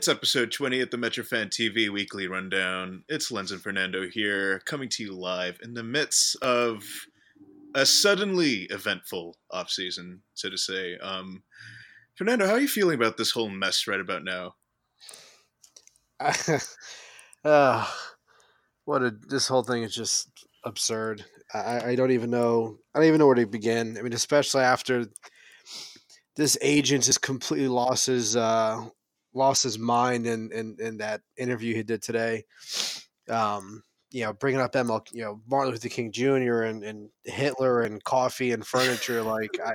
It's episode 20 at the Metrofan TV Weekly Rundown. It's Lenz and Fernando here, coming to you live in the midst of a suddenly eventful offseason, so to say. Um, Fernando, how are you feeling about this whole mess right about now? uh, what a this whole thing is just absurd. I, I don't even know. I don't even know where to begin. I mean, especially after this agent has completely lost his uh, lost his mind in, in, in that interview he did today. Um, you know, bringing up ML, you know, Martin Luther King Jr. and, and Hitler and coffee and furniture. like, I,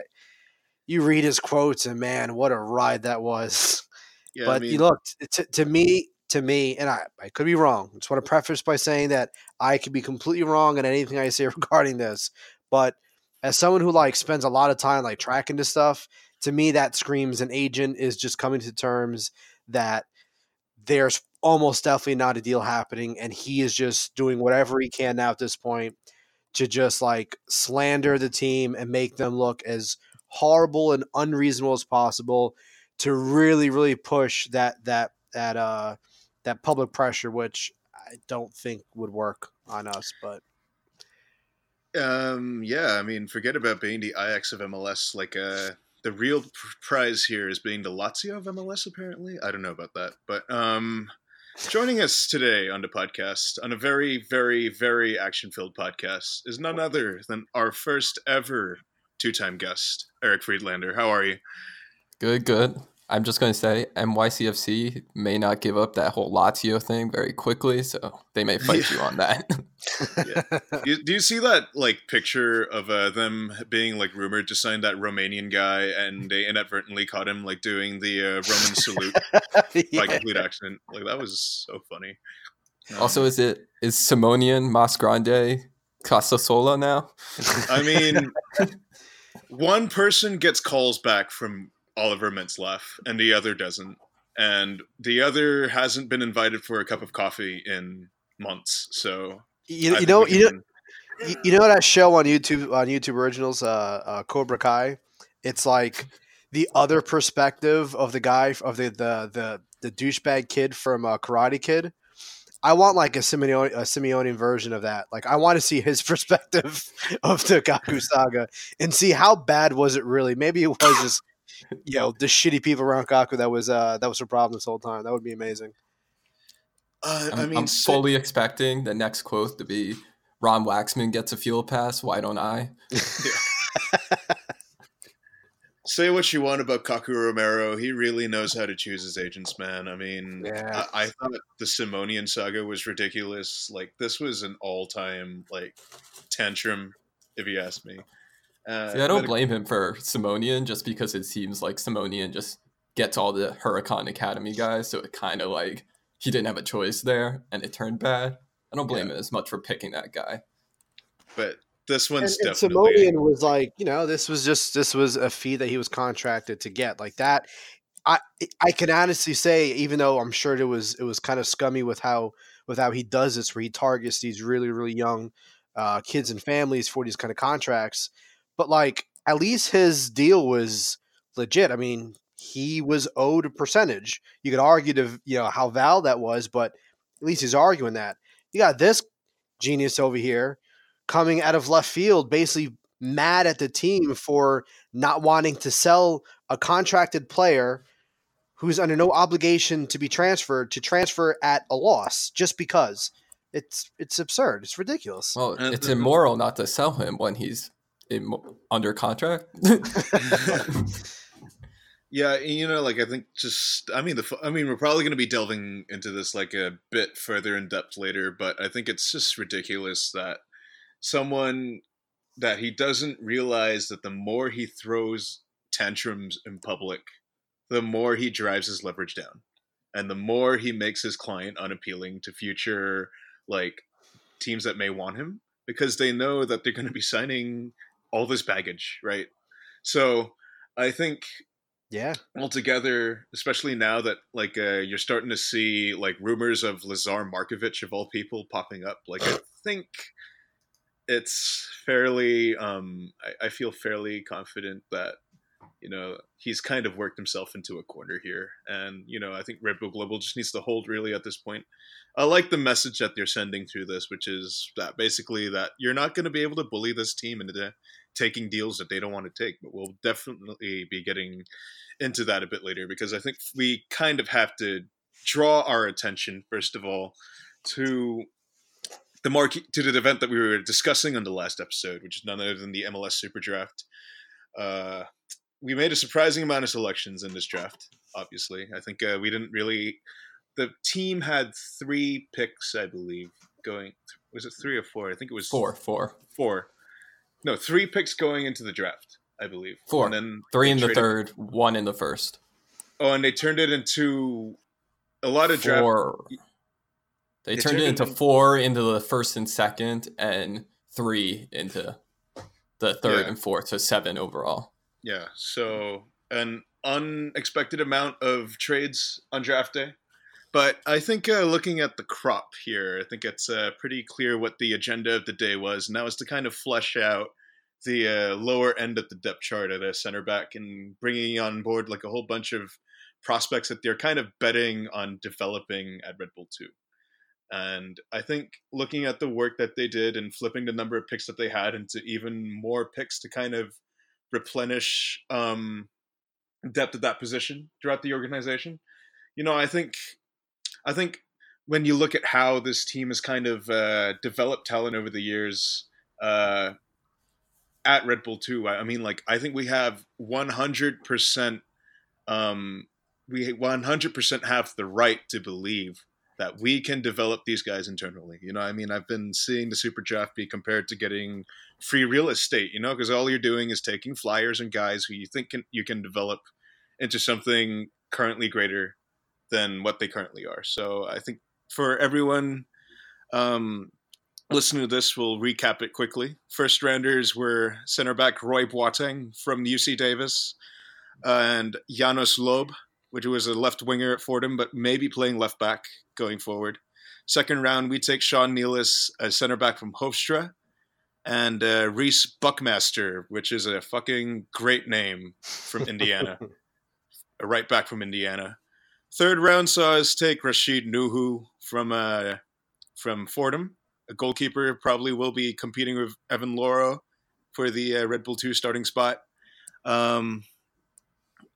you read his quotes and man, what a ride that was. Yeah, but I mean, you look to, to me, to me, and I, I could be wrong. I just want to preface by saying that I could be completely wrong in anything I say regarding this. But as someone who like spends a lot of time like tracking this stuff, to me that screams an agent is just coming to terms that there's almost definitely not a deal happening and he is just doing whatever he can now at this point to just like slander the team and make them look as horrible and unreasonable as possible to really really push that that that uh that public pressure which I don't think would work on us but um yeah i mean forget about being the Ajax of MLS like uh the real prize here is being the Lazio of MLS. Apparently, I don't know about that, but um, joining us today on the podcast on a very, very, very action-filled podcast is none other than our first ever two-time guest, Eric Friedlander. How are you? Good, good. I'm just going to say NYCFC may not give up that whole Lazio thing very quickly, so they may fight yeah. you on that. yeah. do, you, do, you, see that like picture of uh, them being like rumored to sign that Romanian guy, and they inadvertently caught him like doing the uh, Roman salute yeah. by complete accident? Like that was so funny. Um, also, is it is Simonian Masgrande Casasola now? I mean, one person gets calls back from Oliver Mintzlaff, and the other doesn't. And the other hasn't been invited for a cup of coffee in months. So you, you know you know you know that show on YouTube on YouTube Originals, uh, uh, Cobra Kai. It's like the other perspective of the guy of the the the, the douchebag kid from uh, Karate Kid. I want like a Simeone, a Simeone version of that. Like I want to see his perspective of the Kaku saga and see how bad was it really. Maybe it was just you know the shitty people around Kaku that was uh that was her problem this whole time. That would be amazing. Uh, I'm, I mean, I'm fully expecting the next quote to be Ron Waxman gets a fuel pass. Why don't I? Say what you want about Kaku Romero. He really knows how to choose his agents, man. I mean, yeah. I, I thought the Simonian saga was ridiculous. Like, this was an all time, like, tantrum, if you ask me. Uh, See, I don't blame him for Simonian just because it seems like Simonian just gets all the Huracan Academy guys, so it kind of like he didn't have a choice there, and it turned bad. I don't blame yeah. him as much for picking that guy. But this one's and, and Simonian was like, you know, this was just this was a fee that he was contracted to get, like that. I I can honestly say, even though I'm sure it was it was kind of scummy with how with how he does this, where he targets these really really young uh, kids and families for these kind of contracts but like at least his deal was legit. I mean, he was owed a percentage. You could argue to you know how valid that was, but at least he's arguing that. You got this genius over here coming out of left field, basically mad at the team for not wanting to sell a contracted player who's under no obligation to be transferred to transfer at a loss just because it's it's absurd. It's ridiculous. Well, it's immoral not to sell him when he's in, under contract. yeah, you know, like I think just I mean the I mean we're probably going to be delving into this like a bit further in depth later, but I think it's just ridiculous that someone that he doesn't realize that the more he throws tantrums in public, the more he drives his leverage down. And the more he makes his client unappealing to future like teams that may want him because they know that they're going to be signing all this baggage, right? So I think yeah altogether especially now that like uh, you're starting to see like rumors of lazar markovic of all people popping up like i think it's fairly um I, I, feel fairly confident that you know, he's kind of worked himself into a corner here. And, you know, I think Red Bull Global just needs to hold really at this point. I like the message that they're sending through this, which is that basically that you're not going to be able to bully this team into taking deals that they don't want to take. But we'll definitely be getting into that a bit later because I think we kind of have to draw our attention, first of all, to the market to the event that we were discussing on the last episode, which is none other than the MLS Super Draft. Uh, we made a surprising amount of selections in this draft. Obviously, I think uh, we didn't really. The team had three picks, I believe, going. Was it three or four? I think it was four. Four. Four. No, three picks going into the draft, I believe. Four. And then three in the third, one in the first. Oh, and they turned it into a lot of four. draft. They, they turned, turned it into in... four into the first and second, and three into the third yeah. and fourth, so seven overall. Yeah. So an unexpected amount of trades on draft day. But I think uh, looking at the crop here, I think it's uh, pretty clear what the agenda of the day was, and that was to kind of flesh out the uh, lower end of the depth chart at a center back and bringing on board like a whole bunch of prospects that they're kind of betting on developing at Red Bull 2. And I think looking at the work that they did and flipping the number of picks that they had into even more picks to kind of replenish um, depth at that position throughout the organization. You know, I think, I think when you look at how this team has kind of uh, developed talent over the years uh, at Red Bull too, I, I mean, like I think we have 100 percent. Um, we 100% have the right to believe that we can develop these guys internally. You know, I mean, I've been seeing the super draft be compared to getting free real estate. You know, because all you're doing is taking flyers and guys who you think can, you can develop into something currently greater than what they currently are. So I think for everyone um, listening to this, we'll recap it quickly. First rounders were center back Roy Boateng from UC Davis and Janos Loebe which was a left winger at Fordham, but maybe playing left back going forward. Second round, we take Sean Nealis, a center back from Hofstra, and uh, Rece Buckmaster, which is a fucking great name from Indiana, a right back from Indiana. Third round saw us take Rashid Nuhu from uh, from Fordham, a goalkeeper. Probably will be competing with Evan Louro for the uh, Red Bull Two starting spot um,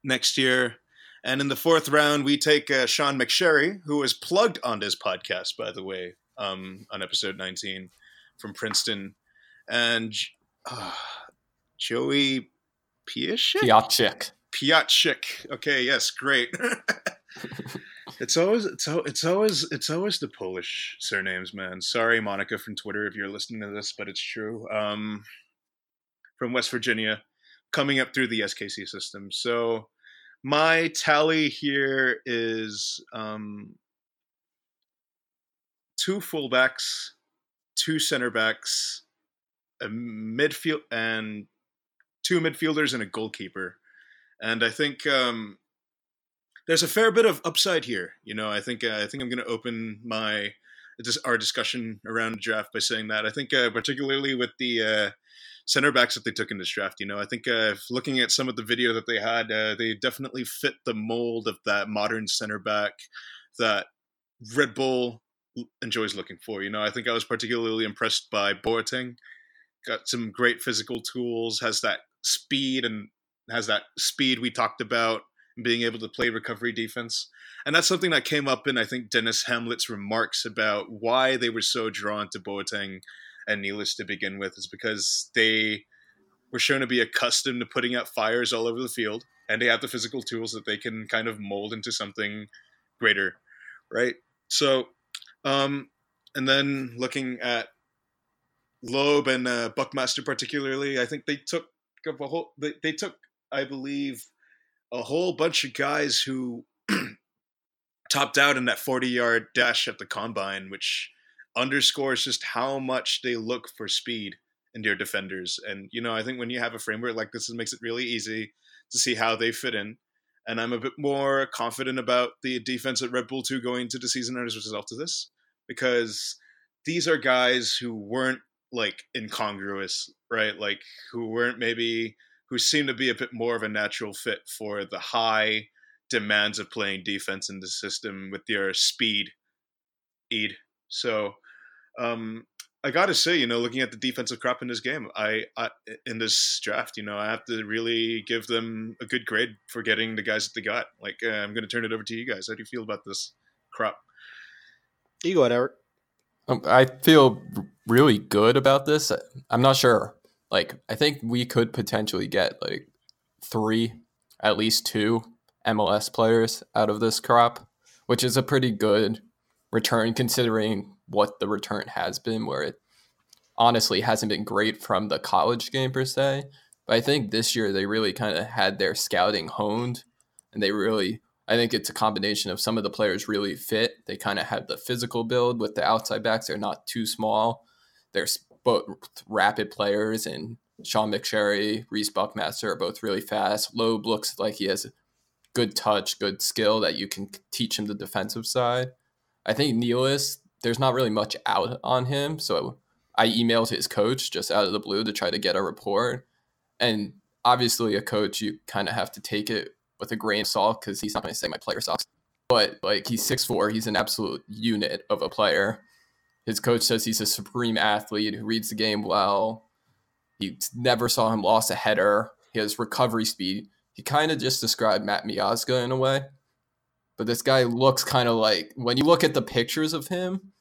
next year. And in the fourth round, we take uh, Sean McSherry, who was plugged on this podcast, by the way, um, on episode 19 from Princeton, and uh, Joey Piaszczyk? Piaszczyk. Piaszczyk. Okay, yes, great. it's always it's it's always it's always the Polish surnames, man. Sorry, Monica from Twitter, if you're listening to this, but it's true. Um, from West Virginia, coming up through the SKC system. So my tally here is um, two fullbacks, two center backs, a midfield, and two midfielders and a goalkeeper. And I think um, there's a fair bit of upside here. You know, I think uh, I think I'm going to open my our discussion around the draft by saying that I think uh, particularly with the uh, center backs that they took in this draft. You know, I think uh, looking at some of the video that they had, uh, they definitely fit the mold of that modern center back that Red Bull enjoys looking for. You know, I think I was particularly impressed by Boateng. Got some great physical tools, has that speed and has that speed we talked about, being able to play recovery defense. And that's something that came up in, I think, Denis Hamlett's remarks about why they were so drawn to Boateng and Nealis to begin with is because they were shown to be accustomed to putting out fires all over the field, and they have the physical tools that they can kind of mold into something greater, right? So, um, and then looking at Loebe and uh, Buckmaster particularly, I think they took a whole they, they took, I believe, a whole bunch of guys who topped out in that 40 yard dash at the combine, which underscores just how much they look for speed in their defenders. And you know, I think when you have a framework like this, it makes it really easy to see how they fit in. And I'm a bit more confident about the defense at Red Bull 2 going into the season as a result of this, because these are guys who weren't like incongruous, right? Like who weren't maybe who seem to be a bit more of a natural fit for the high demands of playing defense in the system with your speed, Eid. So, um, I got to say, you know, looking at the defensive crop in this game, I, I, in this draft, you know, I have to really give them a good grade for getting the guys that they got. Like, uh, I'm going to turn it over to you guys. How do you feel about this crop? You go ahead, Eric. Um, I feel really good about this. I'm not sure. Like, I think we could potentially get like three, at least two MLS players out of this crop, which is a pretty good return considering what the return has been, where it honestly hasn't been great from the college game per se. But I think this year they really kind of had their scouting honed and they really I think it's a combination of some of the players really fit. They kind of have the physical build with the outside backs. They're not too small. They're both rapid players, and Sean McSherry, Rece Buckmaster are both really fast. Loebe looks like he has good touch, good skill that you can teach him the defensive side. I think Nealis, there's not really much out on him. So I emailed his coach just out of the blue to try to get a report. And obviously, a coach, you kind of have to take it with a grain of salt because he's not going to say my player sucks. But like he's six four, he's an absolute unit of a player. His coach says he's a supreme athlete who reads the game well. He never saw him lost a header. He has recovery speed. He kind of just described Matt Miazga in a way. But this guy looks kind of like when you look at the pictures of him,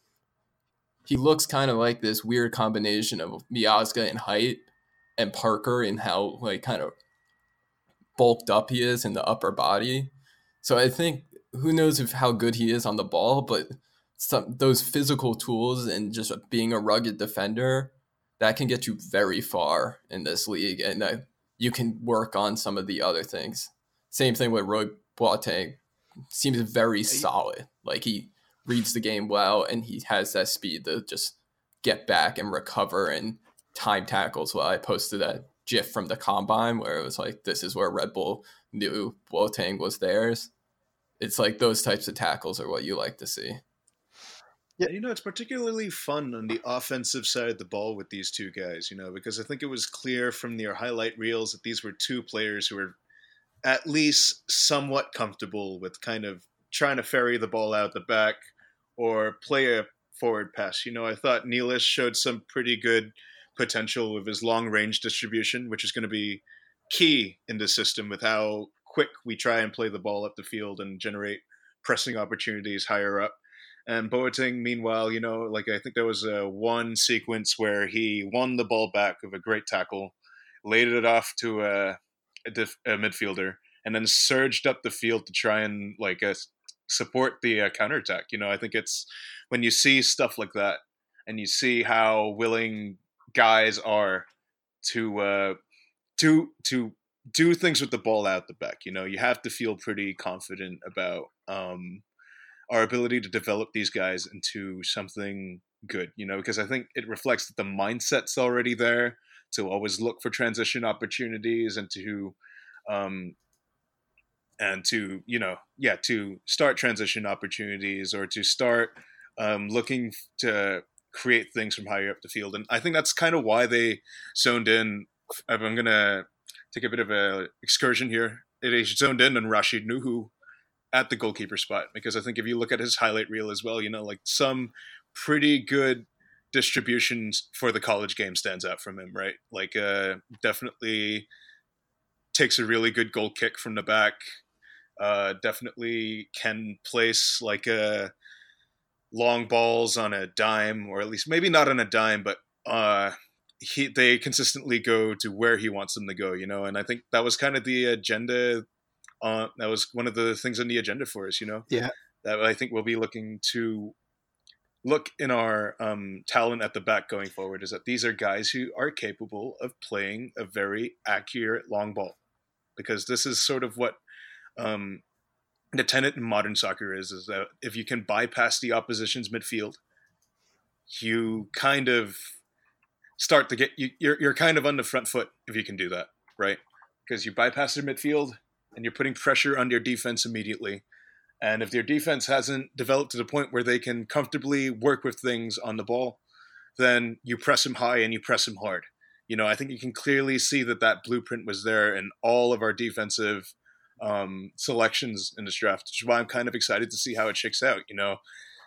he looks kind of like this weird combination of Miazga in height and Parker in how like kind of bulked up he is in the upper body. So I think who knows if how good he is on the ball, but some those physical tools and just being a rugged defender that can get you very far in this league, and uh, you can work on some of the other things. Same thing with Roy Boateng seems very solid. Like he reads the game well and he has that speed to just get back and recover and time tackles. Well, I posted that GIF from the combine where it was like, this is where Red Bull knew Boateng was theirs. It's like those types of tackles are what you like to see. Yeah, you know, it's particularly fun on the offensive side of the ball with these two guys, you know, because I think it was clear from their highlight reels that these were two players who were at least somewhat comfortable with kind of trying to ferry the ball out the back or play a forward pass. You know, I thought Nealis showed some pretty good potential with his long range distribution, which is going to be key in the system with how quick we try and play the ball up the field and generate pressing opportunities higher up. And Boateng, meanwhile, you know, like I think there was a one sequence where he won the ball back with a great tackle, laid it off to a a, dif- a midfielder, and then surged up the field to try and like uh, support the uh, counterattack. You know, I think it's when you see stuff like that and you see how willing guys are to uh, to to do things with the ball out the back. You know, you have to feel pretty confident about um, our ability to develop these guys into something good. You know, because I think it reflects that the mindset's already there to always look for transition opportunities and to um, and to you know yeah to start transition opportunities or to start um, looking to create things from higher up the field and i think that's kind of why they zoned in i'm gonna take a bit of a excursion here it zoned in on rashid nuhu at the goalkeeper spot because i think if you look at his highlight reel as well you know like some pretty good distributions for the college game stands out from him, right? Like, uh, definitely takes a really good goal kick from the back. Uh, definitely can place like a uh, long balls on a dime, or at least maybe not on a dime, but uh, he they consistently go to where he wants them to go. You know, and I think that was kind of the agenda. Uh, that was one of the things on the agenda for us. You know, yeah. That I think we'll be looking to look in our um, talent at the back going forward is that these are guys who are capable of playing a very accurate long ball because this is sort of what um, the tenet in modern soccer is is that if you can bypass the opposition's midfield you kind of start to get you, you're, you're kind of on the front foot if you can do that right because you bypass their midfield and you're putting pressure on their defense immediately and if their defense hasn't developed to the point where they can comfortably work with things on the ball, then you press them high and you press them hard. you know, I think you can clearly see that that blueprint was there in all of our defensive um, selections in this draft, which is why I'm kind of excited to see how it shakes out, you know.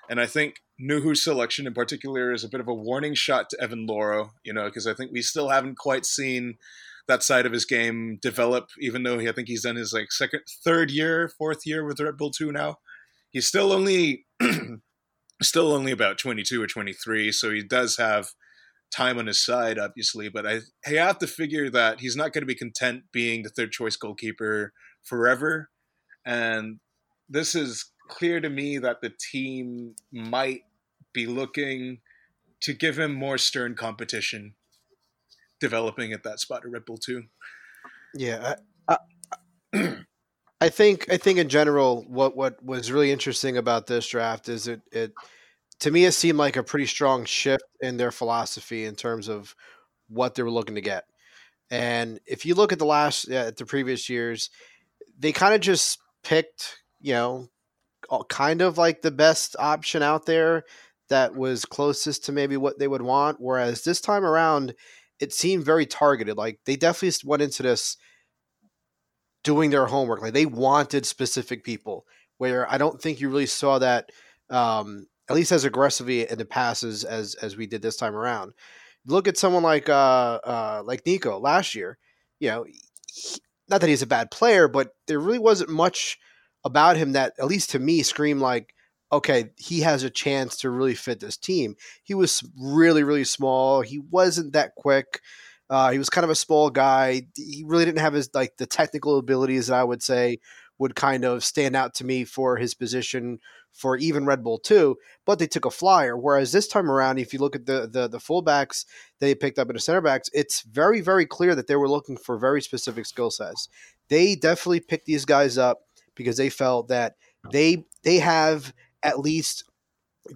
And I think Nuhu's selection in particular is a bit of a warning shot to Evan Louro, you know, because I think we still haven't quite seen that side of his game develop, even though he, I think he's done his like second, third year, fourth year with Red Bull 2 now. He's still only, still only about 22 or 23, so he does have time on his side, obviously. But I, I have to figure that he's not going to be content being the third choice goalkeeper forever. And this is clear to me that the team might be looking to give him more stern competition developing at that spot at Red Bull 2. Yeah. I, I, I think I think in general what what was really interesting about this draft is it it to me it seemed like a pretty strong shift in their philosophy in terms of what they were looking to get. And if you look at the last at the previous years, they kind of just picked, you know, kind of like the best option out there that was closest to maybe what they would want. Whereas this time around, it seemed very targeted. Like they definitely went into this doing their homework. Like they wanted specific people. Where I don't think you really saw that, um, at least as aggressively in the passes as as we did this time around. Look at someone like uh, uh, like Nico last year. You know, he, not that he's a bad player, but there really wasn't much about him that, at least to me, screamed like, okay, he has a chance to really fit this team. He was really, really small. He wasn't that quick. Uh, he was kind of a small guy. He really didn't have his like the technical abilities that I would say would kind of stand out to me for his position for even Red Bull too. but they took a flyer. Whereas this time around, if you look at the the, the fullbacks they picked up in the center backs, it's very, very clear that they were looking for very specific skill sets. They definitely picked these guys up because they felt that they they have at least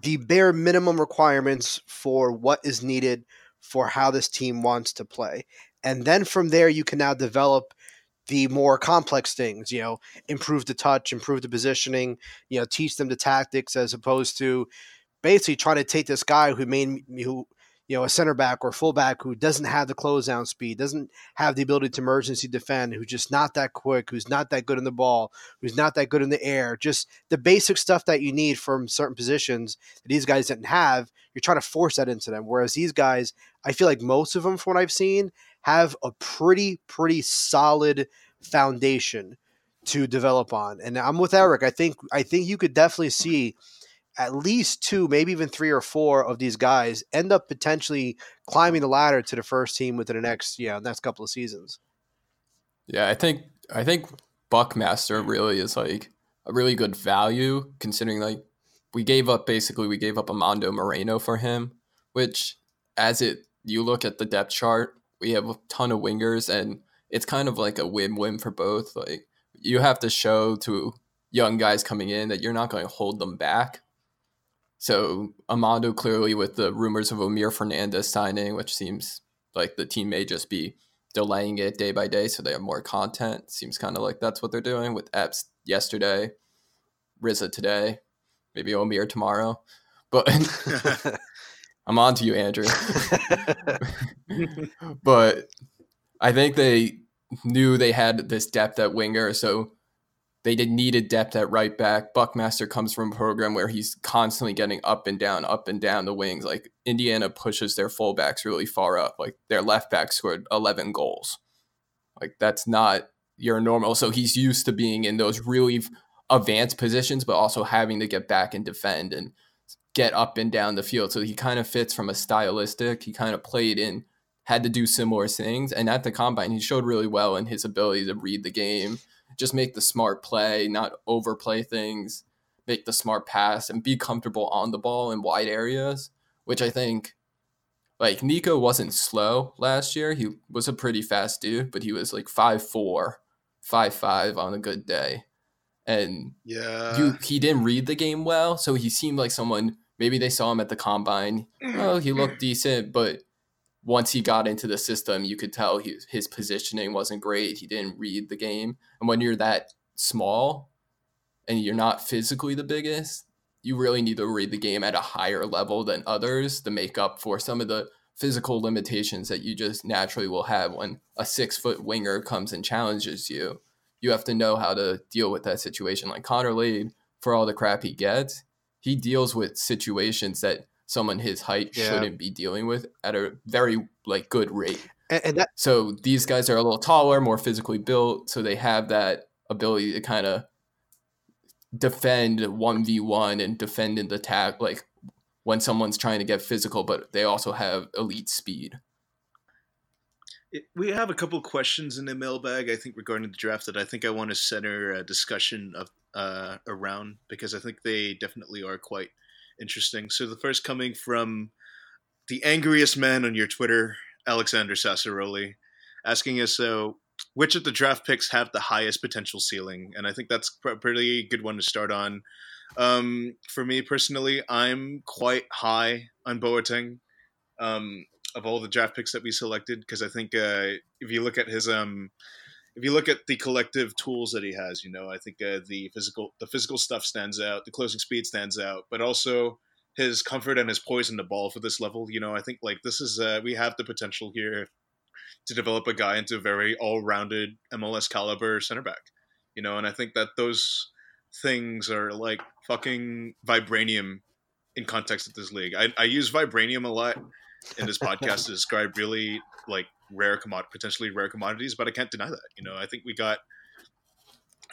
the bare minimum requirements for what is needed for how this team wants to play. And then from there you can now develop the more complex things, you know, improve the touch, improve the positioning, you know, teach them the tactics as opposed to basically trying to take this guy who made who you know, a center back or fullback who doesn't have the closedown speed, doesn't have the ability to emergency defend, who's just not that quick, who's not that good in the ball, who's not that good in the air, just the basic stuff that you need from certain positions that these guys didn't have, you're trying to force that into them. Whereas these guys, I feel like most of them, from what I've seen, have a pretty, pretty solid foundation to develop on. And I'm with Eric. I think I think you could definitely see at least two, maybe even three or four of these guys end up potentially climbing the ladder to the first team within the next, yeah, next couple of seasons. Yeah, I think I think Buckmaster really is like a really good value considering like we gave up basically we gave up Amando Moreno for him, which as it you look at the depth chart, we have a ton of wingers and it's kind of like a win-win for both. Like you have to show to young guys coming in that you're not going to hold them back so Amando clearly with the rumors of Omir Fernandez signing, which seems like the team may just be delaying it day by day so they have more content. Seems kind of like that's what they're doing with Epps yesterday, Riza today, maybe Omir tomorrow. But I'm on to you, Andrew. but I think they knew they had this depth at winger, so they did needed depth at right back. Buckmaster comes from a program where he's constantly getting up and down, up and down the wings. Like Indiana pushes their fullbacks really far up. Like their left back scored 11 goals. Like that's not your normal. So he's used to being in those really advanced positions, but also having to get back and defend and get up and down the field. So he kind of fits from a stylistic. He kind of played in, had to do similar things. And at the combine, he showed really well in his ability to read the game just make the smart play, not overplay things, make the smart pass, and be comfortable on the ball in wide areas, which I think. Like Nico wasn't slow last year. He was a pretty fast dude, but he was like five four, five five on a good day. And yeah, you, he didn't read the game well, so he seemed like someone. Maybe they saw him at the combine. Oh, he looked decent, but once he got into the system, you could tell he, his positioning wasn't great. He didn't read the game. And when you're that small and you're not physically the biggest, you really need to read the game at a higher level than others to make up for some of the physical limitations that you just naturally will have when a six foot winger comes and challenges you. You have to know how to deal with that situation. Like Connor Lade, for all the crap he gets, he deals with situations that someone his height yeah. shouldn't be dealing with at a very like good rate. And, and that- so these guys are a little taller, more physically built, so they have that ability to kind of defend 1v1 and defend in the attack like when someone's trying to get physical but they also have elite speed we have a couple questions in the mailbag i think regarding the draft that i think i want to center a discussion of uh, around because i think they definitely are quite interesting so the first coming from the angriest man on your twitter alexander sassaroli asking us so which of the draft picks have the highest potential ceiling? And I think that's a pretty good one to start on. Um, for me personally, I'm quite high on Boateng um, of all the draft picks that we selected because I think uh, if you look at his um, if you look at the collective tools that he has, you know, I think uh, the physical the physical stuff stands out, the closing speed stands out, but also his comfort and his poise in the ball for this level. You know, I think like this is uh, we have the potential here to develop a guy into a very all-rounded MLS caliber center back. You know, and I think that those things are like fucking vibranium in context of this league. I, I use vibranium a lot in this podcast to describe really like rare commod potentially rare commodities, but I can't deny that. You know, I think we got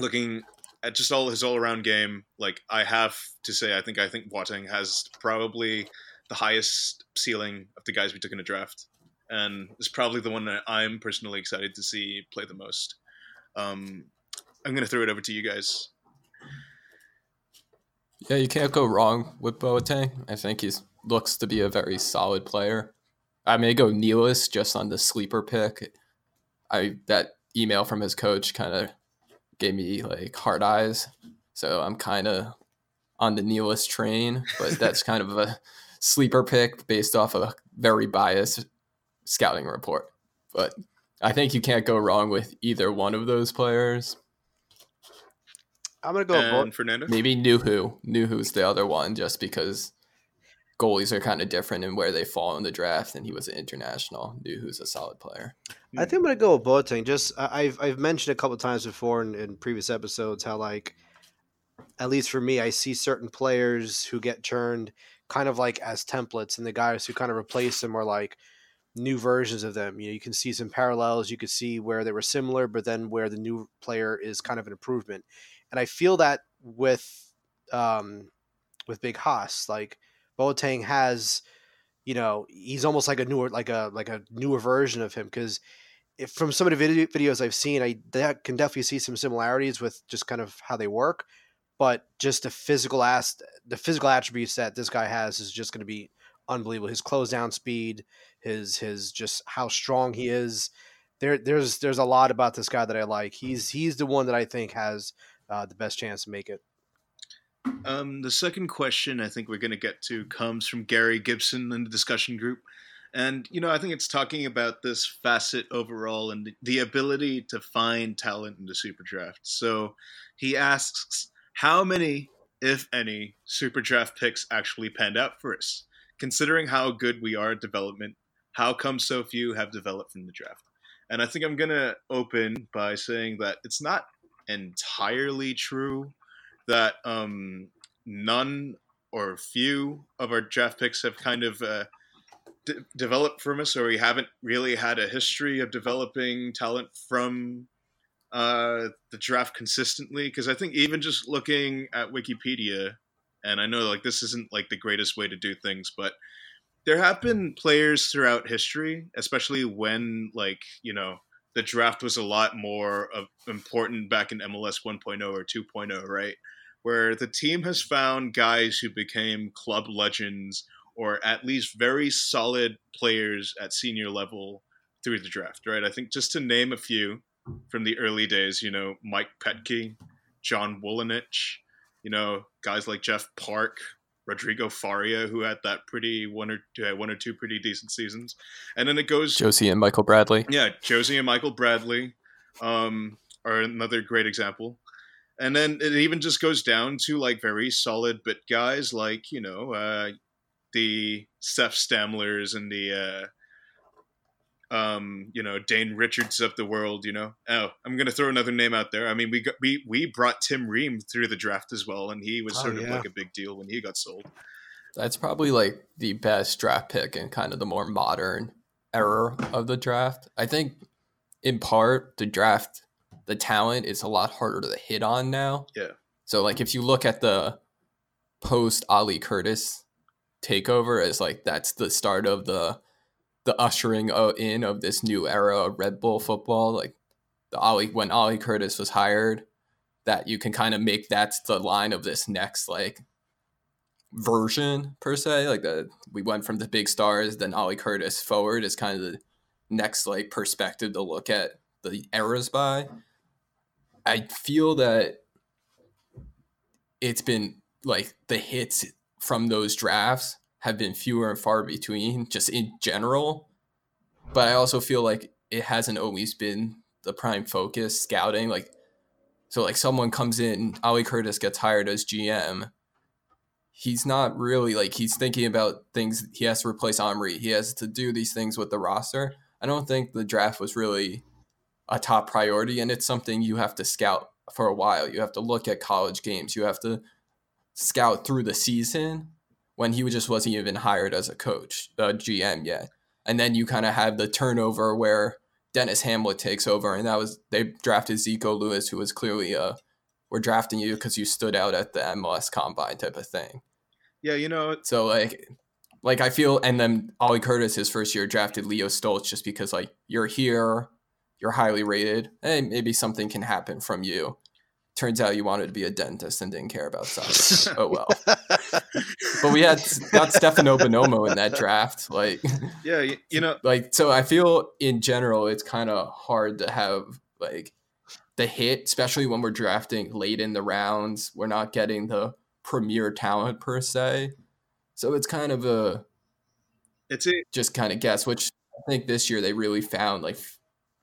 looking at just all his all around game, like I have to say I think I think Boateng has probably the highest ceiling of the guys we took in a draft and is probably the one that I'm personally excited to see play the most. Um, I'm going to throw it over to you guys. Yeah, you can't go wrong with Boateng. I think he looks to be a very solid player. I may go Nealis just on the sleeper pick. I that email from his coach kind of gave me like hard eyes, so I'm kind of on the Nealis train. But that's kind of a sleeper pick based off a very biased scouting report. But I think you can't go wrong with either one of those players. I'm gonna go and Fernando. Maybe Nuhu. Nuhu's the other one, just because goalies are kind of different in where they fall in the draft, and he was an international. Nuhu's a solid player. I think I'm gonna go with Boateng. Just I've I've mentioned a couple times before in, in previous episodes how like at least for me, I see certain players who get turned kind of like as templates, and the guys who kind of replace them are like new versions of them. You know, you can see some parallels. You could see where they were similar, but then where the new player is kind of an improvement. And I feel that with um, with Big Haas, like Boateng has, you know, he's almost like a newer, like a like a newer version of him because. From some of the video, videos I've seen, I can definitely see some similarities with just kind of how they work, but just the physical ass, the physical attributes that this guy has is just going to be unbelievable. His close down speed, his his just how strong he is. There there's there's a lot about this guy that I like. He's he's the one that I think has uh, the best chance to make it. Um, the second question I think we're going to get to comes from Gary Gibson in the discussion group. And, you know, I think it's talking about this facet overall and the ability to find talent in the super draft. So he asks, how many, if any, super draft picks actually panned out for us? Considering how good we are at development, how come so few have developed from the draft? And I think I'm going to open by saying that it's not entirely true that um, none or few of our draft picks have kind of uh, d- developed from us, or we haven't really had a history of developing talent from uh, the draft consistently. Because I think even just looking at Wikipedia, and I know like this isn't like the greatest way to do things, but there have been players throughout history, especially when like you know the draft was a lot more of important back in MLS 1.0 or 2.0, right? Where the team has found guys who became club legends or at least very solid players at senior level through the draft, right? I think just to name a few from the early days, you know, Mike Petke, John Wolyniec, you know, guys like Jeff Parke, Rodrigo Faria, who had that pretty one or two, one or two pretty decent seasons, and then it goes Josie and Michael Bradley. Yeah, Josie and Michael Bradley um, are another great example, and then it even just goes down to like very solid bit guys like you know uh, the Seth Stammlers and the uh, um, you know Dane Richards of the world. You know, oh, I'm gonna throw another name out there. I mean, we got, we we brought Tim Ream through the draft as well, and he was Oh, sort of like a big deal when he got sold. That's probably like the best draft pick in kind of the more modern era of the draft. I think in part the draft the talent is a lot harder to hit on now. Yeah. So like if you look at the post Ali Curtis takeover as like that's the start of the the ushering in of this new era of Red Bull football like the Ali when Ali Curtis was hired that you can kind of make that's the line of this next like version per se. Like the we went from the big stars, then Ali Curtis forward is kind of the next like perspective to look at the eras by. I feel that it's been like the hits from those drafts have been fewer and far between just in general. But I also feel like it hasn't always been the prime focus scouting. Like so like someone comes in, Ali Curtis gets hired as GM he's not really like he's thinking about things he has to replace Omri. He has to do these things with the roster. I don't think the draft was really a top priority and it's something you have to scout for a while. You have to look at college games. You have to scout through the season when he just wasn't even hired as a coach, a GM yet. And then you kind of have the turnover where Denis Hamlett takes over and that was they drafted Zeiko Lewis who was clearly a we're drafting you because you stood out at the MLS combine type of thing. Yeah, you know, So like like I feel and then Ali Curtis his first year drafted Leo Stolz just because like you're here, you're highly rated. Hey, maybe something can happen from you. Turns out you wanted to be a dentist and didn't care about soccer. oh well. But we had got Stefano Bonomo in that draft. Like yeah, you, you know, like so I feel in general it's kind of hard to have like the hit, especially when we're drafting late in the rounds. We're not getting the premier talent per se. So it's kind of a it's a just kind of guess, which I think this year they really found like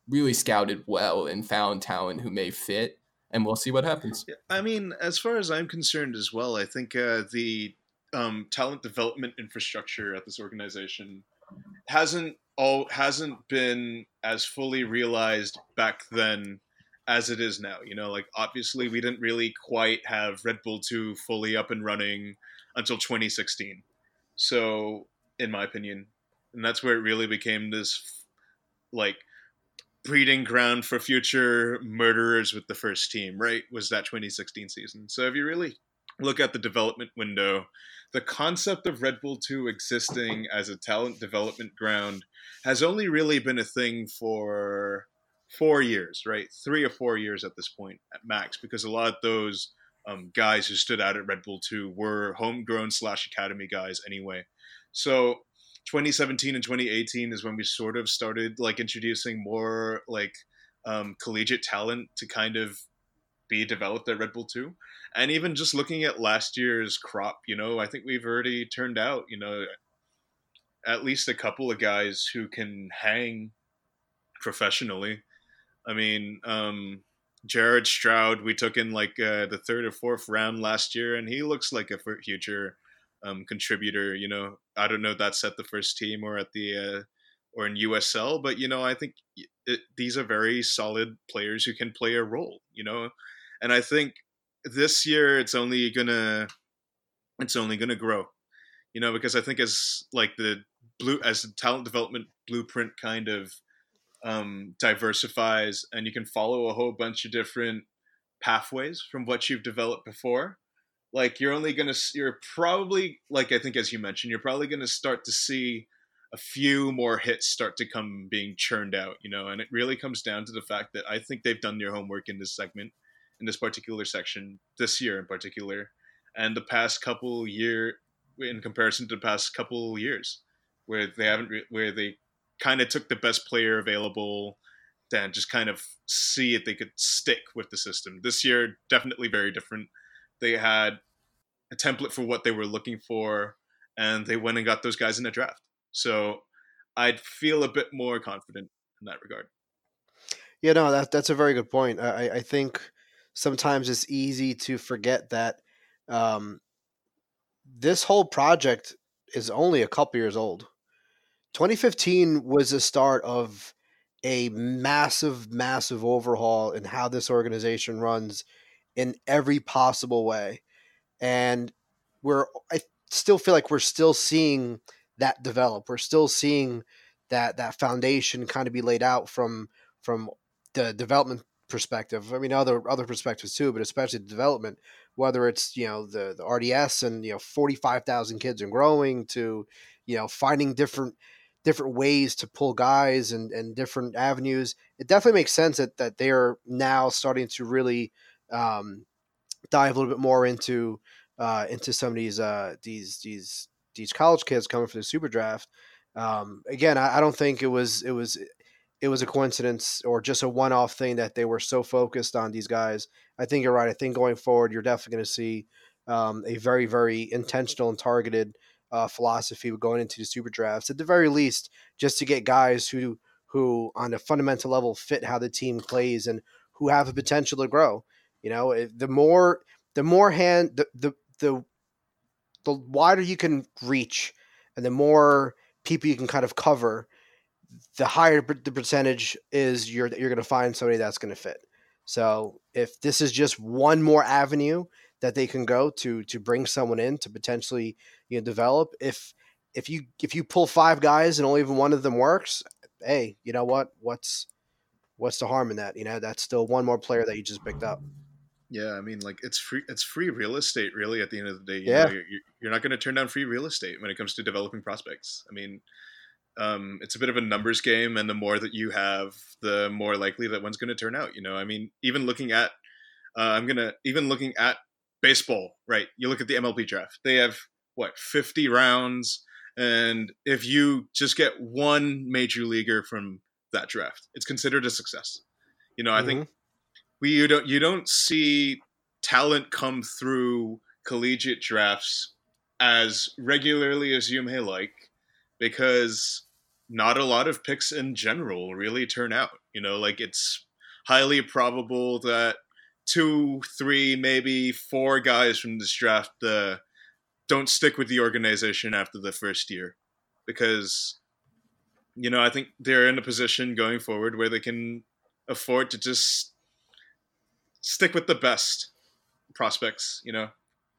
really scouted well and found talent who may fit. And we'll see what happens. I mean, as far as I'm concerned as well, I think uh, the um, talent development infrastructure at this organization hasn't all hasn't been as fully realized back then as it is now. You know, like obviously we didn't really quite have Red Bull 2 fully up and running until 2016. So, in my opinion, and that's where it really became this like breeding ground for future murderers with the first team, right? Was that 2016 season. So if you really look at the development window, the concept of Red Bull 2 existing as a talent development ground has only really been a thing for four years, right? Three or four years at this point at max, because a lot of those um, guys who stood out at Red Bull 2 were homegrown slash academy guys anyway. So 2017 and 2018 is when we sort of started like introducing more like um, collegiate talent to kind of be developed at Red Bull 2. And even just looking at last year's crop, you know, I think we've already turned out, you know, at least a couple of guys who can hang professionally. I mean, um, Jared Stroud, we took in like uh, the third or fourth round last year, and he looks like a future um, contributor. You know, I don't know that's at the first team or at the uh, or in USL, but you know, I think it, these are very solid players who can play a role. You know, and I think this year it's only gonna it's only gonna grow. You know, because I think as like the blue as the talent development blueprint kind of um, diversifies and you can follow a whole bunch of different pathways from what you've developed before like you're only gonna you're probably like i think as you mentioned you're probably gonna start to see a few more hits start to come being churned out you know and it really comes down to the fact that i think they've done their homework in this segment in this particular section this year in particular and the past couple year in comparison to the past couple years where they haven't re- where they kind of took the best player available and just kind of see if they could stick with the system. This year, definitely very different. They had a template for what they were looking for, and they went and got those guys in the draft. So I'd feel a bit more confident in that regard. Yeah, no, that that's a very good point. I, I think sometimes it's easy to forget that um, this whole project is only a couple years old. 2015 was the start of a massive, massive overhaul in how this organization runs in every possible way. And we're, I still feel like we're still seeing that develop. We're still seeing that that foundation kind of be laid out from from the development perspective. I mean, other other perspectives too, but especially the development. Whether it's you know the the RDS and you know forty five thousand kids and growing to you know finding different different ways to pull guys and, and different avenues. It definitely makes sense that, that they're now starting to really um, dive a little bit more into uh, into some of these uh, these these these college kids coming for the super draft. Um, again, I, I, don't think it was it was it was a coincidence or just a one off thing that they were so focused on these guys. I think you're right. I think going forward, you're definitely going to see um, a very very intentional and targeted uh, philosophy going into the super drafts. At the very least, just to get guys who who on a fundamental level fit how the team plays and who have a potential to grow. You know, the more the more hand the the the, the wider you can reach, and the more people you can kind of cover, the higher the percentage is you're you're going to find somebody that's going to fit. So if this is just one more avenue that they can go to to bring someone in to potentially you know develop. If if you if you pull five guys and only even one of them works, hey, you know what? What's what's the harm in that? You know, that's still one more player that you just picked up. Yeah, I mean, like it's free. It's free real estate, really. At the end of the day, you yeah, know, you're, you're not going to turn down free real estate when it comes to developing prospects. I mean, um, it's a bit of a numbers game, and the more that you have, the more likely that one's going to turn out. You know, I mean, even looking at, uh, I'm gonna even looking at baseball, right? You look at the MLB draft; they have what 50 rounds, and if you just get one major leaguer from that draft, it's considered a success. You know, I mm-hmm. think we you don't you don't see talent come through collegiate drafts as regularly as you may like because not a lot of picks in general really turn out. You know, like it's highly probable that two, three, maybe four guys from this draft uh, don't stick with the organization after the first year because you know I think they're in a position going forward where they can afford to just stick with the best prospects, you know,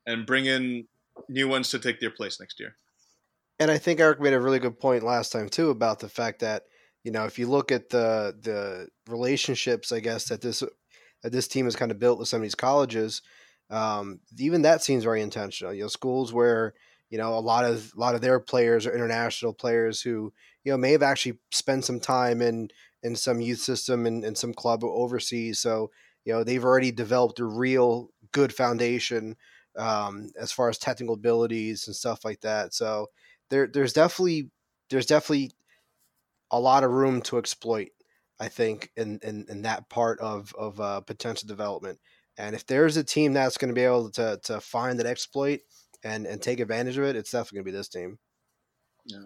and bring in new ones to take their place next year. And I think Eric made a really good point last time too about the fact that you know if you look at the the relationships, I guess that this that this team has kind of built with some of these colleges, um, even that seems very intentional. You know, schools where you know a lot of a lot of their players are international players who you know may have actually spent some time in in some youth system and, and some club overseas. So you know they've already developed a real good foundation um, as far as technical abilities and stuff like that. So there there's definitely there's definitely a lot of room to exploit I think, in, in, in that part of, of uh, potential development. And if there's a team that's going to be able to, to find that exploit and, and take advantage of it, it's definitely going to be this team. Yeah.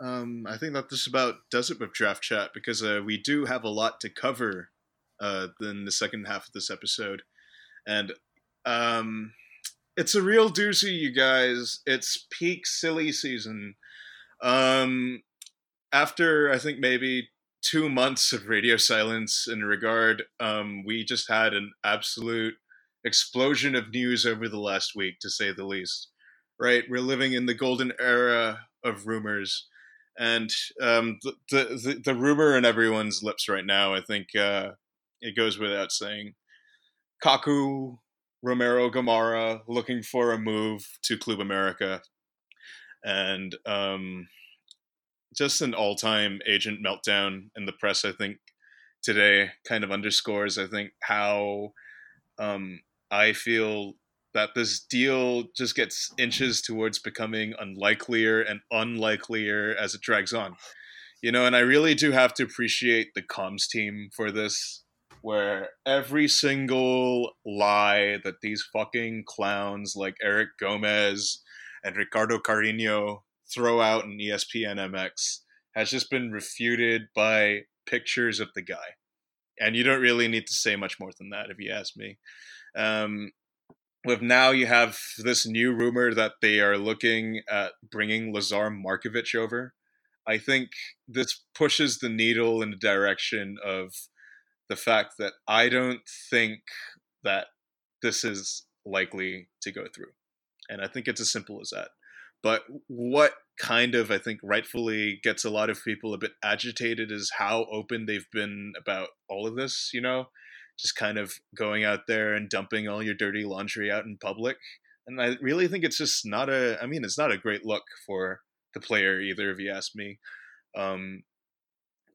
Um, I think that this about does it with draft chat because uh, we do have a lot to cover uh, in the second half of this episode, and um, it's a real doozy, you guys. It's peak silly season. Um, after I think maybe two months of radio silence in regard. Um, we just had an absolute explosion of news over the last week, to say the least. Right, we're living in the golden era of rumors, and um, the, the the rumor in everyone's lips right now. I think uh, it goes without saying. Kaku Romero Gamarra looking for a move to Club America, and um, just an all-time agent meltdown in the press. I think today kind of underscores. I think how um, I feel that this deal just gets inches towards becoming unlikelier and unlikelier as it drags on. You know, and I really do have to appreciate the comms team for this, where every single lie that these fucking clowns like Eric Gomez and Ricardo Carino throw out in ESPN MX has just been refuted by pictures of the guy. And you don't really need to say much more than that, if you ask me. Um, with now you have this new rumor that they are looking at bringing Lazar Markovic over. I think this pushes the needle in the direction of the fact that I don't think that this is likely to go through. And I think it's as simple as that. But what kind of, I think, rightfully gets a lot of people a bit agitated is how open they've been about all of this, you know? Just kind of going out there and dumping all your dirty laundry out in public. And I really think it's just not a, I mean, it's not a great look for the player either, if you ask me. Um,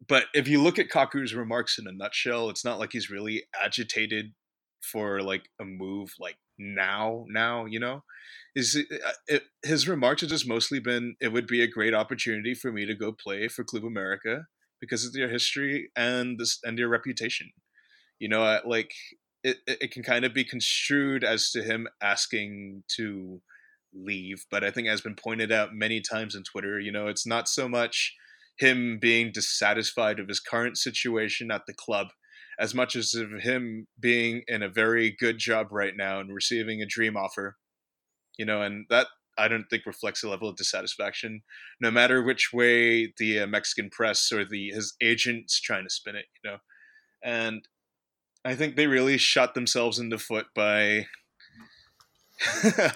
but if you look at Kaku's remarks in a nutshell, it's not like he's really agitated for like a move like now now you know? Is it, uh, it, his remarks have just mostly been it would be a great opportunity for me to go play for club america because of their history and this and their reputation. You know uh, like it, it can kind of be construed as to him asking to leave but i think has been pointed out many times on twitter you know it's not so much him being dissatisfied of his current situation at the club as much as of him being in a very good job right now and receiving a dream offer. You know, and that I don't think reflects a level of dissatisfaction, no matter which way the uh, Mexican press or the his agents trying to spin it. You know, and I think they really shot themselves in the foot by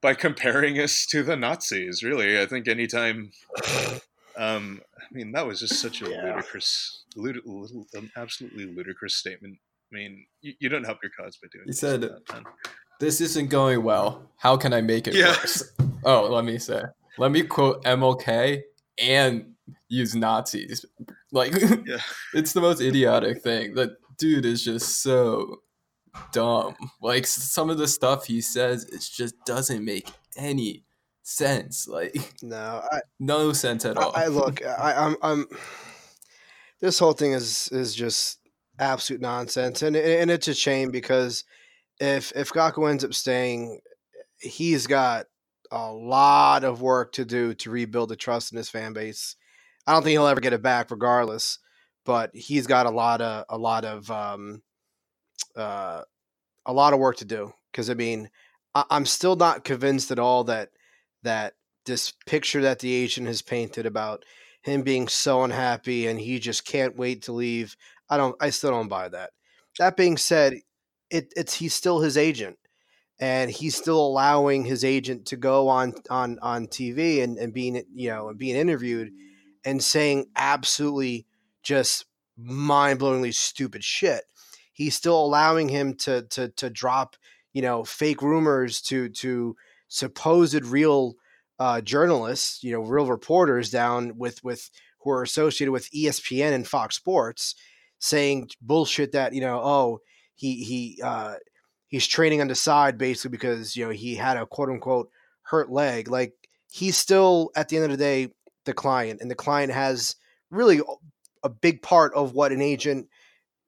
by comparing us to the Nazis. Really, I think anytime um, I mean, that was just such a yeah. ludicrous, lud- um, absolutely ludicrous statement. I mean, you, you, don't help your cause by doing. He said, that, "This isn't going well. How can I make it yeah. worse?" Oh, let me say, let me quote MLK and use Nazis. Like, yeah. it's the most idiotic thing. That dude is just so dumb. Like some of the stuff he says, it just doesn't make any sense. Like no, I, no sense at all. I, I look, I, I'm, I'm. This whole thing is is just absolute nonsense, and and it's a shame because if if Kaku ends up staying, he's got a lot of work to do to rebuild the trust in his fan base. I don't think he'll ever get it back, regardless. But he's got a lot of a lot of um, uh, a lot of work to do because I mean I, I'm still not convinced at all that that this picture that the agent has painted about him being so unhappy and he just can't wait to leave. I don't I still don't buy that. That being said, it, it's he's still his agent and he's still allowing his agent to go on on on TV and, and being you know and being interviewed and saying absolutely just mind-blowingly stupid shit. He's still allowing him to to to drop, you know, fake rumors to to supposed real uh, journalists, you know, real reporters down with with who are associated with ESPN and Fox Sports, saying bullshit that you know, oh, he he uh, he's training on the side basically because you know he had a quote unquote hurt leg. Like he's still at the end of the day the client, and the client has really a big part of what an agent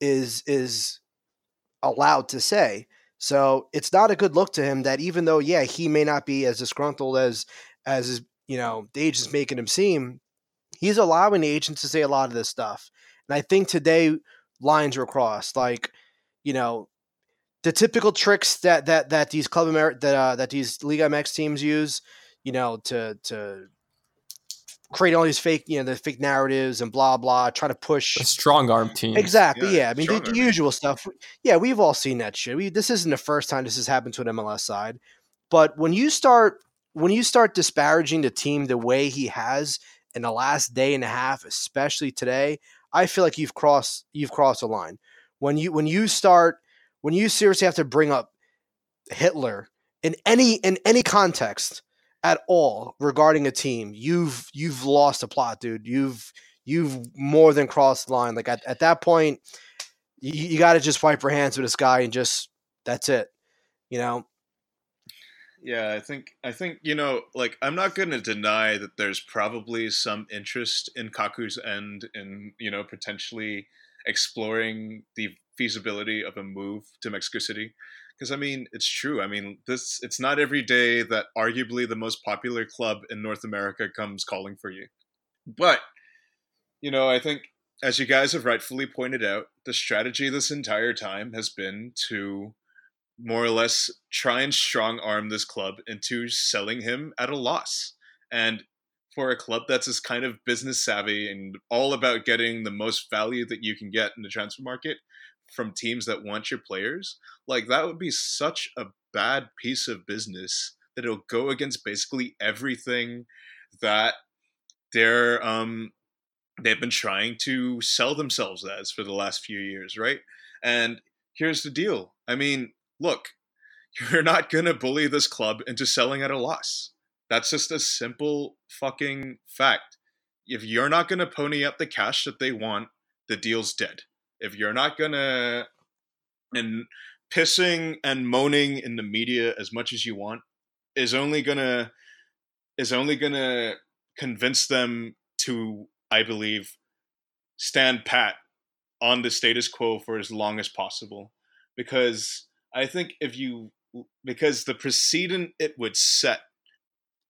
is is allowed to say. So it's not a good look to him that even though, yeah, he may not be as disgruntled as as you know the agent's making him seem, he's allowing the agent to say a lot of this stuff. And I think today lines were crossed. Like, you know, the typical tricks that that that these club Amer- that uh, that these Liga MX teams use, you know, to to create all these fake, you know, the fake narratives and blah blah, try to push a strong arm team. Exactly. Yeah. yeah. I mean, the, the, usual stuff. Yeah, we've all seen that shit. We, this isn't the first time this has happened to an MLS side, but when you start when you start disparaging the team the way he has in the last day and a half, especially today, I feel like you've crossed you've crossed a line. When you when you start when you seriously have to bring up Hitler in any in any context at all regarding a team, you've you've lost a plot, dude. You've you've more than crossed the line. Like at, at that point, you, you got to just wipe your hands with this guy and just that's it. You know. Yeah, I think I think you know, like I'm not going to deny that there's probably some interest in Kaku's end in you know potentially exploring the feasibility of a move to Mexico City because I mean it's true. I mean this it's not every day that arguably the most popular club in North America comes calling for you. But you know, I think as you guys have rightfully pointed out, the strategy this entire time has been to more or less try and strong arm this club into selling him at a loss. And for a club that's as kind of business savvy and all about getting the most value that you can get in the transfer market from teams that want your players, like that would be such a bad piece of business that it'll go against basically everything that they're um they've been trying to sell themselves as for the last few years, right? And here's the deal. I mean, look, you're not going to bully this club into selling at a loss. That's just a simple fucking fact. If you're not going to pony up the cash that they want, the deal's dead. If you're not to and pissing and moaning in the media as much as you want is only to is only to convince them to I believe stand pat on the status quo for as long as possible. Because I think if you because the precedent it would set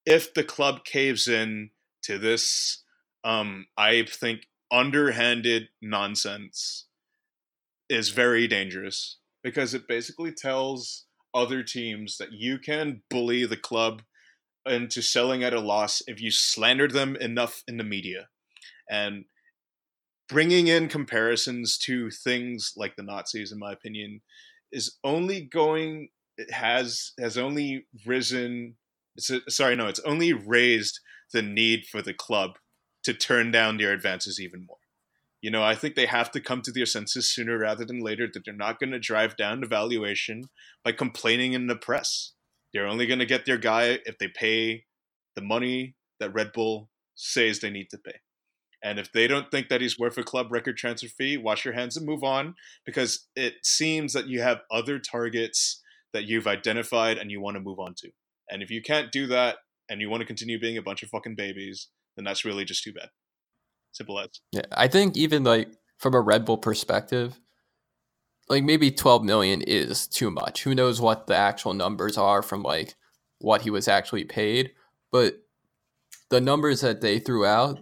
if the club caves in to this um I think underhanded nonsense is very dangerous because it basically tells other teams that you can bully the club into selling at a loss if you slander them enough in the media. And bringing in comparisons to things like the Nazis in my opinion is only going it has has only risen sorry no it's only raised the need for the club to turn down their advances even more you know i think they have to come to their senses sooner rather than later that they're not going to drive down the valuation by complaining in the press they're only going to get their guy if they pay the money that red bull says they need to pay and if they don't think that he's worth a club record transfer fee, wash your hands and move on because it seems that you have other targets that you've identified and you want to move on to. And if you can't do that and you want to continue being a bunch of fucking babies, then that's really just too bad. Simple as. Yeah, I think even like from a Red Bull perspective, like maybe 12 million is too much. Who knows what the actual numbers are from like what he was actually paid, but the numbers that they threw out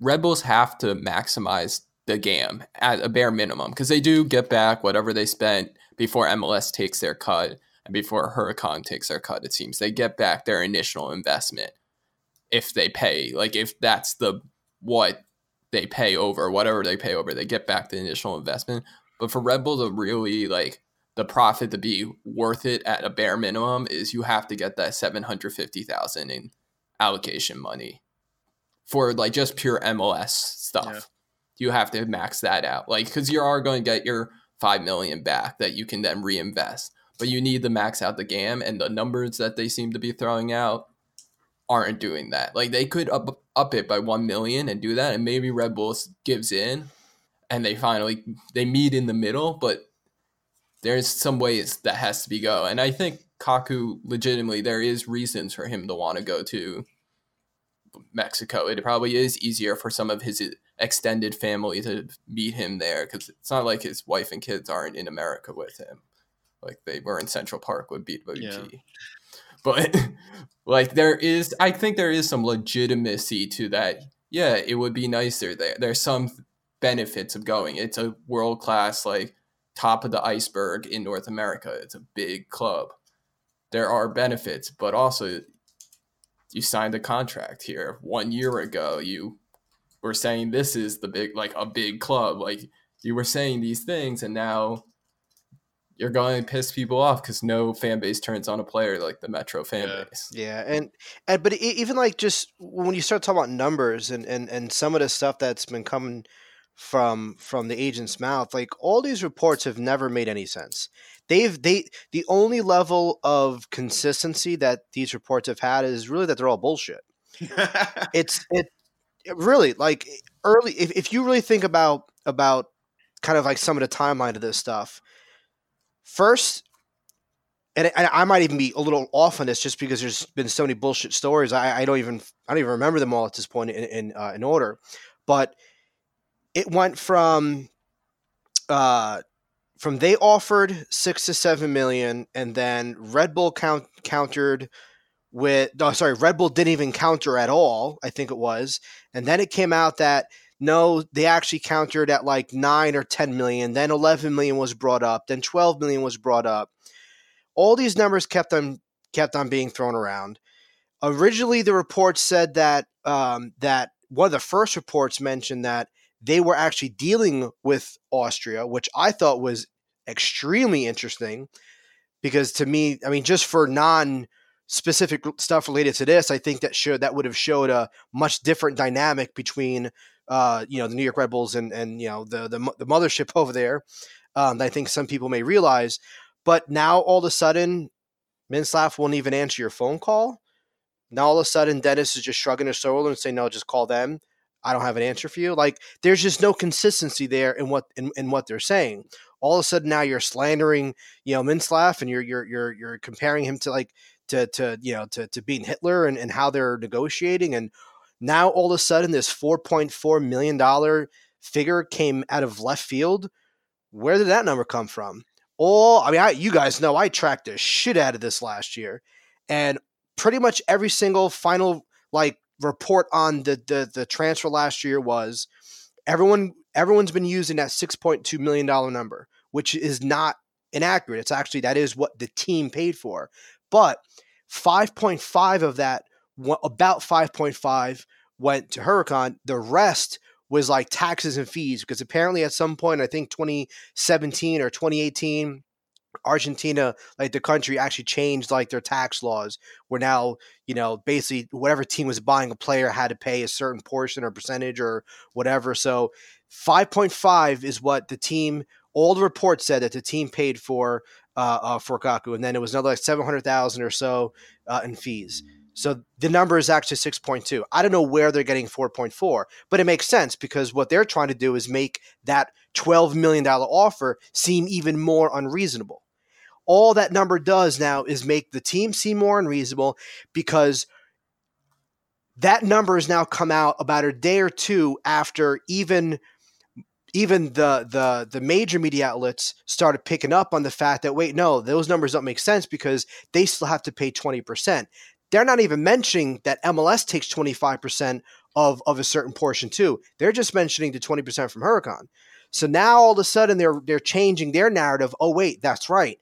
Red Bulls have to maximize the game at a bare minimum because they do get back whatever they spent before MLS takes their cut and before Huracan takes their cut. It seems they get back their initial investment if they pay. Like if that's the what they pay over, whatever they pay over, they get back the initial investment. But for Red Bull to really like the profit to be worth it at a bare minimum is you have to get that seven hundred fifty thousand in allocation money for like just pure MLS stuff. Yeah. You have to max that out, like because you are going to get your five million back that you can then reinvest, but you need to max out the GAM and the numbers that they seem to be throwing out aren't doing that. Like they could up up it by one million and do that, and maybe Red Bulls gives in, and they finally they meet in the middle, but there's some ways that has to be go, and I think Kaku legitimately there is reasons for him to want to go to Mexico. It probably is easier for some of his extended family to meet him there because it's not like his wife and kids aren't in America with him. Like they were in Central Park with Beat yeah. But like there is, I think there is some legitimacy to that. Yeah, it would be nicer there. There's some benefits of going. It's a world class, like top of the iceberg in North America. It's a big club. There are benefits, but also you signed a contract here one year ago. You were saying this is the big, like a big club. Like you were saying these things, and now you're going to piss people off because no fan base turns on a player like the Metro fan yeah. base. Yeah, and, and but even like just when you start talking about numbers and and and some of the stuff that's been coming from from the agent's mouth, like all these reports have never made any sense they've they the only level of consistency that these reports have had is really that they're all bullshit. it's it, it, really like early if, if you really think about about kind of like some of the timeline of this stuff. First, and I, might even be a little off on this just because there's been so many bullshit stories. I, I don't even I don't even remember them all at this point in in, uh, in order, but it went from uh, from they offered six to seven million, and then Red Bull count, countered with oh, sorry, Red Bull didn't even counter at all. I think it was, and then it came out that no, they actually countered at like nine or ten million. Then eleven million was brought up. Then twelve million was brought up. all these numbers kept on kept on being thrown around. Originally, the report said that um, that one of the first reports mentioned that they were actually dealing with Austria, which I thought was extremely interesting because to me, I mean, just for non specific stuff related to this, I think that showed that would have showed a much different dynamic between uh, you know the New York Red Bulls and and you know the the, the mothership over there. Um, I think some people may realize, but now all of a sudden, Mintzlaff won't even answer your phone call. Now all of a sudden, Denis is just shrugging his shoulder and saying, "No, just call them." I don't have an answer for you. Like there's just no consistency there in what in, in what they're saying. All of a sudden now you're slandering, you know, Mintzlaff and you're you're you're you're comparing him to like to to you know to to being Hitler and, and how they're negotiating and now all of a sudden this four point four million dollar figure came out of left field. Where did that number come from? All I mean, I, you guys know I tracked the shit out of this last year, and pretty much every single final like report on the the, the transfer last year was everyone everyone's been using that six point two million dollar number, which is not inaccurate. It's actually that is what the team paid for, but five point five of that, about five point five went to Huracan. The rest was like taxes and fees because apparently at some point, I think 2017 or 2018, Argentina, like the country, actually changed like their tax laws, where now you know basically whatever team was buying a player had to pay a certain portion or percentage or whatever. So five point five is what the team. All the reports said that the team paid for uh, uh, for Kaku, and then it was another like seven hundred thousand or so uh, in fees. So the number is actually 6.2. I don't know where they're getting 4.4, but it makes sense because what they're trying to do is make that $12 million offer seem even more unreasonable all that number does now is make the team seem more unreasonable because that number has now come out about a day or two after even even the the the major media outlets started picking up on the fact that wait no those numbers don't make sense because they still have to pay 20% they're not even mentioning that MLS takes 25% of of a certain portion too they're just mentioning the 20% from Huracan so now all of a sudden they're they're changing their narrative oh wait that's right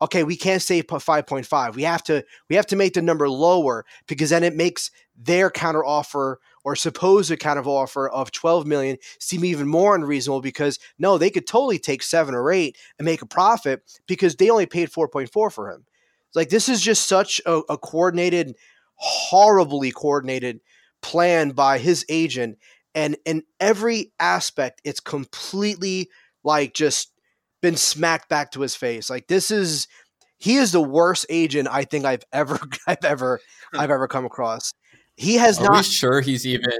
okay, we can't say 5.5. We have to we have to make the number lower because then it makes their counter offer or supposed counter offer of 12 million seem even more unreasonable because no, they could totally take 7 or 8 and make a profit because they only paid 4.4 for him. It's like this is just such a, a coordinated horribly coordinated plan by his agent and in every aspect it's completely like just been smacked back to his face. Like this is he is the worst agent I think I've ever I've ever hmm. I've ever come across. He has Are not. we sure he's even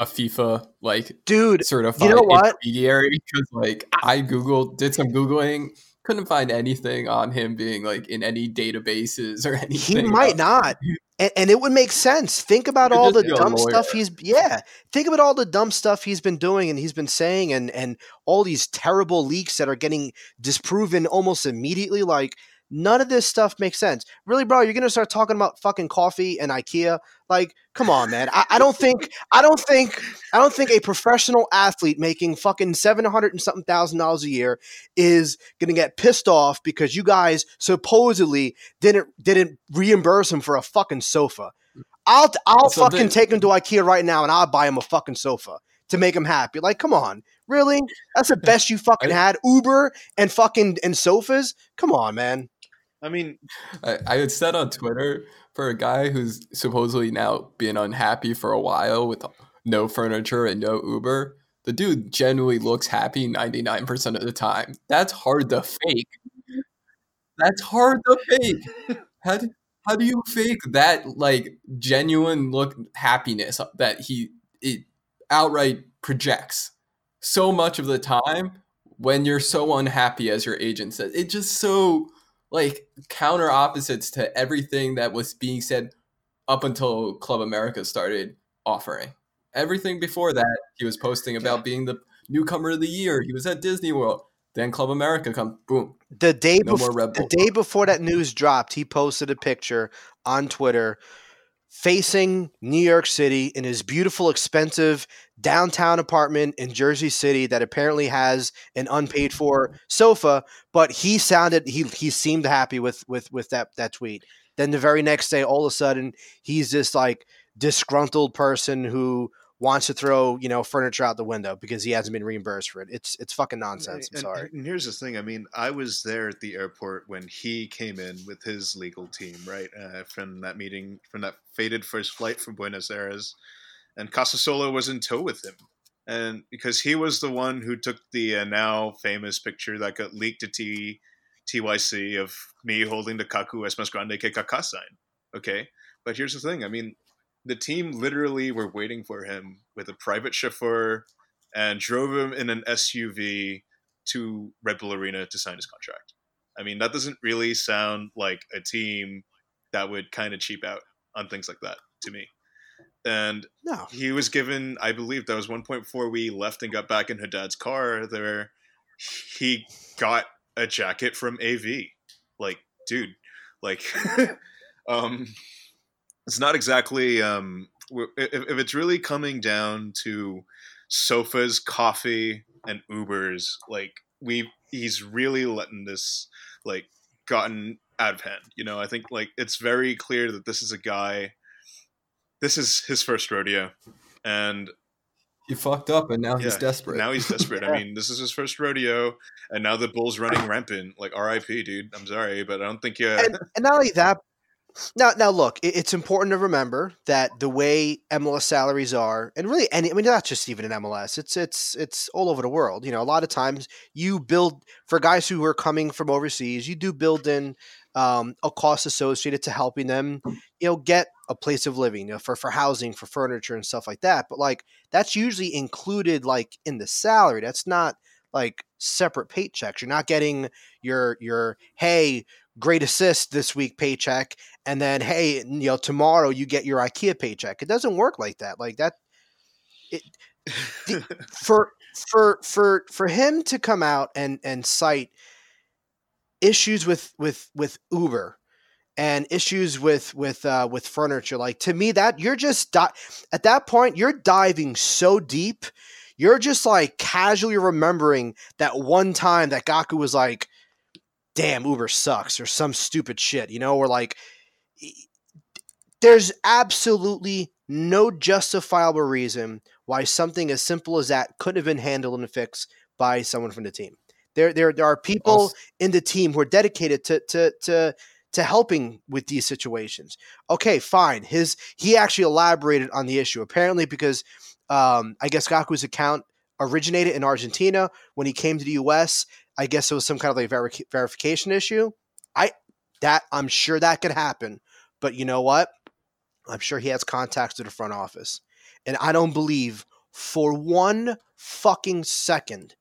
a FIFA like dude certified you know what? intermediary? Because like I googled, did some googling, couldn't find anything on him being like in any databases or anything. He might not. And, and, it would make sense. Think about all the dumb stuff he's yeah. Think about all the dumb stuff he's been doing and he's been saying and and all these terrible leaks that are getting disproven almost immediately. Like None of this stuff makes sense. Really, bro, you're gonna start talking about fucking coffee and IKEA? Like, come on, man. I, I don't think I don't think I don't think a professional athlete making fucking seven hundred and something thousand dollars a year is gonna get pissed off because you guys supposedly didn't didn't reimburse him for a fucking sofa. I'll I'll fucking take him to IKEA right now and I'll buy him a fucking sofa to make him happy. Like, come on, really? That's the best you fucking had. Uber and fucking and sofas. Come on, man. I mean, I, I had said on Twitter for a guy who's supposedly now been unhappy for a while with no furniture and no Uber. The dude genuinely looks happy 99% of the time. That's hard to fake. That's hard to fake. How do, how do you fake that like genuine look happiness that he it outright projects so much of the time when you're so unhappy as your agent says? It just so like counter opposites to everything that was being said up until Club America started offering. Everything before that, he was posting about being the newcomer of the year. He was at Disney World. Then Club America comes, boom. The day no before the day before that news dropped, he posted a picture on Twitter facing New York City in his beautiful, expensive downtown apartment in Jersey City that apparently has an unpaid for sofa. But he sounded he he seemed happy with with with that that tweet. Then the very next day, all of a sudden, he's this like disgruntled person who wants to throw you know furniture out the window because he hasn't been reimbursed for it. It's it's fucking nonsense. I'm and, sorry. And here's the thing. I mean, I was there at the airport when he came in with his legal team, right, uh, from that meeting, from that fated first flight from Buenos Aires, and Casasola was in tow with him, and because he was the one who took the uh, now famous picture that got leaked to T. TYC of me holding the Kaku es más grande que Kaká sign. Okay, but here's the thing. I mean, the team literally were waiting for him with a private chauffeur and drove him in an SUV to Red Bull Arena to sign his contract. I mean, that doesn't really sound like a team that would kind of cheap out on things like that to me. And No, he was given, I believe that was 1.4 we left and got back in Haddad's car there. He got a jacket from AV. Like, dude, like, um, it's not exactly, um, if, if it's really coming down to sofas, coffee, and Ubers, like, we, he's really letting this, like, gotten out of hand. You know, I think, like, it's very clear that this is a guy, this is his first rodeo. And He fucked up and now he's desperate. Now he's desperate. I mean, this is his first rodeo, and now the bull's running rampant. Like R.I.P. Dude. I'm sorry, but I don't think you. and, and not only that. Now, now look, it's important to remember that the way MLS salaries are, and really any, I mean, not just even in MLS, it's it's it's all over the world. You know, a lot of times you build for guys who are coming from overseas, you do build in um, a cost associated to helping them, you know, get a place of living, you know, for for housing, for furniture and stuff like that. But like that's usually included like in the salary. That's not like separate paychecks. You're not getting your your hey great assist this week paycheck and then hey you know tomorrow you get your ikea paycheck it doesn't work like that like that it for for for for him to come out and and cite issues with with with uber and issues with with uh with furniture like to me that you're just di- at that point you're diving so deep you're just like casually remembering that one time that Kaku was like damn uber sucks or some stupid shit you know or like there's absolutely no justifiable reason why something as simple as that couldn't have been handled and fixed by someone from the team. There there, there are people in the team who are dedicated to to to to helping with these situations. Okay fine his he actually elaborated on the issue apparently because um i guess Kaku's account originated in argentina when he came to the us I guess it was some kind of like veri- verification issue. I that I'm sure that could happen, but you know what? I'm sure he has contacts to the front office, and I don't believe for one fucking second,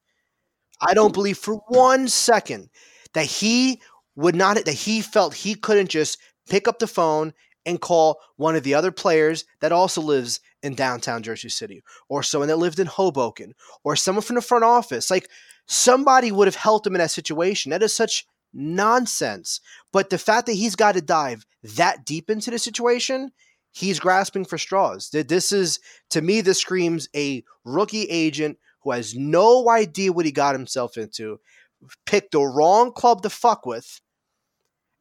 I don't believe for one second that he would not that he felt he couldn't just pick up the phone and call one of the other players that also lives in downtown Jersey City, or someone that lived in Hoboken, or someone from the front office. Like somebody would have helped him in that situation. That is such nonsense. But the fact that he's got to dive that deep into the situation, he's grasping for straws. Th- This is, to me, this screams a rookie agent who has no idea what he got himself into, picked the wrong club to fuck with,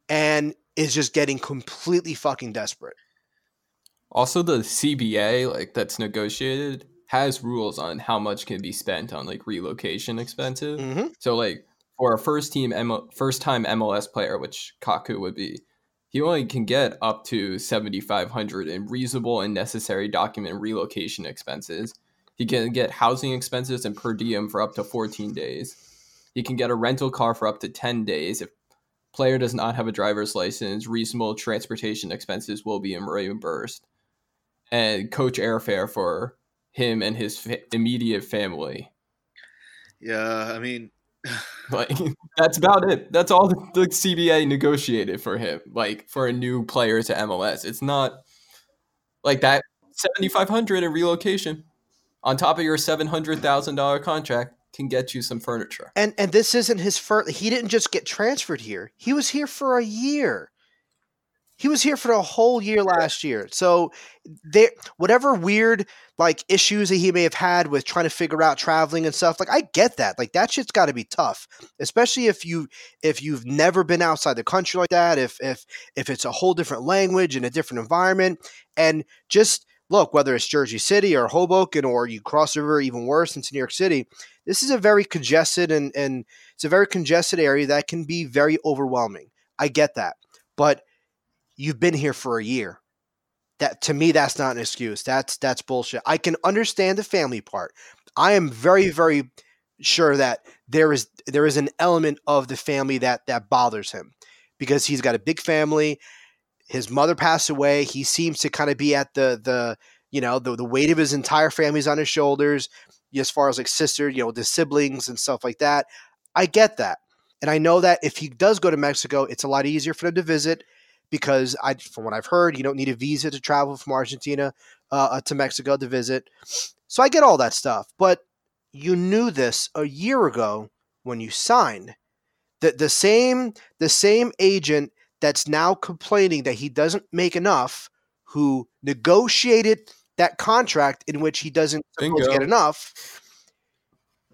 and is just getting completely fucking desperate. Also, the CBA like that's negotiated has rules on how much can be spent on like relocation expenses. hmm So like for a first team M- first time MLS player, which Kaku would be, he only can get up to seventy five hundred in reasonable and necessary document relocation expenses. He can get housing expenses and per diem for up to fourteen days. He can get a rental car for up to ten days if player does not have a driver's license. Reasonable transportation expenses will be reimbursed, and coach airfare for him and his fa- immediate family. yeah, I mean, Like that's about it. That's all the, the CBA negotiated for him. Like for a new player to MLS, it's not like that seventy five hundred in relocation on top of your seven hundred thousand dollar contract can get you some furniture. And and this isn't his first. He didn't just get transferred here. He was here for a year. He was here for a whole year last year. So there whatever weird like issues that he may have had with trying to figure out traveling and stuff, like I get that. Like that shit's gotta be tough. Especially if you if you've never been outside the country like that, if if if it's a whole different language and a different environment. And just look, whether it's Jersey City or Hoboken or you cross the river even worse into New York City, this is a very congested and, and it's a very congested area that can be very overwhelming. I get that. But you've been here for a year. That to me, that's not an excuse. That's that's bullshit. I can understand the family part. I am very, very sure that there is there is an element of the family that that bothers him because he's got a big family. His mother passed away. He seems to kind of be at the the you know the, the weight of his entire family's on his shoulders as far as like sister, you know, the siblings and stuff like that. I get that. And I know that if he does go to Mexico, it's a lot easier for him to visit because I, from what I've heard, you don't need a visa to travel from Argentina uh, uh, to Mexico to visit. So I get all that stuff. But you knew this a year ago when you signed. The, the same the same agent that's now complaining that he doesn't make enough, who negotiated that contract in which he doesn't get enough.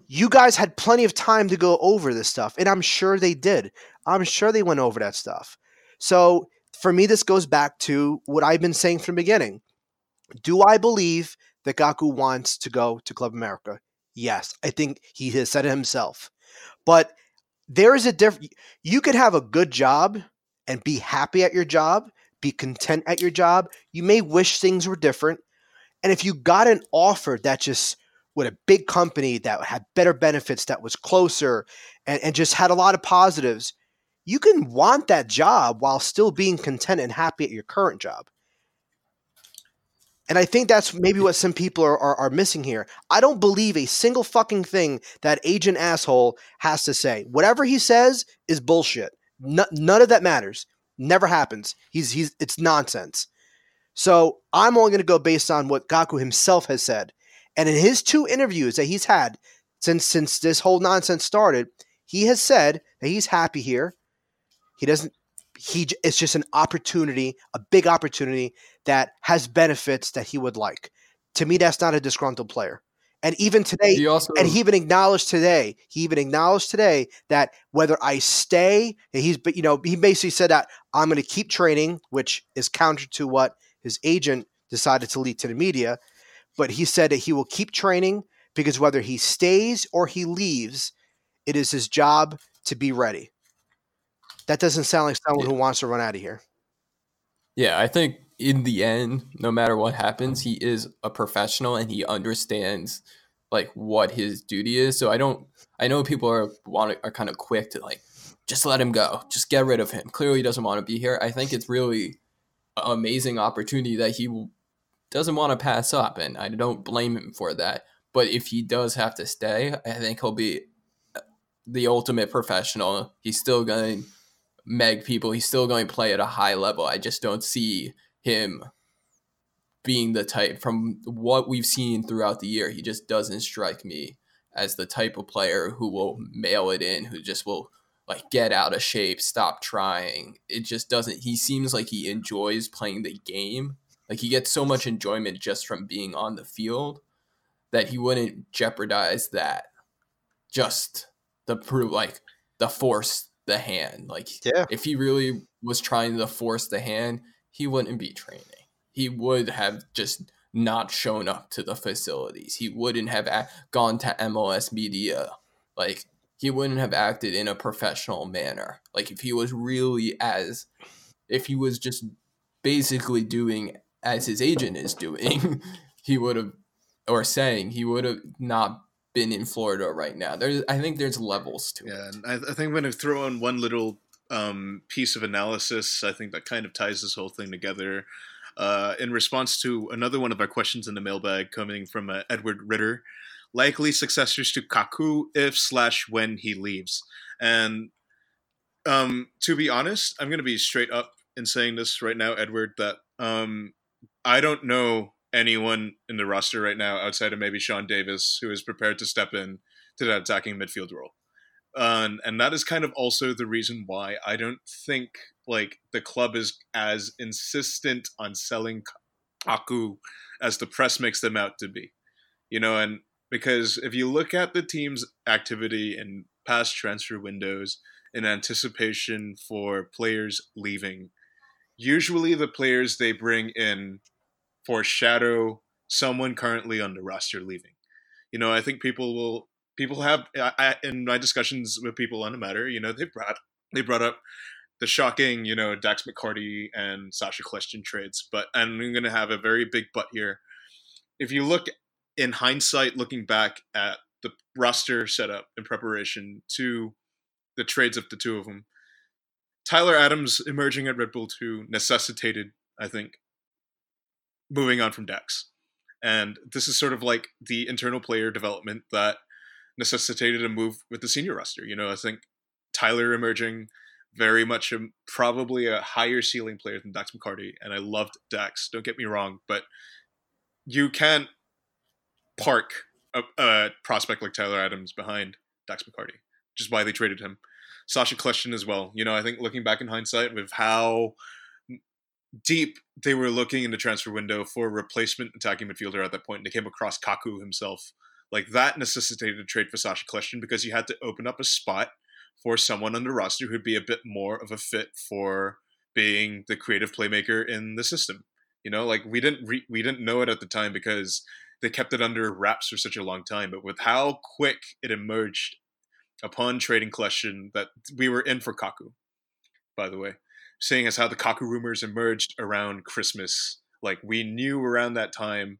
You guys had plenty of time to go over this stuff, and I'm sure they did. I'm sure they went over that stuff. So for me, this goes back to what I've been saying from the beginning. Do I believe that Kaku wants to go to Club America? Yes, I think he has said it himself. But there is a difference. You could have a good job and be happy at your job, be content at your job. You may wish things were different. And if you got an offer that just with a big company that had better benefits, that was closer, and, and just had a lot of positives, you can want that job while still being content and happy at your current job. And I think that's maybe what some people are, are, are, missing here. I don't believe a single fucking thing that agent asshole has to say. Whatever he says is bullshit. N- none of that matters. Never happens. He's he's it's nonsense. So I'm only going to go based on what Kaku himself has said. And in his two interviews that he's had since since this whole nonsense started, he has said that he's happy here. He doesn't he it's just an opportunity, a big opportunity that has benefits that he would like. To me that's not a disgruntled player. And even today, he also, and he even acknowledged today, he even acknowledged today that whether I stay, he's, but you know, he basically said that I'm going to keep training, which is counter to what his agent decided to leak to the media, but he said that he will keep training because whether he stays or he leaves, it is his job to be ready. That doesn't sound like someone yeah. who wants to run out of here. Yeah, I think in the end, no matter what happens, he is a professional and he understands like what his duty is. So I don't I know people are want are kind of quick to like just let him go. Just get rid of him. Clearly he doesn't want to be here. I think it's really amazing opportunity that he doesn't want to pass up, and I don't blame him for that. But if he does have to stay, I think he'll be uh, the ultimate professional. He's still going to meg people. He's still going to play at a high level. I just don't see him being the type from what we've seen throughout the year. He just doesn't strike me as the type of player who will mail it in, who just will like get out of shape, stop trying. It just doesn't. He seems like he enjoys playing the game. Like he gets so much enjoyment just from being on the field that he wouldn't jeopardize that just the prove like the force the hand. Like yeah. if he really was trying to force the hand, he wouldn't be training. He would have just not shown up to the facilities. He wouldn't have gone to MLS media. Like he wouldn't have acted in a professional manner. Like if he was really as if he was just basically doing as his agent is doing, he would have or saying he would have not been in Florida right now. There's I think there's levels to yeah, it. Yeah, I, I think I'm going to throw in one little um, piece of analysis. I think that kind of ties this whole thing together. Uh, in response to another one of our questions in the mailbag coming from uh, Edward Ritter, likely successors to Kaku if slash when he leaves. And um, to be honest, I'm going to be straight up in saying this right now, Edward, that um, I don't know anyone in the roster right now outside of maybe Sean Davis who is prepared to step in to that attacking midfield role. Um, and that is kind of also the reason why I don't think like the club is as insistent on selling Kaku as the press makes them out to be. You know, and because if you look at the team's activity in past transfer windows in anticipation for players leaving, usually the players they bring in foreshadow someone currently on the roster leaving. You know, I think people will people have I, in my discussions with people on the matter, you know, they brought they brought up the shocking, you know, Dax McCarty and Sacha Kljestan trades, but and I'm going to have a very big but here. If you look in hindsight, looking back at the roster setup in preparation to the trades of the two of them, Tyler Adams emerging at Red Bull 2 necessitated, I think, moving on from Dax. And this is sort of like the internal player development that necessitated a move with the senior roster. You know, I think Tyler emerging very much a, probably a higher ceiling player than Dax McCarty, and I loved Dax. Don't get me wrong, but you can't park a, a prospect like Tyler Adams behind Dax McCarty, which is why they traded him. Sacha Kljestan as well. You know, I think looking back in hindsight with how deep they were looking in the transfer window for replacement attacking midfielder at that point, and they came across Kaku himself like that necessitated a trade for Sacha Kljestan because you had to open up a spot for someone on the roster who'd be a bit more of a fit for being the creative playmaker in the system. You know, like we didn't re- we didn't know it at the time because they kept it under wraps for such a long time. But with how quick it emerged upon trading Kljestan that we were in for Kaku. By the way, seeing as how the Kaku rumors emerged around Christmas, like we knew around that time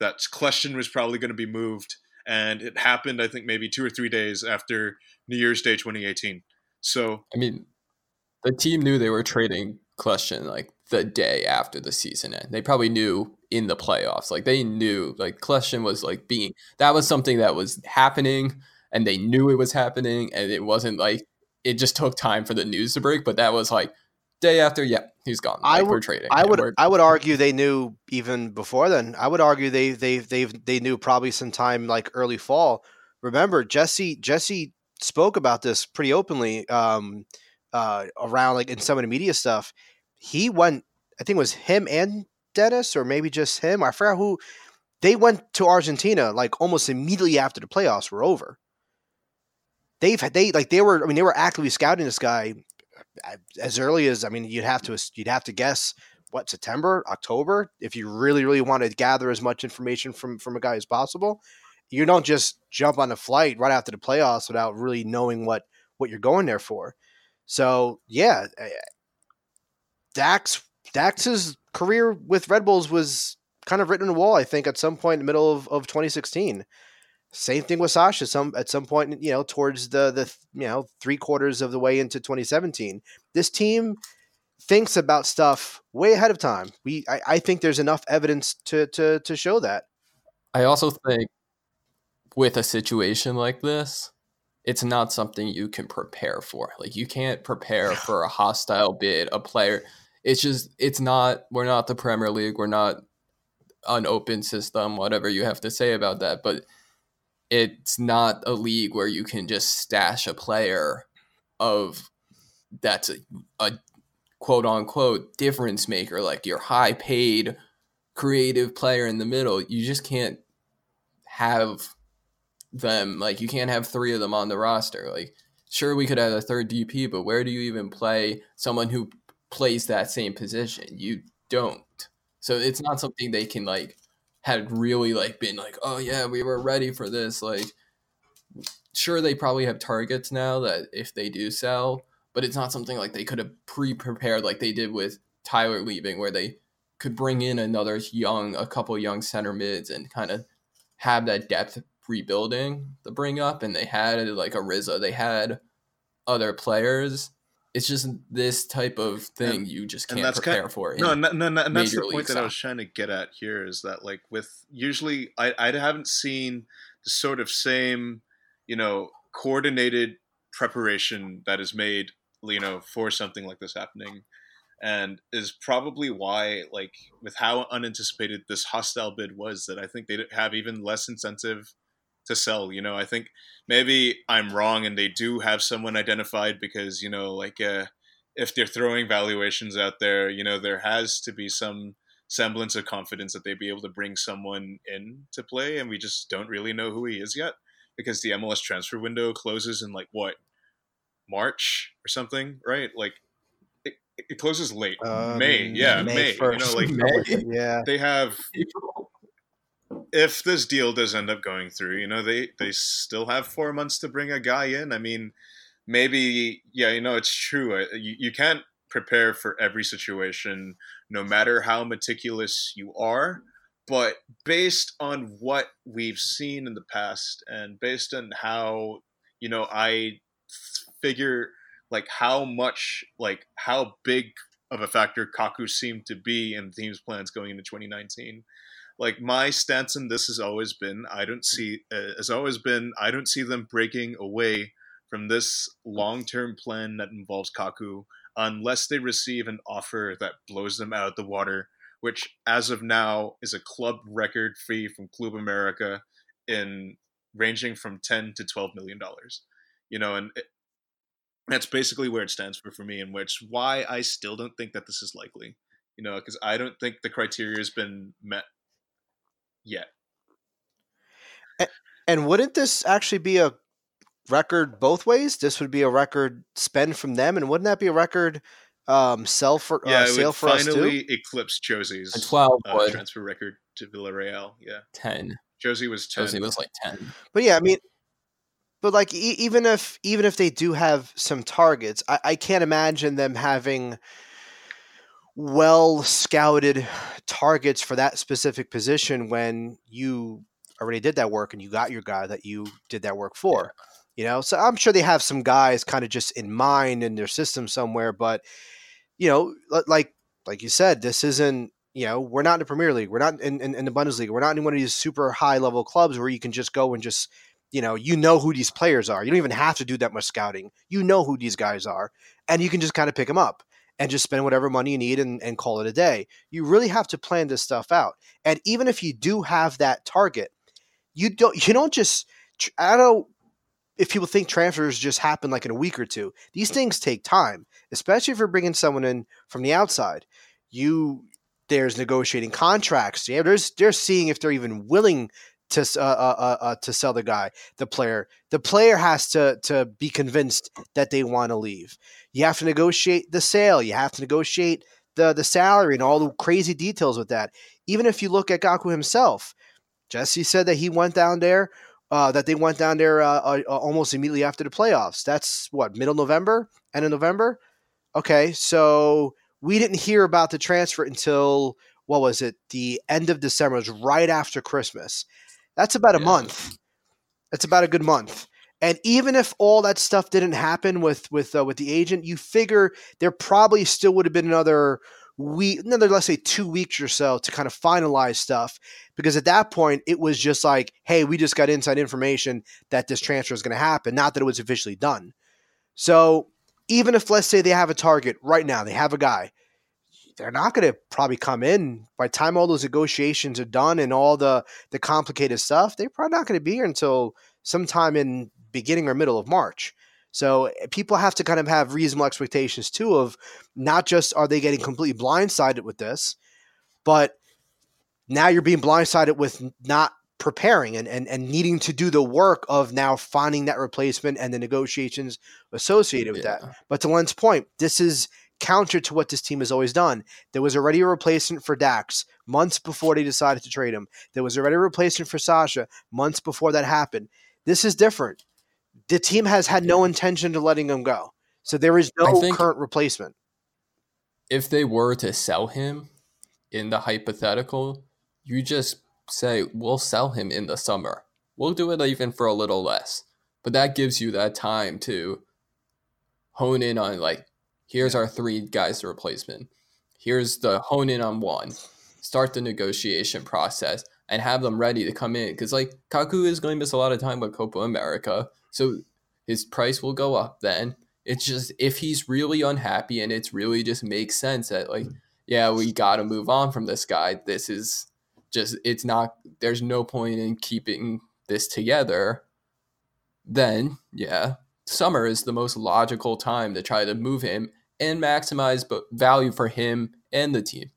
that Kljestan was probably going to be moved and it happened I think maybe two or three days after New Year's Day 2018. So I mean, the team knew they were trading Kljestan like the day after the season end. They probably knew in the playoffs, like they knew like Kljestan was like being that was something that was happening, and they knew it was happening, and it wasn't like it just took time for the news to break, but that was like day after, yeah, he's gone. Like, I would, we're trading. I would, I would argue they knew even before then. I would argue they, they, they, they knew probably sometime like early fall. Remember, Jesse, Jesse spoke about this pretty openly um, uh, around like in some of the media stuff. He went, I think it was him and Denis, or maybe just him. I forgot who. They went to Argentina like almost immediately after the playoffs were over. They've they like they were. I mean, they were actively scouting this guy as early as I mean, you'd have to you'd have to guess what September, October, if you really really want to gather as much information from from a guy as possible. You don't just jump on a flight right after the playoffs without really knowing what what you're going there for. So yeah, eh, Dax Dax's career with Red Bulls was kind of written on the wall. I think at some point in the middle of, of 2016. Same thing with Sacha. Some at some point, you know, towards the the you know three quarters of the way into 2017, this team thinks about stuff way ahead of time. We I, I think there's enough evidence to to to show that. I also think with a situation like this, it's not something you can prepare for. Like you can't prepare for a hostile bid, a player. It's just it's not we're not the Premier League, we're not an open system, whatever you have to say about that, but it's not a league where you can just stash a player of that's a, a quote unquote difference maker, like your high paid creative player in the middle. You just can't have them like you can't have three of them on the roster. Like sure we could have a third DP, but where do you even play someone who plays that same position? You don't. So it's not something they can like had really like been like, oh yeah, we were ready for this. Like sure they probably have targets now that if they do sell, but it's not something like they could have pre-prepared like they did with Tyler leaving where they could bring in another young a couple young center mids and kind of have that depth rebuilding to bring up and they had like a Rizza, they had other players. It's just this type of thing And- you just can't prepare kind- for. No, no, no, no, and that's the point that I was trying to get at here is that like with usually I I haven't seen the sort of same you know coordinated preparation that is made you know for something like this happening and is probably why like with how unanticipated this hostile bid was that I think they have even less incentive to sell. You know, I think maybe I'm wrong and they do have someone identified because you know, like uh, if they're throwing valuations out there, you know, there has to be some semblance of confidence that they'd be able to bring someone in to play, and we just don't really know who he is yet because the MLS transfer window closes in like what March or something, right? Like it, it closes late Um, May, yeah, May. May you know, 1st. like May? yeah. they have if this deal does end up going through, you know, they they still have four months to bring a guy in. I mean, maybe yeah, you know, it's true. You, you can't prepare for every situation, no matter how meticulous you are. But based on what we've seen in the past, and based on how you know, I figure like how much, like how big of a factor Kaku seemed to be in the team's plans going into 2019 like my stance on this has always been i don't see uh, has always been i don't see them breaking away from this long-term plan that involves kaku unless they receive an offer that blows them out of the water which as of now is a club record fee from club america in ranging from 10 to 12 million dollars you know and it, that's basically where it stands for for me and which why i still don't think that this is likely you know because i don't think the criteria has been met yet And and wouldn't this actually be a record both ways? This would be a record spend from them, and wouldn't that be a record um, sell for yeah, uh, it sale would for us too? finally eclipse Jozy's A 12 uh, transfer record to Villarreal. Yeah, 10. Jozy was ten. Jozy was like 10. But yeah, I mean, but like e- even if even if they do have some targets, I, I can't imagine them having well scouted targets for that specific position when you already did that work and you got your guy that you did that work for. You know, so I'm sure they have some guys kind of just in mind in their system somewhere, but you know, like like you said, this isn't you know, we're not in the Premier League. We're not in, in, in the Bundesliga. We're not in one of these super high level clubs where you can just go and just, you know, you know who these players are. You don't even have to do that much scouting. You know who these guys are, and you can just kind of pick them up and just spend whatever money you need and, and call it a day. You really have to plan this stuff out. And even if you do have that target, you don't you don't just I don't if people think transfers just happen like in a week or two. These things take time, especially if you're bringing someone in from the outside. You there's negotiating contracts. Yeah, there's they're seeing if they're even willing to uh, uh, uh, uh, to sell the guy, the player. The player has to to be convinced that they want to leave. You have to negotiate the sale. You have to negotiate the the salary and all the crazy details with that. Even if you look at Kaku himself, Jesse said that he went down there. Uh, that they went down there uh, uh, almost immediately after the playoffs. That's what middle November, end of November. Okay, so we didn't hear about the transfer until what was it? The end of December. It was right after Christmas. That's about a Yeah. month. That's about a good month. And even if all that stuff didn't happen with with uh, with the agent, you figure there probably still would have been another week, another let's say two weeks or so to kind of finalize stuff. Because at that point, it was just like, hey, we just got inside information that this transfer is going to happen, not that it was officially done. So even if let's say they have a target right now, they have a guy, they're not going to probably come in by time all those negotiations are done and all the the complicated stuff. They're probably not going to be here until sometime in beginning or middle of March. So eh, people have to kind of have reasonable expectations too of not just are they getting completely blindsided with this, but now you're being blindsided with not preparing and, and, and needing to do the work of now finding that replacement and the negotiations associated with that. But to Len's point, this is counter to what this team has always done. There was already a replacement for Dax months before they decided to trade him. There was already a replacement for Sacha months before that happened. This is different. The team has had no intention to letting him go. So there is no current replacement. If they were to sell him in the hypothetical, you just say, we'll sell him in the summer. We'll do it even for a little less. But that gives you that time to hone in on, like, here's our three guys to replacement. Here's the hone in on one. Start the negotiation process and have them ready to come in. Because, like, Kaku is going to miss a lot of time with Copa America. So his price will go up then. It's just if he's really unhappy and it's really just makes sense that like yeah we got to move on from this guy. This is just it's not there's no point in keeping this together, then yeah, summer is the most logical time to try to move him and maximize but value for him and the team.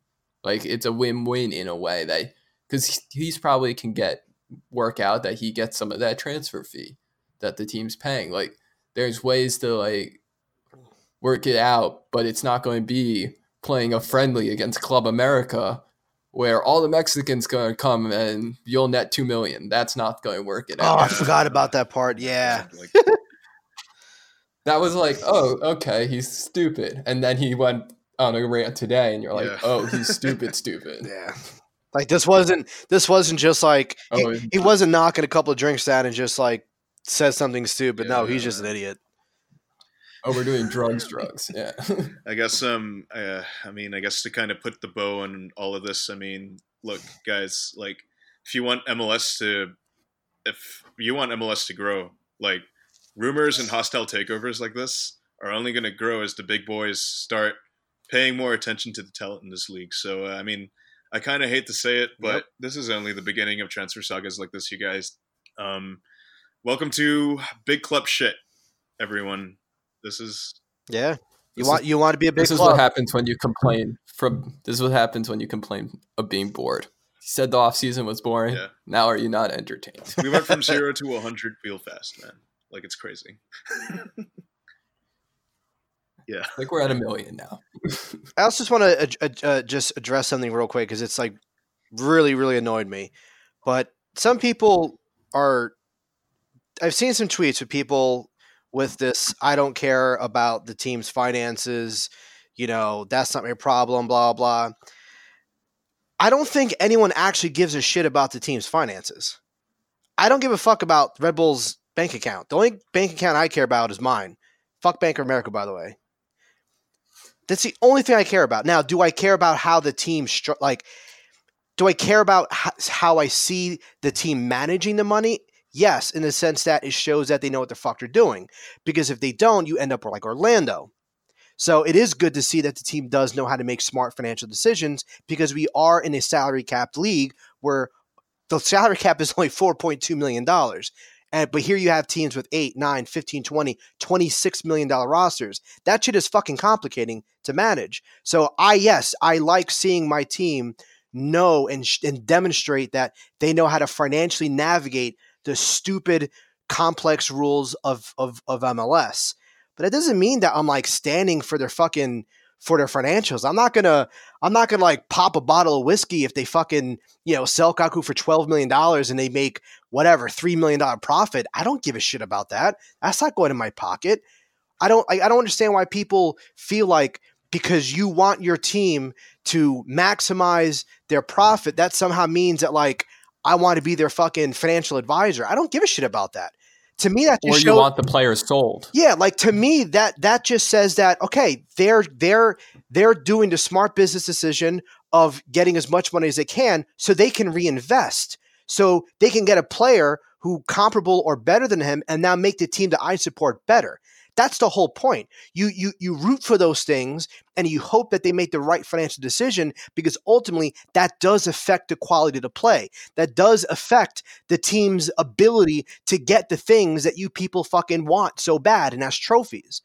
Like it's a win-win in a way that because he's probably can get work out that he gets some of that transfer fee that the team's paying. Like there's ways to like work it out, but it's not going to be playing a friendly against Club America where all the Mexicans going to come and you'll net 2 million. That's not going to work it oh, out. Oh, I forgot about that part. Yeah. that was like, oh, okay, he's stupid. And then he went on a rant today and you're like, yeah. oh, he's stupid, stupid. Yeah. Like this wasn't this wasn't just like oh, he, he, wasn't knocking a couple of drinks down and just like says something stupid. Yeah, no, he's just an idiot. Oh, we're doing drugs, drugs. Yeah. I guess um uh, I mean, I guess to kind of put the bow on all of this, I mean, look, guys, like if you want MLS to if you want MLS to grow, like rumors and hostile takeovers like this are only going to grow as the big boys start paying more attention to the talent in this league. So, uh, I mean, I kind of hate to say it, but yep. this is only the beginning of transfer sagas like this, you guys. Um, welcome to Big Club shit, everyone. This is yeah. You want is, you want to be a big. This is what happens when you complain from. This is what happens when you complain of being bored. You said the off season was boring. Yeah. Now are you not entertained? we went from zero to hundred real fast, man. Like it's crazy. yeah, like we're at a million now. I also just want to uh, uh, just address something real quick because it's like really really annoyed me. But some people are. I've seen some tweets with people with this I don't care about the team's finances, you know, that's not my problem, blah blah. I don't think anyone actually gives a shit about the team's finances. I don't give a fuck about Red Bull's bank account. The only bank account I care about is mine. Fuck Bank of America, by the way. That's the only thing I care about. Now, do I care about how the team stru- like? Do I care about how I see the team managing the money? Yes, in the sense that it shows that they know what the fuck they're doing. Because if they don't, you end up like Orlando. So it is good to see that the team does know how to make smart financial decisions because we are in a salary capped league where the salary cap is only $4.2 million. And, but here you have teams with 8, 9, 15, 20, 26 million dollar rosters. That shit is fucking complicating to manage. So I yes, I like seeing my team know and, and demonstrate that they know how to financially navigate the stupid complex rules of, of, of MLS. But it doesn't mean that I'm like standing for their fucking for their financials. I'm not gonna I'm not gonna like pop a bottle of whiskey if they fucking, you know, sell Kaku for twelve million dollars and they make whatever, three million dollar profit. I don't give a shit about that. That's not going in my pocket. I don't I, I don't understand why people feel like because you want your team to maximize their profit, that somehow means that like I want to be their fucking financial advisor. I don't give a shit about that. To me, that or you want the players sold. Yeah, like to me, that that just says that okay, they're they're they're doing the smart business decision of getting as much money as they can, so they can reinvest, so they can get a player who comparable or better than him, and now make the team that I support better. That's the whole point. You you you root for those things and you hope that they make the right financial decision because ultimately that does affect the quality of the play. That does affect the team's ability to get the things that you people fucking want so bad and that's trophies.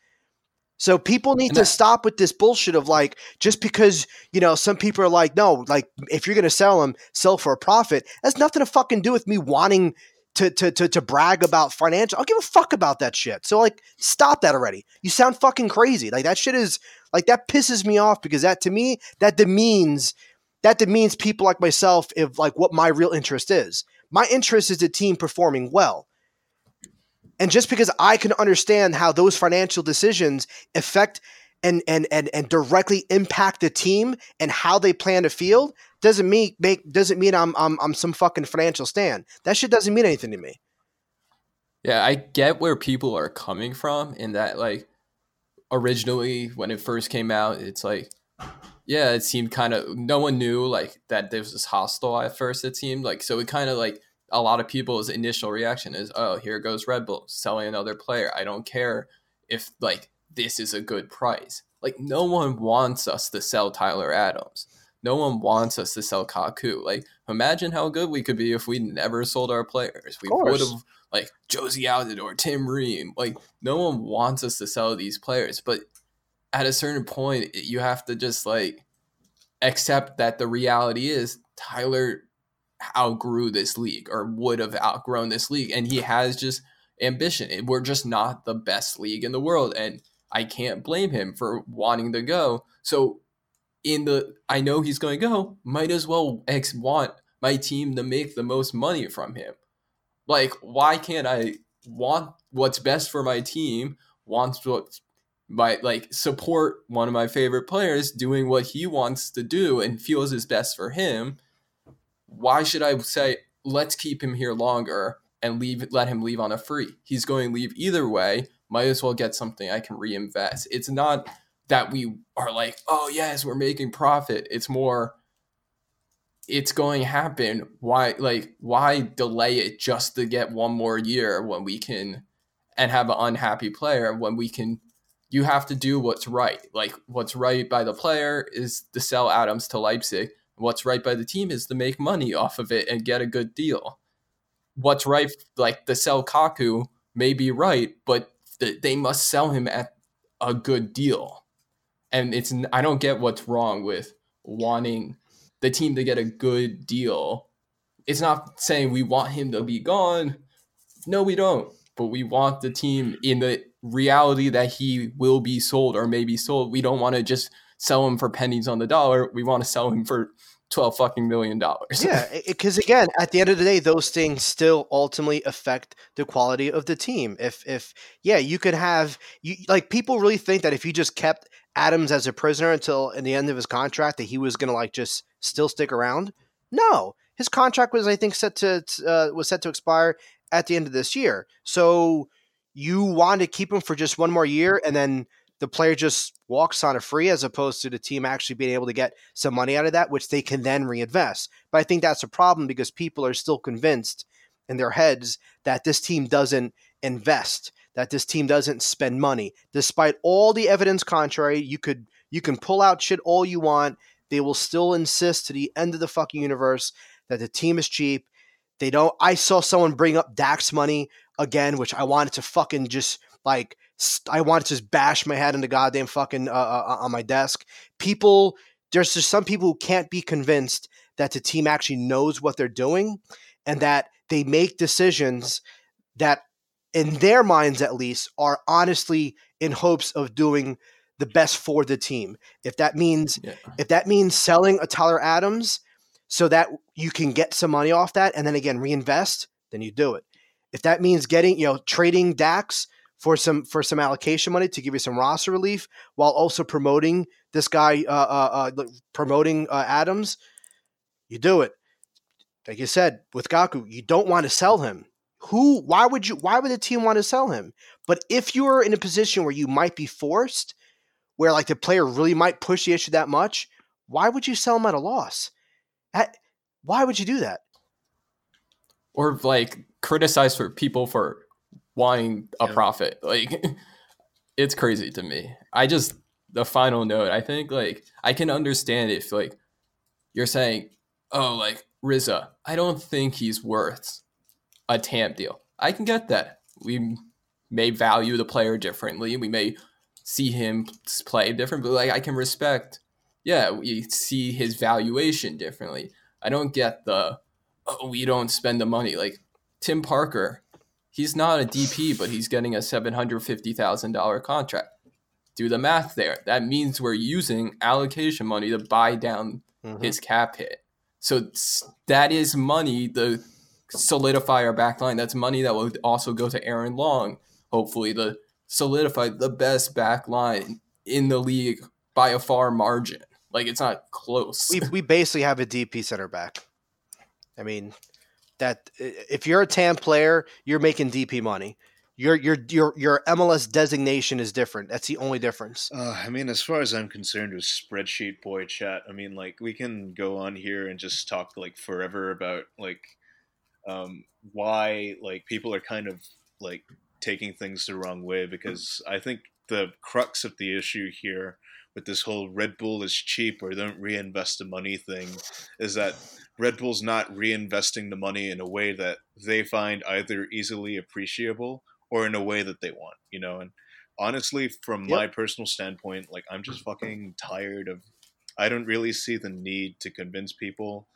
So people need to stop with this bullshit of like just because you know some people are like no like if you're gonna sell them sell for a profit that's nothing to fucking do with me wanting to, to, to, to brag about financial. I don't give a fuck about that shit. So like, stop that already. You sound fucking crazy. Like that shit is like that pisses me off because that to me that demeans that demeans people like myself if like what my real interest is. My interest is the team performing well. And just because I can understand how those financial decisions affect and and and and directly impact the team and how they plan to field doesn't mean make doesn't mean I'm I'm I'm some fucking financial stand. That shit doesn't mean anything to me. Yeah, I get where people are coming from in that like originally when it first came out, it's like yeah, it seemed kind of no one knew like that there was this hostile at first it seemed like so it kind of like a lot of people's initial reaction is oh here goes Red Bull selling another player. I don't care if like this is a good price. Like no one wants us to sell Tyler Adams. No one wants us to sell Kaku. Like, imagine how good we could be if we never sold our players. We would have like Jozy Altidore, Tim Ream. Like, no one wants us to sell these players, but at a certain point, you have to just like accept that the reality is Tyler outgrew this league or would have outgrown this league, and he has just ambition. We're just not the best league in the world, and I can't blame him for wanting to go. So in the I know he's going to go, might as well ex want my team to make the most money from him. Like why can't I want what's best for my team, wants what my like support one of my favorite players doing what he wants to do and feels is best for him. Why should I say let's keep him here longer and leave let him leave on a free? He's going to leave either way. Might as well get something I can reinvest. It's not that we are like, oh yes, we're making profit. It's more it's going to happen. Why like why delay it just to get one more year when we can and have an unhappy player when we can you have to do what's right. Like what's right by the player is to sell Adams to Leipzig. What's right by the team is to make money off of it and get a good deal. What's right like to sell Kaku may be right, but they must sell him at a good deal and it's I don't get what's wrong with wanting the team to get a good deal. It's not saying we want him to be gone. No, we don't. But we want the team in the reality that he will be sold or may be sold. We don't want to just sell him for pennies on the dollar. We want to sell him for 12 fucking million dollars. yeah, because again, at the end of the day, those things still ultimately affect the quality of the team. If if yeah, you could have you like people really think that if you just kept Adams as a prisoner until in the end of his contract that he was going to like just still stick around. No, his contract was I think set to uh, was set to expire at the end of this year. So you want to keep him for just one more year and then the player just walks on a free as opposed to the team actually being able to get some money out of that which they can then reinvest. But I think that's a problem because people are still convinced in their heads that this team doesn't invest that this team doesn't spend money. Despite all the evidence contrary, you could you can pull out shit all you want. They will still insist to the end of the fucking universe that the team is cheap. They don't. I saw someone bring up Dax money again, which I wanted to fucking just like I wanted to just bash my head in the goddamn fucking uh, uh, uh, on my desk. People, there's just some people who can't be convinced that the team actually knows what they're doing, and that they make decisions that in their minds at least, are honestly in hopes of doing the best for the team. If that means yeah. if that means selling a Tyler Adams so that you can get some money off that and then again reinvest, then you do it. If that means getting, you know, trading Dax for some for some allocation money to give you some roster relief while also promoting this guy uh, uh, uh promoting uh, Adams, you do it. Like you said with Kaku, you don't want to sell him who why would you why would the team want to sell him? But if you're in a position where you might be forced where like the player really might push the issue that much why would you sell him at a loss? At, why would you do that? Or like criticize for people for wanting a yeah. profit. Like it's crazy to me. I just the final note i think like i can understand if like you're saying oh like Riza, I don't think he's worth a TAM deal. I can get that. We may value the player differently. We may see him play different, but like I can respect. Yeah, we see his valuation differently. I don't get the oh we don't spend the money like Tim Parker. He's not a DP, but he's getting a seven hundred fifty thousand dollar contract. Do the math there. That means we're using allocation money to buy down mm-hmm. his cap hit. So that is money the solidify our back line. That's money that will also go to Aaron Long, hopefully, to solidify the best back line in the league by a far margin. Like it's not close. We we basically have a DP center back. I mean, that if you're a TAM player, you're making DP money. Your your your your MLS designation is different. That's the only difference. Uh, I mean, as far as I'm concerned with spreadsheet boy chat, I mean, like we can go on here and just talk like forever about like um, why like people are kind of like taking things the wrong way because I think the crux of the issue here with this whole Red Bull is cheap or don't reinvest the money thing is that Red Bull's not reinvesting the money in a way that they find either easily appreciable or in a way that they want, you know. And honestly, from yep. my personal standpoint, like I'm just fucking tired of. I don't really see the need to convince people,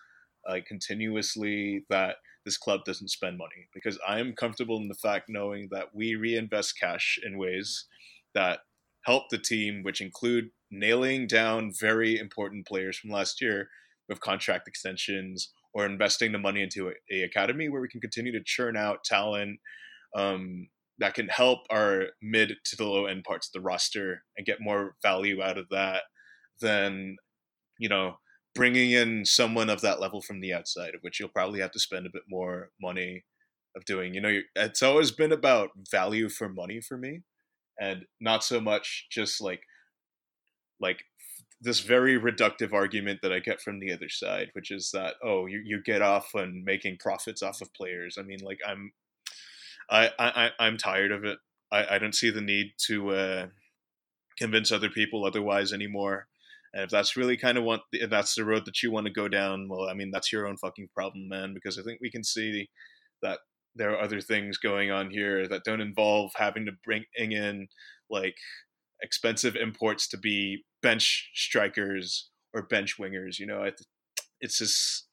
like uh, continuously that this club doesn't spend money because I am comfortable in the fact knowing that we reinvest cash in ways that help the team, which include nailing down very important players from last year with contract extensions or investing the money into a, a academy where we can continue to churn out talent um, that can help our mid to the low end parts of the roster and get more value out of that than you know bringing in someone of that level from the outside of which you'll probably have to spend a bit more money of doing you know it's always been about value for money for me and not so much just like like this very reductive argument that I get from the other side, which is that oh, you, you get off on making profits off of players. I mean, like I'm, I I I'm tired of it. I I don't see the need to uh, convince other people otherwise anymore. And if that's really kind of what if that's the road that you want to go down, well, I mean, that's your own fucking problem, man. Because I think we can see that there are other things going on here that don't involve having to bring in like expensive imports to be bench strikers or bench wingers. You know, it, it's just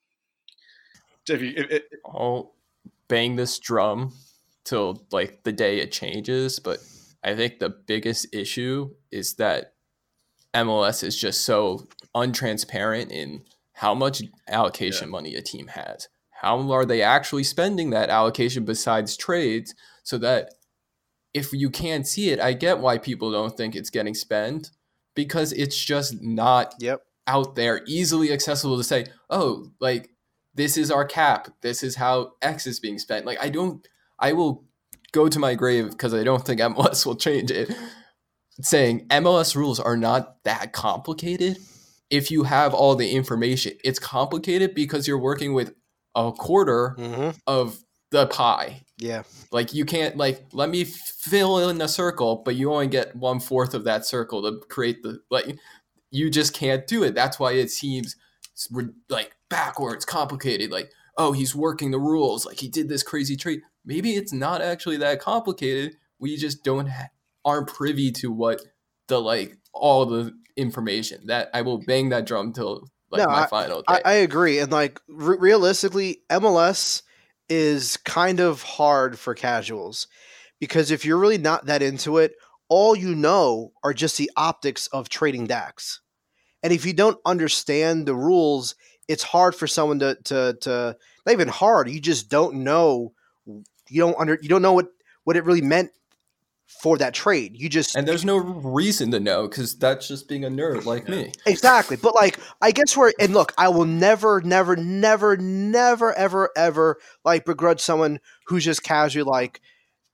if you, it, it, I'll bang this drum till like the day it changes, but I think the biggest issue is that MLS is just so untransparent in how much allocation yeah. money a team has. How are they actually spending that allocation besides trades so that if you can't see it, I get why people don't think it's getting spent because it's just not yep. out there easily accessible to say, oh, like this is our cap. This is how X is being spent. Like I don't I will go to my grave because I don't think MLS will change it. Saying MLS rules are not that complicated if you have all the information. It's complicated because you're working with a quarter mm-hmm. of the pie. Yeah. Like you can't like let me fill in a circle, but you only get one fourth of that circle to create the like you just can't do it. That's why it seems like backwards, complicated. Like oh, he's working the rules. Like he did this crazy trade. Maybe it's not actually that complicated. We just don't ha- aren't privy to what the like all the information that I will bang that drum till like no, my I, final day. I, I agree, and like re- realistically, MLS is kind of hard for casuals because if you're really not that into it, all you know are just the optics of trading Dax. And if you don't understand the rules, it's hard for someone to to to not even hard. You just don't know. You don't under. You don't know what what it really meant for that trade. You just and there's no reason to know because that's just being a nerd like me. Exactly, but like I guess where and look, I will never, never, never, never, ever, ever like begrudge someone who's just casually like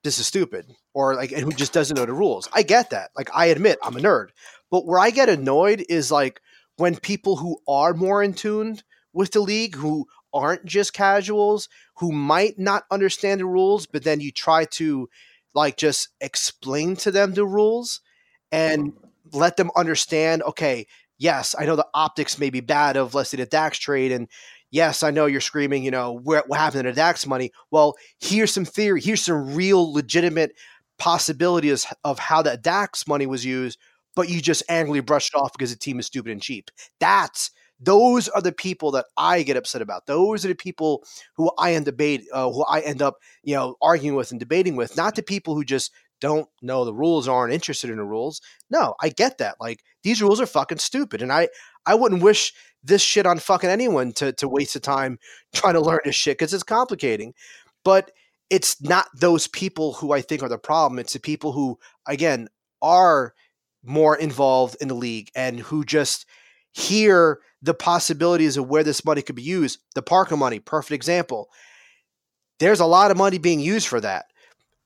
this is stupid or like and who just doesn't know the rules. I get that. Like I admit I'm a nerd, but where I get annoyed is like when people who are more in tune with the league who aren't just casuals who might not understand the rules but then you try to like just explain to them the rules and let them understand okay yes i know the optics may be bad of let's say the dax trade and yes i know you're screaming you know what, happened to the dax money. Well here's some theory here's some real legitimate possibilities of how that dax money was used but you just angrily brushed off because the team is stupid and cheap. That's those are the people that I get upset about. Those are the people who I end debate, uh, who I end up, you know, arguing with and debating with. Not the people who just don't know the rules, aren't interested in the rules. No, I get that. Like these rules are fucking stupid, and I I wouldn't wish this shit on fucking anyone to to waste the time trying to learn this shit because it's complicating. But it's not those people who I think are the problem. It's the people who, again, are more involved in the league and who just hear the possibilities of where this money could be used. The Parker money, perfect example. There's a lot of money being used for that.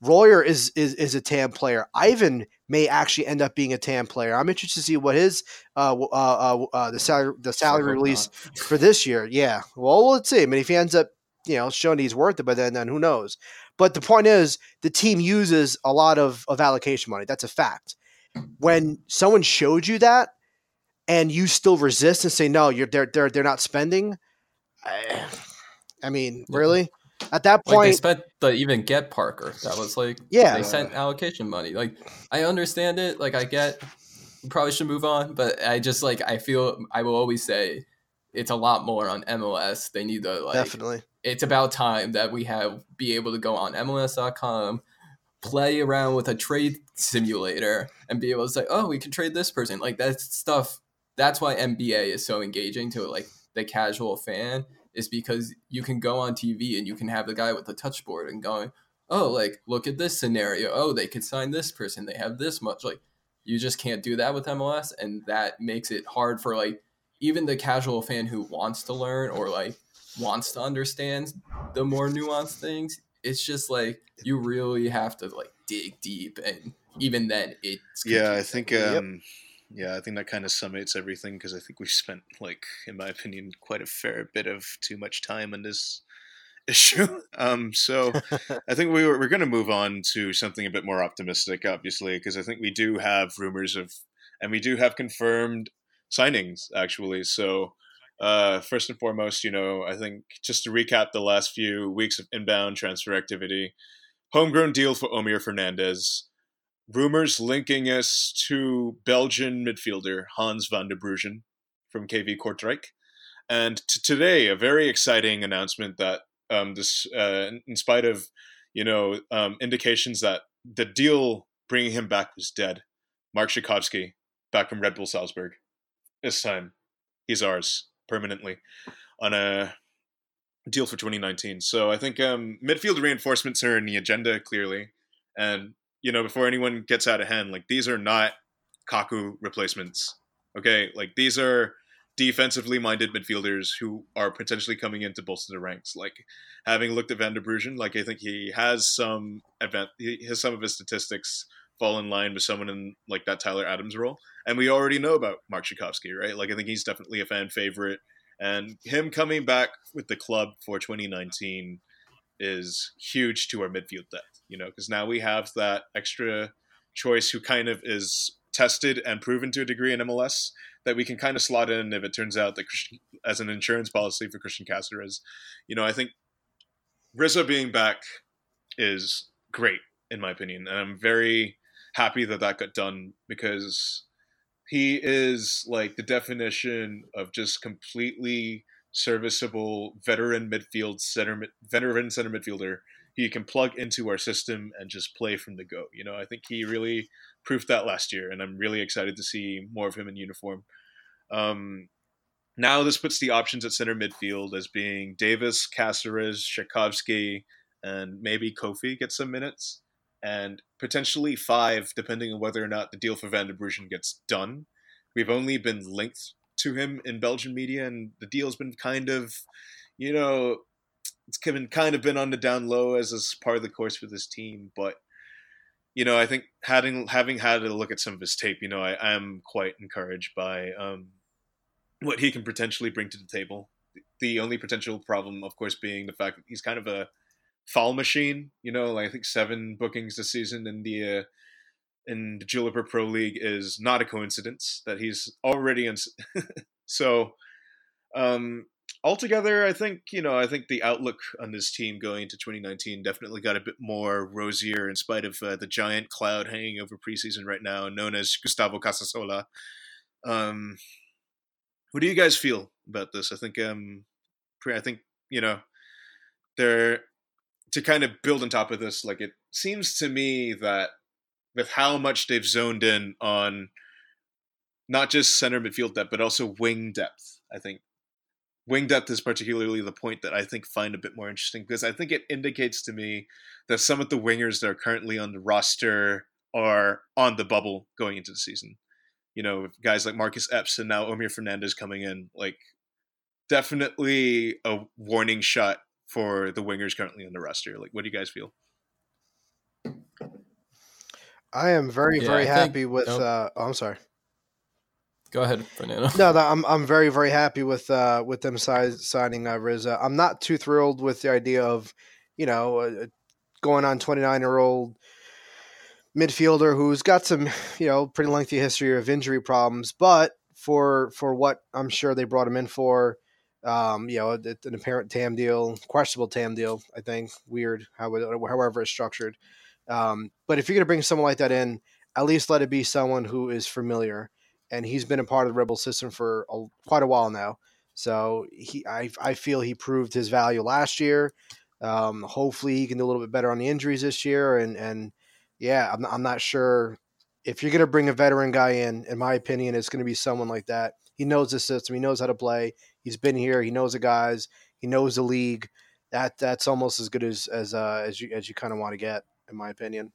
Royer is is, is a TAM player. Ivan may actually end up being a TAM player. I'm interested to see what his uh, uh, uh, uh the salary the salary release not. for this year. Yeah, well, let's see. I mean, if he ends up you know showing he's worth it by then, then who knows? But the point is, the team uses a lot of of allocation money. That's a fact. when someone showed you that and you still resist and say no, you're they're they're they're not spending. I, I mean, really? At that Like they point, spent to even get Parker. That was like yeah, they sent allocation money. Like I understand it. Like I get probably should move on, but I just like I feel I will always say it's a lot more on MLS. They need to like definitely. it's about time that we have be able to go on MLS.com, play around with a trade simulator, and be able to say, oh, we can trade this person. Like that stuff. That's why NBA is so engaging to like the casual fan is because you can go on TV and you can have the guy with the touchboard and going, oh, like look at this scenario. Oh, they could sign this person. They have this much. Like you just can't do that with MLS, and that makes it hard for like even the casual fan who wants to learn or like wants to understand the more nuanced things. It's just like you really have to like dig deep, and even then, it's Yeah, I confusing. think Yep. Um, yeah, I think that kind of summates everything because I think we've spent like in my opinion quite a fair bit of too much time on this issue. Um so I think we were, we're going to move on to something a bit more optimistic obviously because I think we do have rumors of and we do have confirmed signings actually. So uh, first and foremost, you know, I think just to recap the last few weeks of inbound transfer activity, homegrown deal for Omir Fernandez, rumors linking us to Belgian midfielder Hannes van der Bruggen from KV Kortrijk, and t- today a very exciting announcement that um, this, uh, in spite of you know um, indications that the deal bringing him back was dead, Marc Rzatkowski back from Red Bull Salzburg. This time, he's ours permanently on a deal for 2019. So I think um, midfield reinforcements are in the agenda clearly, and you know before anyone gets out of hand, like these are not Kaku replacements. Okay, like these are defensively minded midfielders who are potentially coming in to bolster the ranks. Like having looked at Van der Bruggen, like I think he has some event, he has some of his statistics fall in line with someone in like that Tyler Adams role. And we already know about Marc Rzatkowski, right? Like I think he's definitely a fan favorite, and him coming back with the club for 2019 is huge to our midfield depth. You know, because now we have that extra choice who kind of is tested and proven to a degree in MLS that we can kind of slot in if it turns out that Cristian, as an insurance policy for Cristian Cásseres. You know, I think Rizzo being back is great in my opinion, and I'm very happy that that got done because he is like the definition of just completely serviceable veteran midfield center veteran center midfielder you can plug into our system and just play from the go. You know, I think he really proved that last year, and I'm really excited to see more of him in uniform. Um, now this puts the options at center midfield as being Davis, Cásseres, Rzatkowski, and maybe Kofi gets some minutes, and potentially five, depending on whether or not the deal for Van der Bruggen gets done. We've only been linked to him in Belgian media, and the deal's been kind of, you know, it's been kind of been on the down low as is part of the course for this team. But you know, I think having having had a look at some of his tape, you know, I, I am quite encouraged by um, what he can potentially bring to the table. The only potential problem, of course, being the fact that he's kind of a foul machine. You know, like I think seven bookings this season in the uh, in the Jupiler Pro League is not a coincidence that he's already in. so, um, altogether, I think you know, I think the outlook on this team going into 2019 definitely got a bit more rosier in spite of uh, the giant cloud hanging over preseason right now, known as Gustavo Casasola. Um, what do you guys feel about this? I think um, I think you know, they're to kind of build on top of this. Like it seems to me that with how much they've zoned in on not just center midfield depth, but also wing depth. I think wing depth is particularly the point that I think find a bit more interesting because I think it indicates to me that some of the wingers that are currently on the roster are on the bubble going into the season. You know, guys like Marcus Epps and now Omir Fernandez coming in, like definitely a warning shot for the wingers currently on the roster. Like, what do you guys feel? I am very, Yeah, very I think- happy with. nope. Uh, oh, I'm sorry. Go ahead, Fernando. No, that, I'm I'm very very happy with uh, with them si- signing uh. I'm not too thrilled with the idea of, you know, uh, going on 29 year old midfielder who's got some, you know, pretty lengthy history of injury problems, but for for what I'm sure they brought him in for, um, you know, an apparent TAM deal, questionable TAM deal, I think, weird how it, however it's structured. Um, but if you're going to bring someone like that in, at least let it be someone who is familiar, and he's been a part of the Rebel system for a, quite a while now. So he, I, I feel he proved his value last year. Um, hopefully, he can do a little bit better on the injuries this year, and and yeah, I'm, I'm not sure if you're going to bring a veteran guy in. In my opinion, it's going to be someone like that. He knows the system. He knows how to play. He's been here. He knows the guys. He knows the league. That that's almost as good as as uh, as you as you kind of want to get, in my opinion.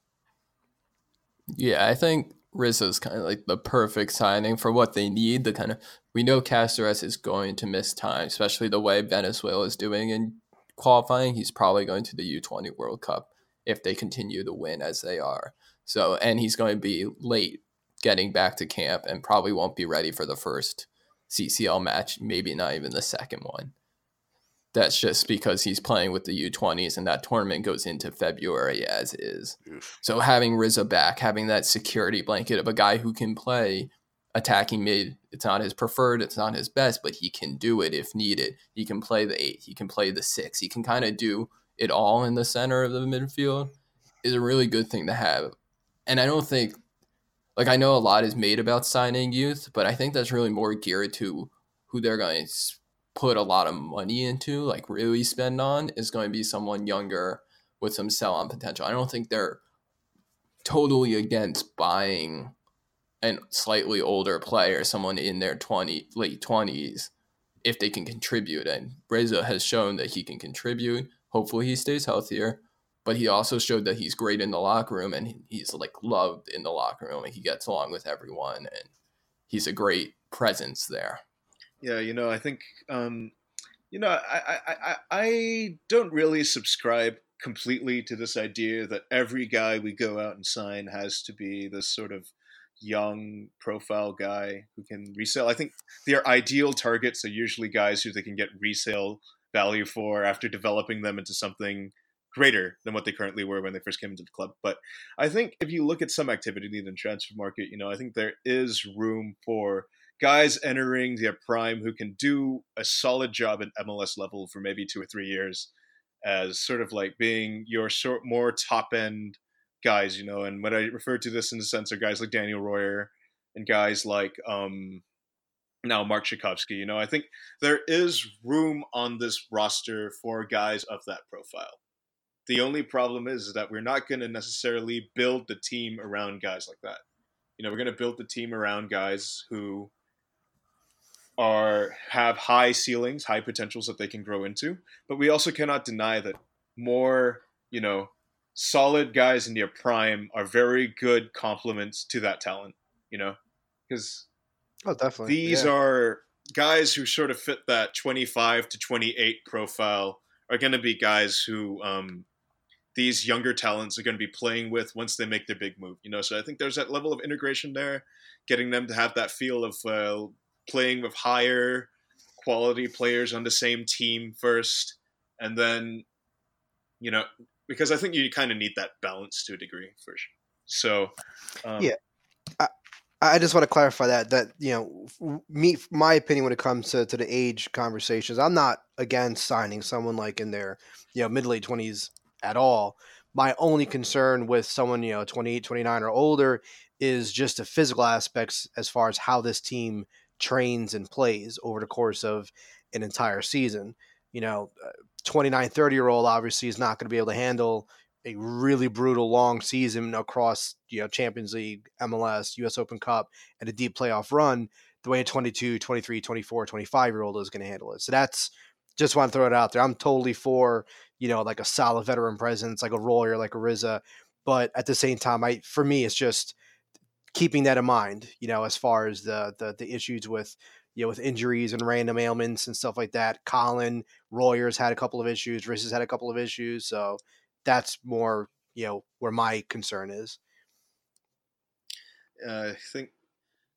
Yeah, I think Rizzo's kind of like the perfect signing for what they need. The kind of we know Cásseres is going to miss time, especially the way Venezuela is doing in qualifying. He's probably going to the U20 World Cup if they continue to win as they are. So, and he's going to be late getting back to camp and probably won't be ready for the first CCL match, maybe not even the second one. That's just because he's playing with the U20s and that tournament goes into February as is. Oof. So having Rizzo back, having that security blanket of a guy who can play attacking mid, it's not his preferred, it's not his best, but he can do it if needed. He can play the eight, he can play the six, he can kind of do it all in the center of the midfield is a really good thing to have. And I don't think like I know a lot is made about signing youth, but I think that's really more geared to who they're going to put a lot of money into, like really spend on, is going to be someone younger with some sell on potential. I don't think they're totally against buying a slightly older player, someone in their 20 late 20s if they can contribute and Rizzo has shown that he can contribute. Hopefully he stays healthier but he also showed that he's great in the locker room and he's like loved in the locker room and he gets along with everyone and he's a great presence there. Yeah, you know, I think um, you know, I, I, I, I don't really subscribe completely to this idea that every guy we go out and sign has to be this sort of young profile guy who can resell. I think their ideal targets are usually guys who they can get resale value for after developing them into something greater than what they currently were when they first came into the club. But I think if you look at some activity in the transfer market, you know, I think there is room for guys entering their prime who can do a solid job at MLS level for maybe two or three years as sort of like being your sort more top end guys, you know, and when I refer to this in the sense of guys like Daniel Royer and guys like um now Marc Rzatkowski, you know, I think there is room on this roster for guys of that profile. The only problem is that we're not going to necessarily build the team around guys like that. You know, we're going to build the team around guys who are have high ceilings, high potentials that they can grow into. But we also cannot deny that more, you know, solid guys in their prime are very good complements to that talent. You know, because oh, definitely these yeah. are guys who sort of fit that 25 to 28 profile are going to be guys who um, these younger talents are going to be playing with once they make their big move. You know, so I think there's that level of integration there, getting them to have that feel of uh, playing with higher quality players on the same team first, and then, you know, because I think you kind of need that balance to a degree for sure. So, um, yeah. I, I just want to clarify that that you know me my opinion when it comes to, to the age conversations I'm not against signing someone like in their you know mid late twenties at all. My only concern with someone, you know, 28, 29 or older is just the physical aspects as far as how this team trains and plays over the course of an entire season. You know, uh, 29, 30 year old obviously is not going to be able to handle a really brutal long season across, you know, Champions League, MLS, US Open Cup, and a deep playoff run the way a 22, 23, 24, 25 year old is going to handle it. So that's just want to throw it out there. I'm totally for you know, like a solid veteran presence, like a Royer, like a Riza. But at the same time, I for me, it's just keeping that in mind, you know, as far as the the, the issues with you know with injuries and random ailments and stuff like that. Colin Royer's had a couple of issues, Rizza's had a couple of issues, so that's more you know where my concern is. Uh, I think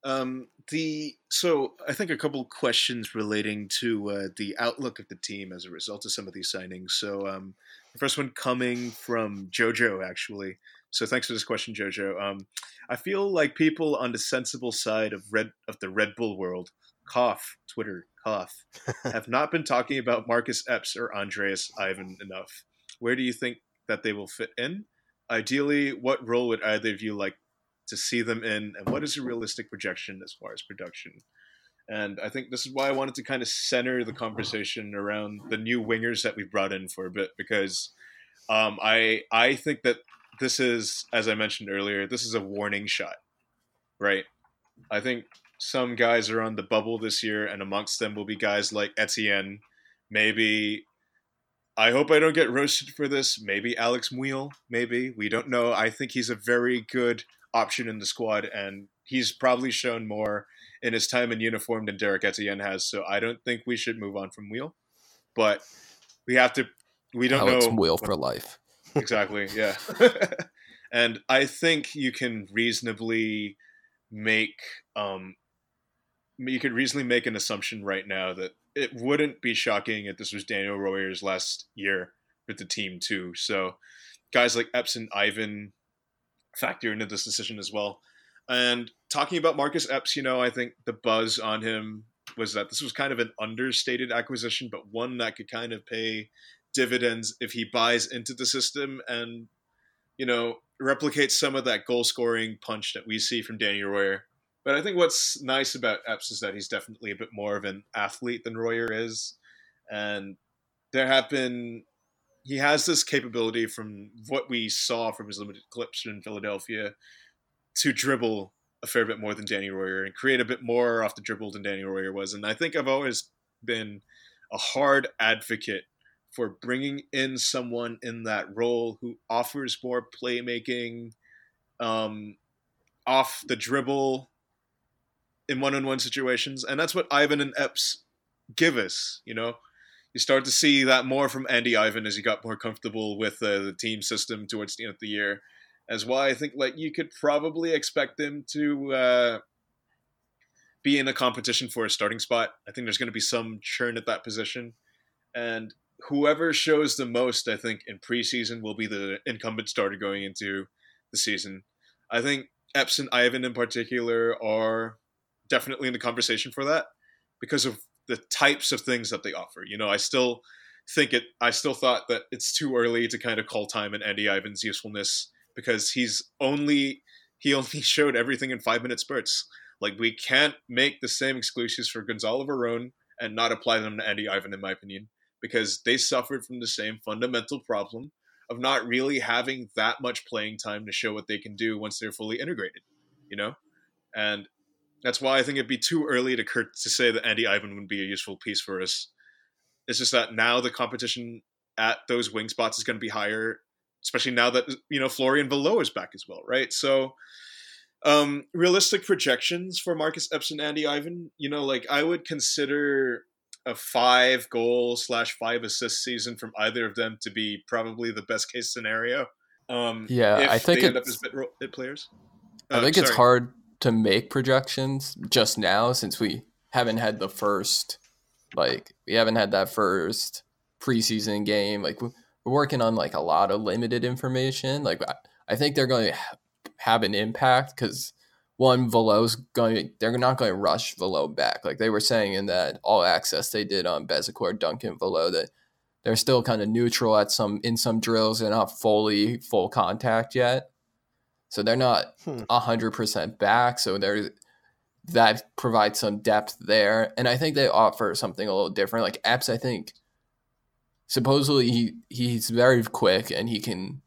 um, the so I think a couple questions relating to uh, the outlook of the team as a result of some of these signings. So um, the first one coming from JoJo actually. So thanks for this question, Jojo. Um, I feel like people on the sensible side of red of the Red Bull world, cough Twitter cough, have not been talking about Marcus Epps or Andreas Ivan enough. Where do you think that they will fit in? Ideally, what role would either of you like to see them in, and what is a realistic projection as far as production? And I think this is why I wanted to kind of center the conversation around the new wingers that we brought in for a bit, because um, I I think that this is, as I mentioned earlier, this is a warning shot, right? I think some guys are on the bubble this year, and amongst them will be guys like Etienne, maybe. I hope I don't get roasted for this. Maybe Alex Muyl, maybe we don't know. I think he's a very good option in the squad, and he's probably shown more in his time in uniform than Derek Etienne has. So I don't think we should move on from Muyl, but we have to. We don't Alex know. Muyl for life. Exactly. Yeah. and I think you can reasonably make um, you could reasonably make an assumption right now that it wouldn't be shocking if this was Daniel Royer's last year with the team too. So guys like Epps and Ivan factor into this decision as well. And talking about Marcus Epps, you know, I think the buzz on him was that this was kind of an understated acquisition, but one that could kind of pay dividends if he buys into the system and, you know, replicates some of that goal scoring punch that we see from Danny Royer. But I think what's nice about Epps is that he's definitely a bit more of an athlete than Royer is. And there have been he has this capability from what we saw from his limited clips in Philadelphia to dribble a fair bit more than Danny Royer and create a bit more off the dribble than Danny Royer was. And I think I've always been a hard advocate for bringing in someone in that role who offers more playmaking um, off the dribble in one-on-one situations, and that's what Ivan and Epps give us. You know, you start to see that more from Andy Ivan as he got more comfortable with uh, the team system towards the end of the year. As why I think like you could probably expect him to uh, be in a competition for a starting spot. I think there's going to be some churn at that position, and whoever shows the most, I think, in preseason will be the incumbent starter going into the season. I think Epps and Ivan in particular are definitely in the conversation for that because of the types of things that they offer. You know, I still think it. I still thought that it's too early to kind of call time and Andy Ivan's usefulness because he's only he only showed everything in five minute spurts. Like we can't make the same exclusions for Gonzalo Veron and not apply them to Andy Ivan, in my opinion, because they suffered from the same fundamental problem of not really having that much playing time to show what they can do once they're fully integrated. You know, and that's why I think it'd be too early to Kurt to say that Andy Ivan would be a useful piece for us. It's just that now the competition at those wing spots is going to be higher, especially now that you know Florian Valot is back as well, right? So, um, realistic projections for Marcus Epps and Andy Ivan, you know, like I would consider a five goal slash five assist season from either of them to be probably the best case scenario. Um, yeah, I think end up it's- as bit, bit players. I Uh, think it's hard to make projections just now since we haven't had the first, like, we haven't had that first preseason game. Like, we- we're working on like a lot of limited information. Like, I- I think they're going to ha- have an impact because one, Valot's going, they're not going to rush Valot back. Like they were saying in that all access they did on Bezicore, Duncan, Valot, that they're still kind of neutral at some in some drills. They're not fully full contact yet. So they're not Hmm. a hundred percent back. So there that provides some depth there. And I think they offer something a little different. Like Epps, I think supposedly he he's very quick and he can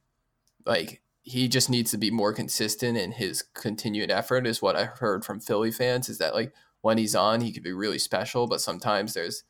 like he just needs to be more consistent in his continued effort is what I heard from Philly fans is that like when he's on he could be really special, but sometimes there's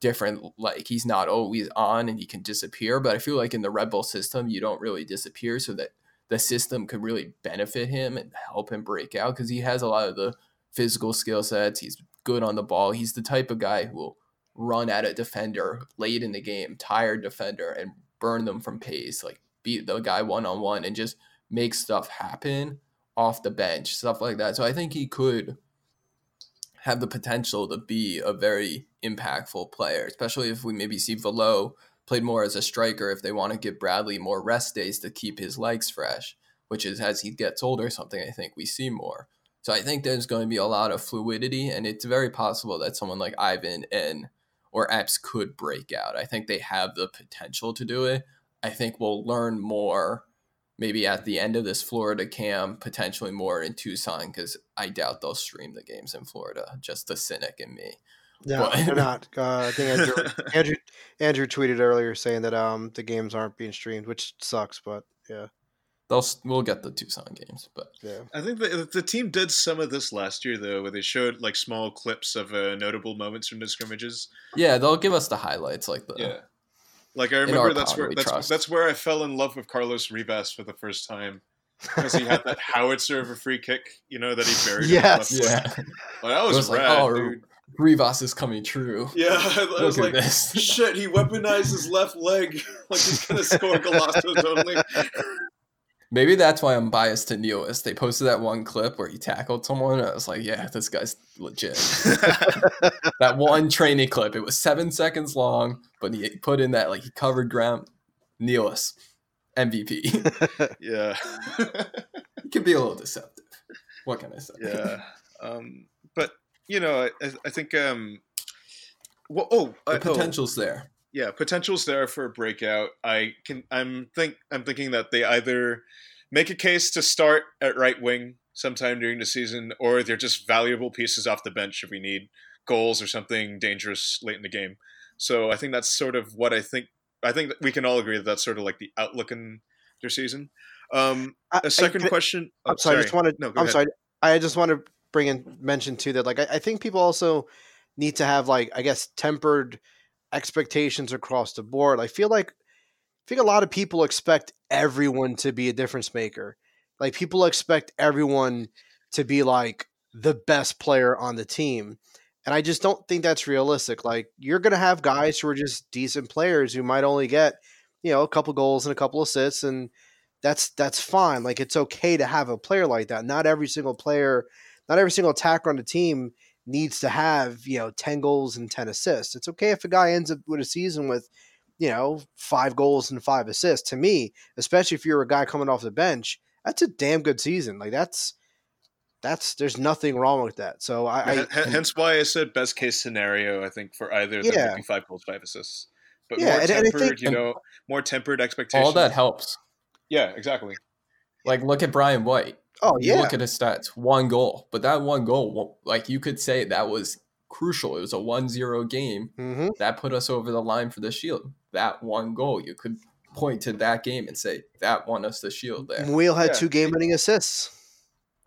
different like he's not always on and he can disappear. But I feel like in the Red Bull system you don't really disappear so that the system could really benefit him and help him break out because he has a lot of the physical skill sets. He's good on the ball. He's the type of guy who will run at a defender late in the game, tired defender, and burn them from pace, like beat the guy one on one and just make stuff happen off the bench, stuff like that. So I think he could have the potential to be a very impactful player, especially if we maybe see Valot played more as a striker if they want to give Bradley more rest days to keep his legs fresh. which is as he gets older, something I think we see more. So I think there's going to be a lot of fluidity, and it's very possible that someone like Ivan and or Epps could break out. I think they have the potential to do it. I think we'll learn more maybe at the end of this Florida camp, potentially more in Tucson, because I doubt they'll stream the games in Florida. Just the cynic in me. No, but... they're not. Uh, I think Andrew, Andrew Andrew tweeted earlier saying that um the games aren't being streamed, which sucks. But yeah, they'll we'll get the Tucson games. But yeah, I think the the team did some of this last year though, where they showed like small clips of uh, notable moments from the scrimmages. Yeah, they'll give us the highlights, like the yeah. Like I remember that's where that's, trust. that's where I fell in love with Carlos Rivas for the first time because he had that howitzer of a free kick, you know, that he buried. Yes, yeah, well, that was, was rad, like, oh, dude. Rivas is coming true. Yeah, I, I was like, shit, he weaponized his left leg like he's gonna score golazos only. Maybe that's why I'm biased to Nealis. They posted that one clip where he tackled someone. I was like, yeah, this guy's legit. that one training clip, it was seven seconds long, but he put in that, like, he covered ground. Nealis, MVP. yeah. it can be a little deceptive. What can I say? Yeah. Um, but, you know, I, I think, um, well, oh, the potential's oh. there yeah, potential's there for a breakout. I can I'm think I'm thinking that they either make a case to start at right wing sometime during the season, or they're just valuable pieces off the bench if we need goals or something dangerous late in the game. So I think that's sort of what I think. I think we can all agree that that's sort of like the outlook in their season. Um, a second I, question. Oh, I'm sorry, sorry. I just wanted. No, I'm ahead. sorry. I just want to bring in mention too that like I, I think people also need to have like I guess tempered expectations across the board. I feel like I think a lot of people expect everyone to be a difference maker. Like people expect everyone to be like the best player on the team. And I just don't think that's realistic. Like you're going to have guys who are just decent players who might only get, you know, a couple goals and a couple assists and that's that's fine. Like it's okay to have a player like that. Not every single player, not every single attacker on the team needs to have, you know, 10 goals and 10 assists. It's okay if a guy ends up with a season with, you know, five goals and five assists. To me, especially if you're a guy coming off the bench, that's a damn good season. Like that's that's there's nothing wrong with that. So I, I hence why I said best case scenario. I think for either of yeah. them, five goals, five assists. But yeah, more and, tempered, and think, you know, more tempered expectations. All that helps. Yeah, exactly. Like look at Brian White. Oh yeah. You look at his stats, one goal, but that one goal, like you could say that was crucial. It was a 1-0 game mm-hmm. that put us over the line for the shield. That one goal, you could point to that game and say that won us the shield there. Wheel had yeah. two game-winning assists.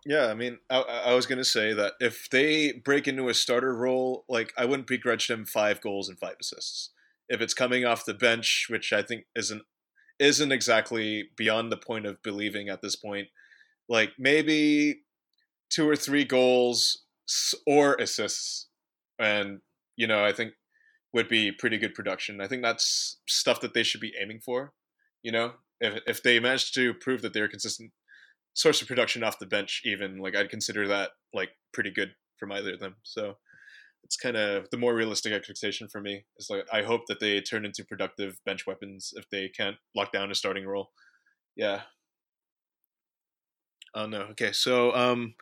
Yeah, I mean, I, I was going to say that if they break into a starter role, like I wouldn't begrudge them five goals and five assists. If it's coming off the bench, which I think isn't isn't exactly beyond the point of believing at this point, like maybe two or three goals or assists, and you know I think would be pretty good production. I think that's stuff that they should be aiming for. You know, if if they manage to prove that they're a consistent source of production off the bench, even like I'd consider that like pretty good from either of them. So it's kind of the more realistic expectation for me is like I hope that they turn into productive bench weapons if they can't lock down a starting role. Yeah, Oh no. Okay. So um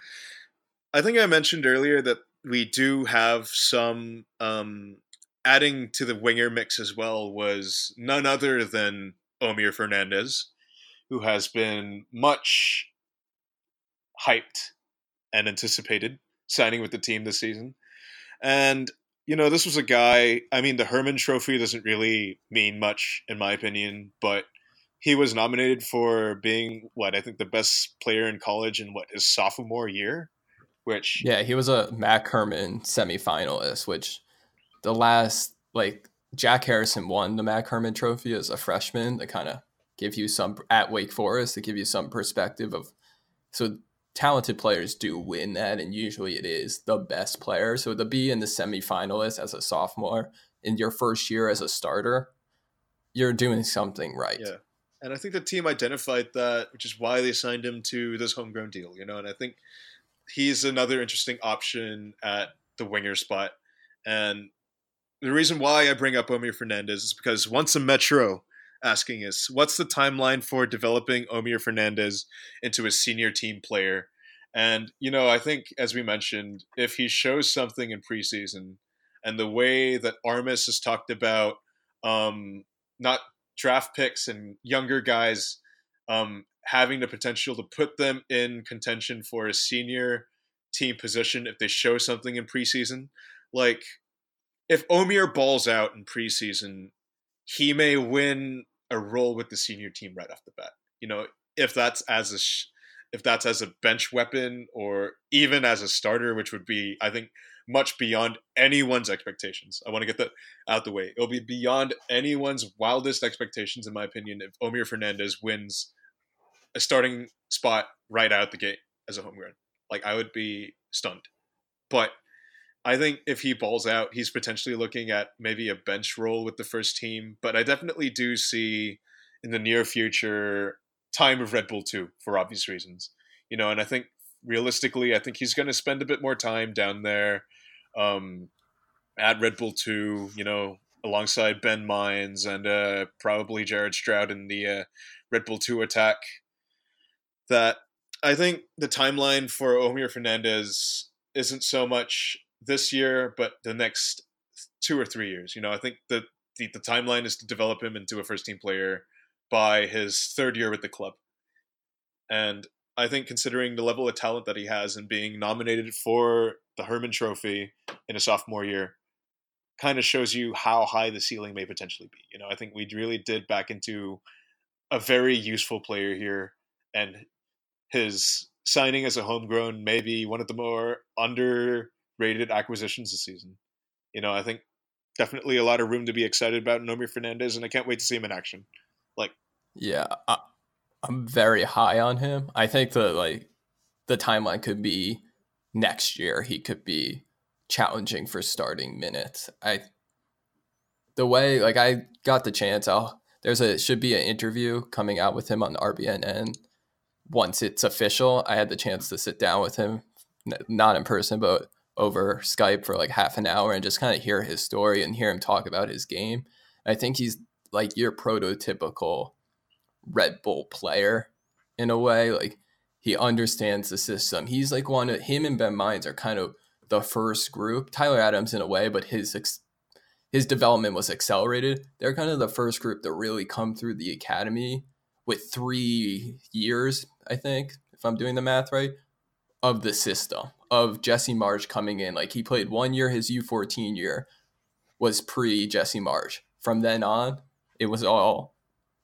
I think I mentioned earlier that we do have some um adding to the winger mix as well was none other than Omir Fernandez, who has been much hyped and anticipated signing with the team this season. And you know, this was a guy, I mean, the Hermann trophy doesn't really mean much in my opinion, but he was nominated for being what I think the best player in college in what his sophomore year, which yeah, he was a Mac Hermann semifinalist, which the last like Jack Harrison won the Mac Hermann Trophy as a freshman to kind of give you some at Wake Forest to give you some perspective of so talented players do win that, and usually it is the best player. So to be in the semifinalist as a sophomore in your first year as a starter, you're doing something right. Yeah. And I think the team identified that, which is why they signed him to this homegrown deal, you know, and I think he's another interesting option at the winger spot. And the reason why I bring up Omir Fernandez is because once a Metro asking us, what's the timeline for developing Omir Fernandez into a senior team player? And, you know, I think, as we mentioned, if he shows something in preseason and the way that Armas has talked about um, not draft picks and younger guys um, having the potential to put them in contention for a senior team position if they show something in preseason. Like, if Omir balls out in preseason, he may win a role with the senior team right off the bat. You know, if that's as a sh- if that's as a bench weapon or even as a starter, which would be, I think, much beyond anyone's expectations. I want to get that out the way. It'll be beyond anyone's wildest expectations, in my opinion, if Omir Fernandez wins a starting spot right out the gate as a homegrown. Like I would be stunned. But I think if he balls out, he's potentially looking at maybe a bench role with the first team. But I definitely do see in the near future time of Red Bull 2 for obvious reasons. You know, and I think realistically, I think he's going to spend a bit more time down there um, at Red Bull 2, you know, alongside Ben Mines and uh, probably Jared Stroud in the uh, Red Bull 2 attack. That I think the timeline for Omir Fernandez isn't so much this year, but the next two or three years. You know, I think the, the, the timeline is to develop him into a first team player by his third year with the club. And I think considering the level of talent that he has and being nominated for the Hermann Trophy in a sophomore year kind of shows you how high the ceiling may potentially be. You know, I think we really did back into a very useful player here and his signing as a homegrown may be one of the more underrated acquisitions this season. You know, I think definitely a lot of room to be excited about Omir Fernandez and I can't wait to see him in action. Like yeah, I, I'm very high on him. I think that like the timeline could be next year. He could be challenging for starting minutes. I the way like I got the chance. I'll there's a should be an interview coming out with him on RBNN once it's official. I had the chance to sit down with him, not in person, but over Skype for like half an hour and just kind of hear his story and hear him talk about his game. I think he's like your prototypical Red Bull player in a way. Like he understands the system. He's like one of him and Ben Mines are kind of the first group. Tyler Adams in a way, but his his development was accelerated. They're kind of the first group to really come through the academy with three years, I think, if I'm doing the math right, of the system of Jesse Marsch coming in. Like he played one year, his U14 year was pre Jesse Marsch. From then on, it was all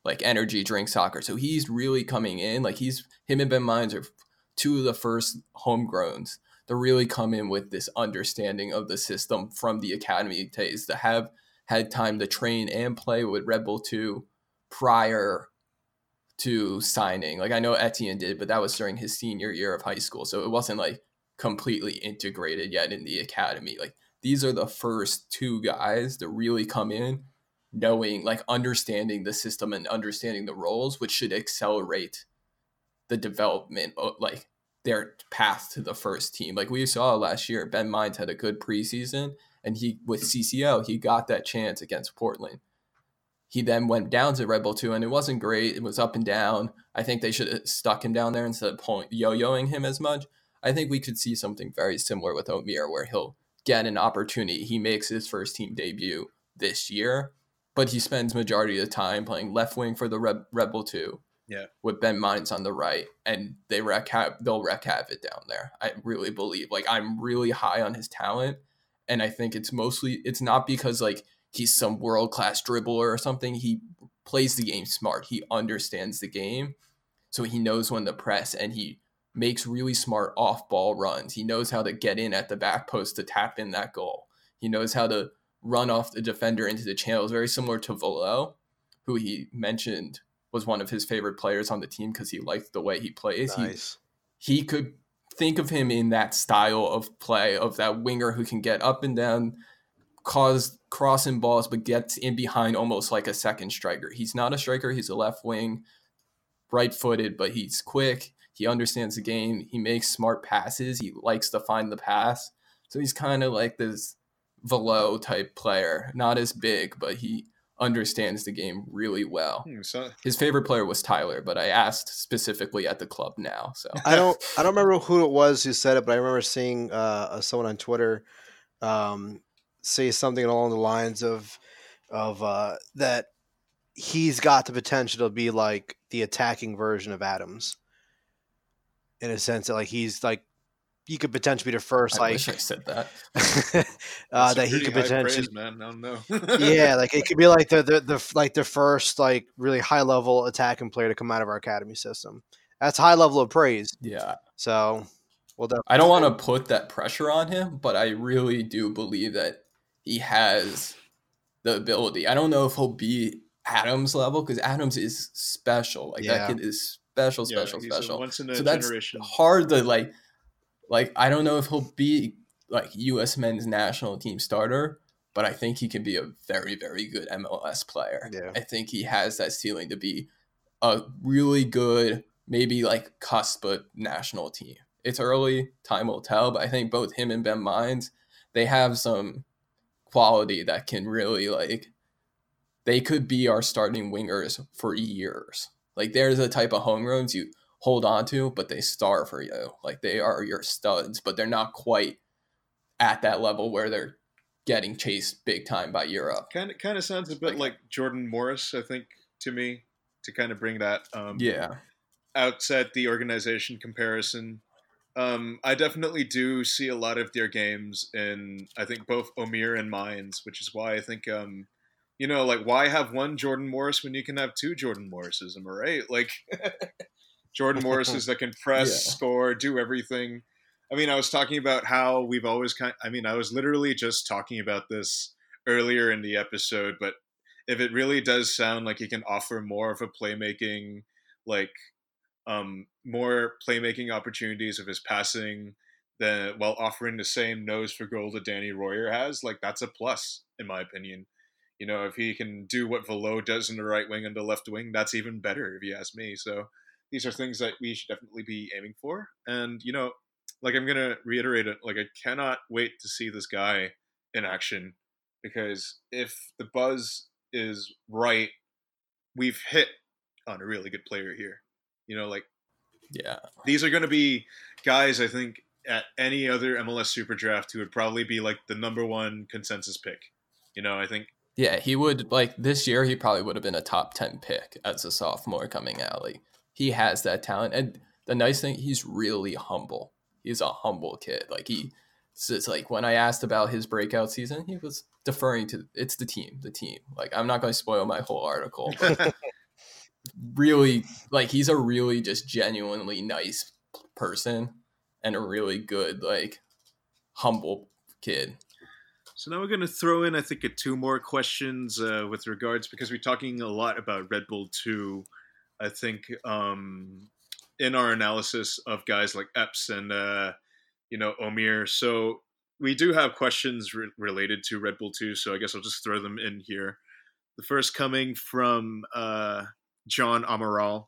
like energy drink soccer. So he's really coming in. Like he's him and Ben Mines are two of the first homegrowns to really come in with this understanding of the system from the academy days to have had time to train and play with Red Bull 2 prior to signing. Like I know Etienne did, but that was during his senior year of high school. So it wasn't like completely integrated yet in the academy. Like these are the first two guys to really come in knowing like understanding the system and understanding the roles which should accelerate the development like their path to the first team. Like we saw last year ben mines had a good preseason and he with ccl he got that chance against portland. He then went down to red bull 2 and it wasn't great. It was up and down. I think they should have stuck him down there instead of pulling yo-yoing him as much. I think we could see something very similar with omir where he'll get an opportunity. He makes his first team debut this year but he spends majority of the time playing left wing for the Bull two. Yeah, with Ben Mines on the right, and they wreck ha- they'll wreck havoc down there. I really believe. Like I'm really high on his talent, and I think it's mostly it's not because like he's some world class dribbler or something. He plays the game smart. He understands the game, so he knows when to press, and he makes really smart off ball runs. He knows how to get in at the back post to tap in that goal. He knows how to run off the defender into the channel is very similar to Valot, who he mentioned was one of his favorite players on the team because he liked the way he plays. Nice. He, he could think of him in that style of play of that winger who can get up and down, cause crossing balls, but gets in behind almost like a second striker. He's not a striker, he's a left wing, right footed, but he's quick. He understands the game. He makes smart passes. He likes to find the pass. So he's kind of like this Valot type player, not as big, but he understands the game really well. Hmm, so, His favorite player was Tyler, but I asked specifically at the club now. So I don't I don't remember who it was who said it, but I remember seeing uh, someone on Twitter um, say something along the lines of of uh, that he's got the potential to be like the attacking version of Adams, in a sense that like he's like he could potentially be the first I like wish I said that. uh, that he could potentially praise, man. I don't know. yeah like it could be like the, the the like the first like really high level attacking player to come out of our academy system. That's high level of praise. Yeah. So well done. I don't want to put that pressure on him, but I really do believe that he has the ability. I don't know if he'll be Adams level because Adams is special. Like Yeah. that kid is special, Yeah, special, he's a special. once in a So that's hard to like. Like I don't know if he'll be like U.S. men's national team starter, but I think he can be a very, very good MLS player. Yeah. I think he has that ceiling to be a really good, maybe like cusp of national team. It's early, time will tell, but I think both him and Ben Mines, they have some quality that can really like they could be our starting wingers for years. Like there's a type of home runs you hold on to, but they star for you. Like they are your studs, but they're not quite at that level where they're getting chased big time by Europe. Kind of, kind of sounds a bit Like- like Jordan Morris, I think, to me, to kind of bring that um, Yeah. outset the organization comparison. Um, I definitely do see a lot of their games in, I think, both Omir and Mines, which is why I think, um, you know, like, why have one Jordan Morris when you can have two Jordan Morrises? Am I right? Like, Jordan Morrises that can press, Yeah. score, do everything. I mean, I was talking about how we've always kind. I mean, I was literally just talking about this earlier in the episode, but if it really does sound like he can offer more of a playmaking, like um, more playmaking opportunities of his passing, than while offering the same nose for goal that Danny Royer has, like that's a plus in my opinion. You know, if he can do what Valot does in the right wing and the left wing, that's even better, if you ask me. So these are things that we should definitely be aiming for. And you know, like I'm gonna reiterate it, like I cannot wait to see this guy in action because if the buzz is right, we've hit on a really good player here. You know, like Yeah. these are going to be guys I think at any other MLS Super Draft who would probably be like the number one consensus pick. You know, I think Yeah, he would like this year. He probably would have been a top ten pick as a sophomore coming out. Like he has that talent, and the nice thing, he's really humble. He's a humble kid. Like he, so it's like when I asked about his breakout season, he was deferring to it's the team, the team. Like I'm not going to spoil my whole article, but really, like he's a really just genuinely nice person and a really good like humble kid. So now we're going to throw in, I think, uh, two more questions uh, with regards because we're talking a lot about Red Bull 2. I think um, in our analysis of guys like Epps and uh, you know Omir, so we do have questions re- related to Red Bull 2. So I guess I'll just throw them in here. The first coming from uh, John Amaral.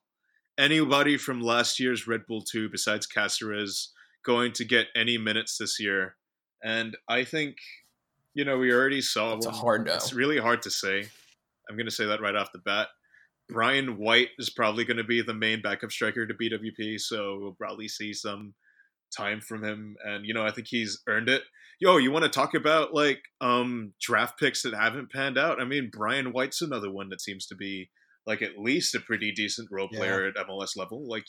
Anybody from last year's Red Bull 2 besides Cásseres going to get any minutes this year? And I think you know, we already saw It's a hard no. It's really hard to say. I'm going to say that right off the bat. Brian White is probably going to be the main backup striker to BWP, so we'll probably see some time from him. And you know, I think he's earned it. Yo, you want to talk about like um draft picks that haven't panned out? I mean, Brian White's another one that seems to be like at least a pretty decent role Yeah. player at MLS level. Like,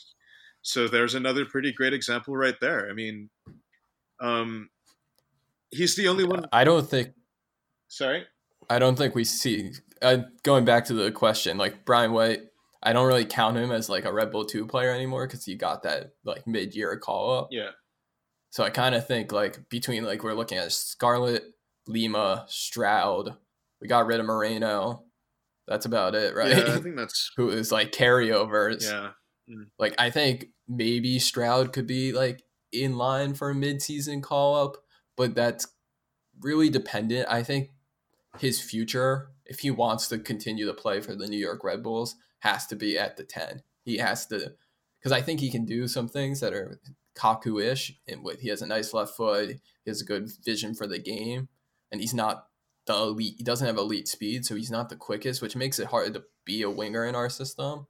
so there's another pretty great example right there. I mean, um, he's the only one. I don't think Sorry. I don't think we see. Uh, going back to the question, like Brian White, I don't really count him as like a Red Bull two player anymore because he got that like mid year call up. Yeah. So I kind of think like between like we're looking at Scarlett, Lima, Stroud, we got rid of Moreno. That's about it, right? Yeah, I think that's Who is like carryovers. yeah. Like I think maybe Stroud could be like in line for a mid-season call up, but that's really dependent. I think his future, if he wants to continue to play for the New York Red Bulls, has to be at the 10. He has to because I think he can do some things that are Kaku-ish and with he has a nice left foot, he has a good vision for the game, and he's not the elite. He doesn't have elite speed, so he's not the quickest, which makes it hard to be a winger in our system.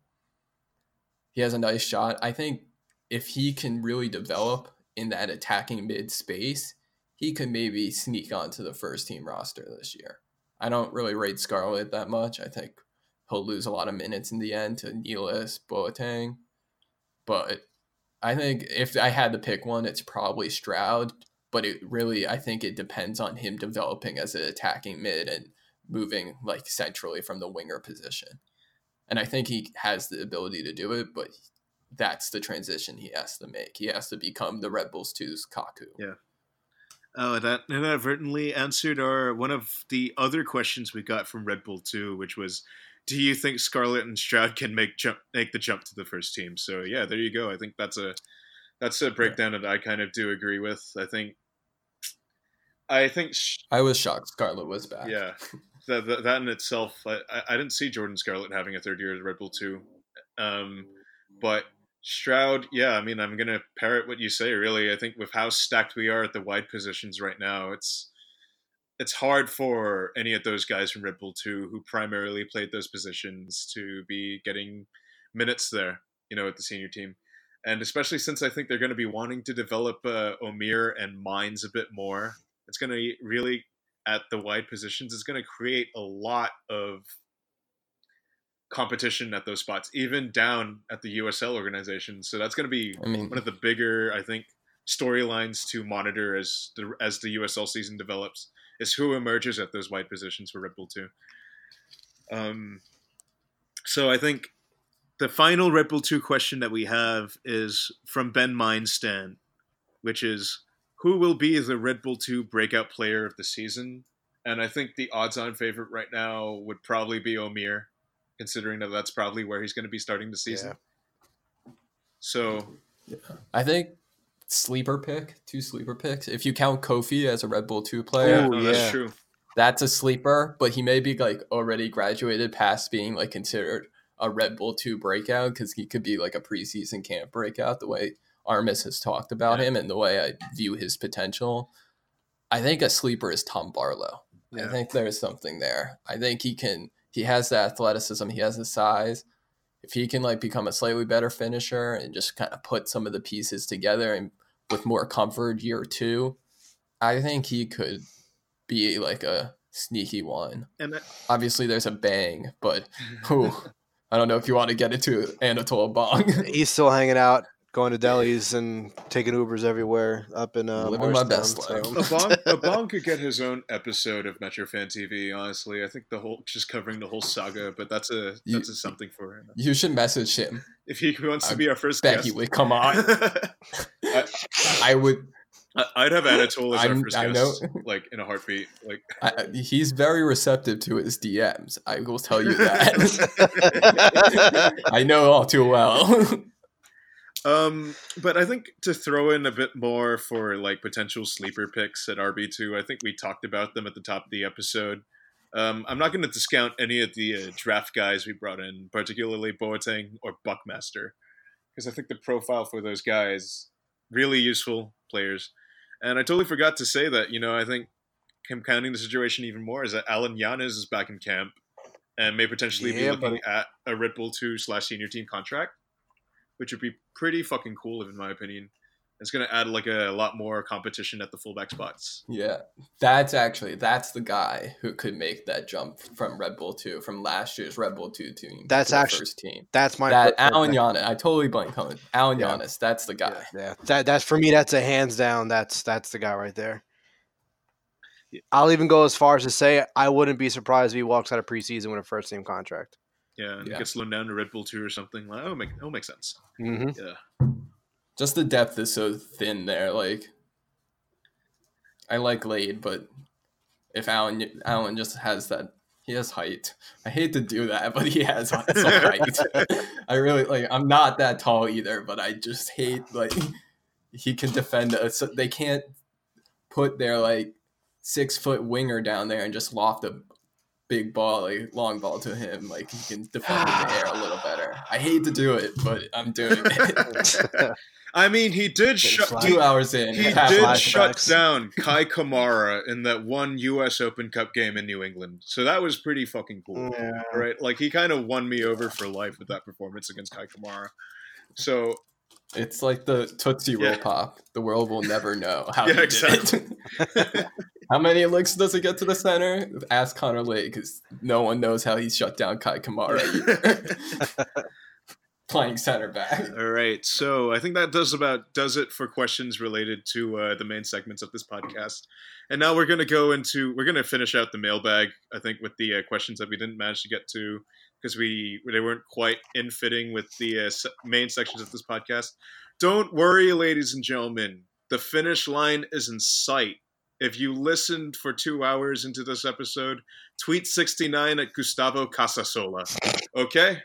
He has a nice shot. I think if he can really develop in that attacking mid space, he could maybe sneak onto the first team roster this year. I don't really rate Scarlett that much. I think he'll lose a lot of minutes in the end to Nealis, Boateng. But I think if I had to pick one, it's probably Stroud. But it really, I think it depends on him developing as an attacking mid and moving like centrally from the winger position. And I think he has the ability to do it, but that's the transition he has to make. He has to become the Red Bulls 2's Kaku. Yeah. Oh, that inadvertently answered our one of the other questions we got from Red Bull 2, which was do you think Scarlett and Stroud can make jump make the jump to the first team? So yeah, there you go. I think that's a that's a breakdown that I kind of do agree with. I think I think I was shocked Scarlett was back. Yeah, that, that, that in itself, I, I didn't see Jordan Scarlett having a third year at Red Bull too, um, but Stroud, yeah, I mean, I'm gonna parrot what you say. Really, I think with how stacked we are at the wide positions right now, it's it's hard for any of those guys from Red Bull 2 who primarily played those positions to be getting minutes there, you know, at the senior team. And especially since I think they're going to be wanting to develop uh, Omir and Mines a bit more, it's going to really, at the wide positions, it's going to create a lot of competition at those spots, even down at the USL organization. So that's going to be I mean, one of the bigger, I think, storylines to monitor as the as the USL season develops is who emerges at those wide positions for Red Bull 2. Um, so I think the final Red Bull 2 question that we have is from Ben Mindstan, which is who will be the Red Bull 2 breakout player of the season? And I think the odds on favorite right now would probably be Omir, considering that that's probably where he's going to be starting the season. Yeah. So yeah. I think sleeper pick, two sleeper picks. If you count Kofi as a Red Bull 2 player, oh, yeah. that's true. That's a sleeper, but he may be like already graduated past being like considered a Red Bull 2 breakout because he could be like a preseason camp breakout the way Armas has talked about yeah. him and the way I view his potential. I think a sleeper is Tom Barlow. Yeah. I think there's something there. I think he can he has the athleticism, he has the size if he can like become a slightly better finisher and just kind of put some of the pieces together and with more comfort year two, I think he could be like a sneaky one. And that- obviously there's a bang, but who I don't know if you want to get into Anatole Abang. He's still hanging out going to delis and taking Ubers everywhere up in uh, living my best life. So. Abang, could get his own episode of Metro Fan TV. Honestly, I think the whole just covering the whole saga, but that's a you, that's a something for him. You should message him if he wants to be our first. Bet guest. he would come on. I, I, would. I'd have Anatole as I'm, our first I guest, know. like in a heartbeat. Like I, he's very receptive to his DMs. I will tell you that. I know all too well. Um, but I think to throw in a bit more for like potential sleeper picks at RB two, I think we talked about them at the top of the episode. Um, I'm not going to discount any of the uh, draft guys we brought in, particularly Boateng or Buckmaster, because I think the profile for those guys really useful players. And I totally forgot to say that you know I think compounding the situation even more is that Alan Yanez is back in camp and may potentially yeah, be looking but... at a Red Bull two slash senior team contract which would be pretty fucking cool, in my opinion. It's going to add like a, a, lot more competition at the fullback spots. Yeah, that's actually that's the guy who could make that jump from Red Bull two from last year's Red Bull two team. That's to actually first team. That's my that Alan Yanez. I totally blanked on Alan yeah. Yanez. That's the guy. Yeah, yeah, that that's for me. That's a hands down. That's that's the guy right there. I'll even go as far as to say I wouldn't be surprised if he walks out of preseason with a first team contract. Yeah, and yeah. gets loaned down to Red Bull two or something. Like, oh, make oh, make sense. Mm-hmm. Yeah, just the depth is so thin there. Like, I like Lade, but if Alan Alan just has that, he has height. I hate to do that, but he has some height. I really like. I'm not that tall either, but I just hate like he can defend us. They can't put their like six foot winger down there and just loft a big ball, like long ball to him, like he can defend in the air a little better. I hate to do it, but I'm doing it. I mean, he did shut. Two hours in, He half did shut flashbacks. down Kei Kamara in that one U.S. Open Cup game in New England, so that was pretty fucking cool, Yeah. right? Like he kind of won me over for life with that performance against Kei Kamara. So It's like the Tootsie Roll pop. The world will never know how Yeah, he exactly. how many looks does it get to the center? Ask Connor Lade, because no one knows how he shut down Kei Kamara. Playing center back. All right, so I think that does about does it for questions related to uh, the main segments of this podcast. And now we're going to go into we're going to finish out the mailbag. I think with the uh, questions that we didn't manage to get to because we they weren't quite in fitting with the uh, main sections of this podcast. Don't worry, ladies and gentlemen. The finish line is in sight. If you listened for two hours into this episode, tweet 69 at Gustavo Casasola. Okay?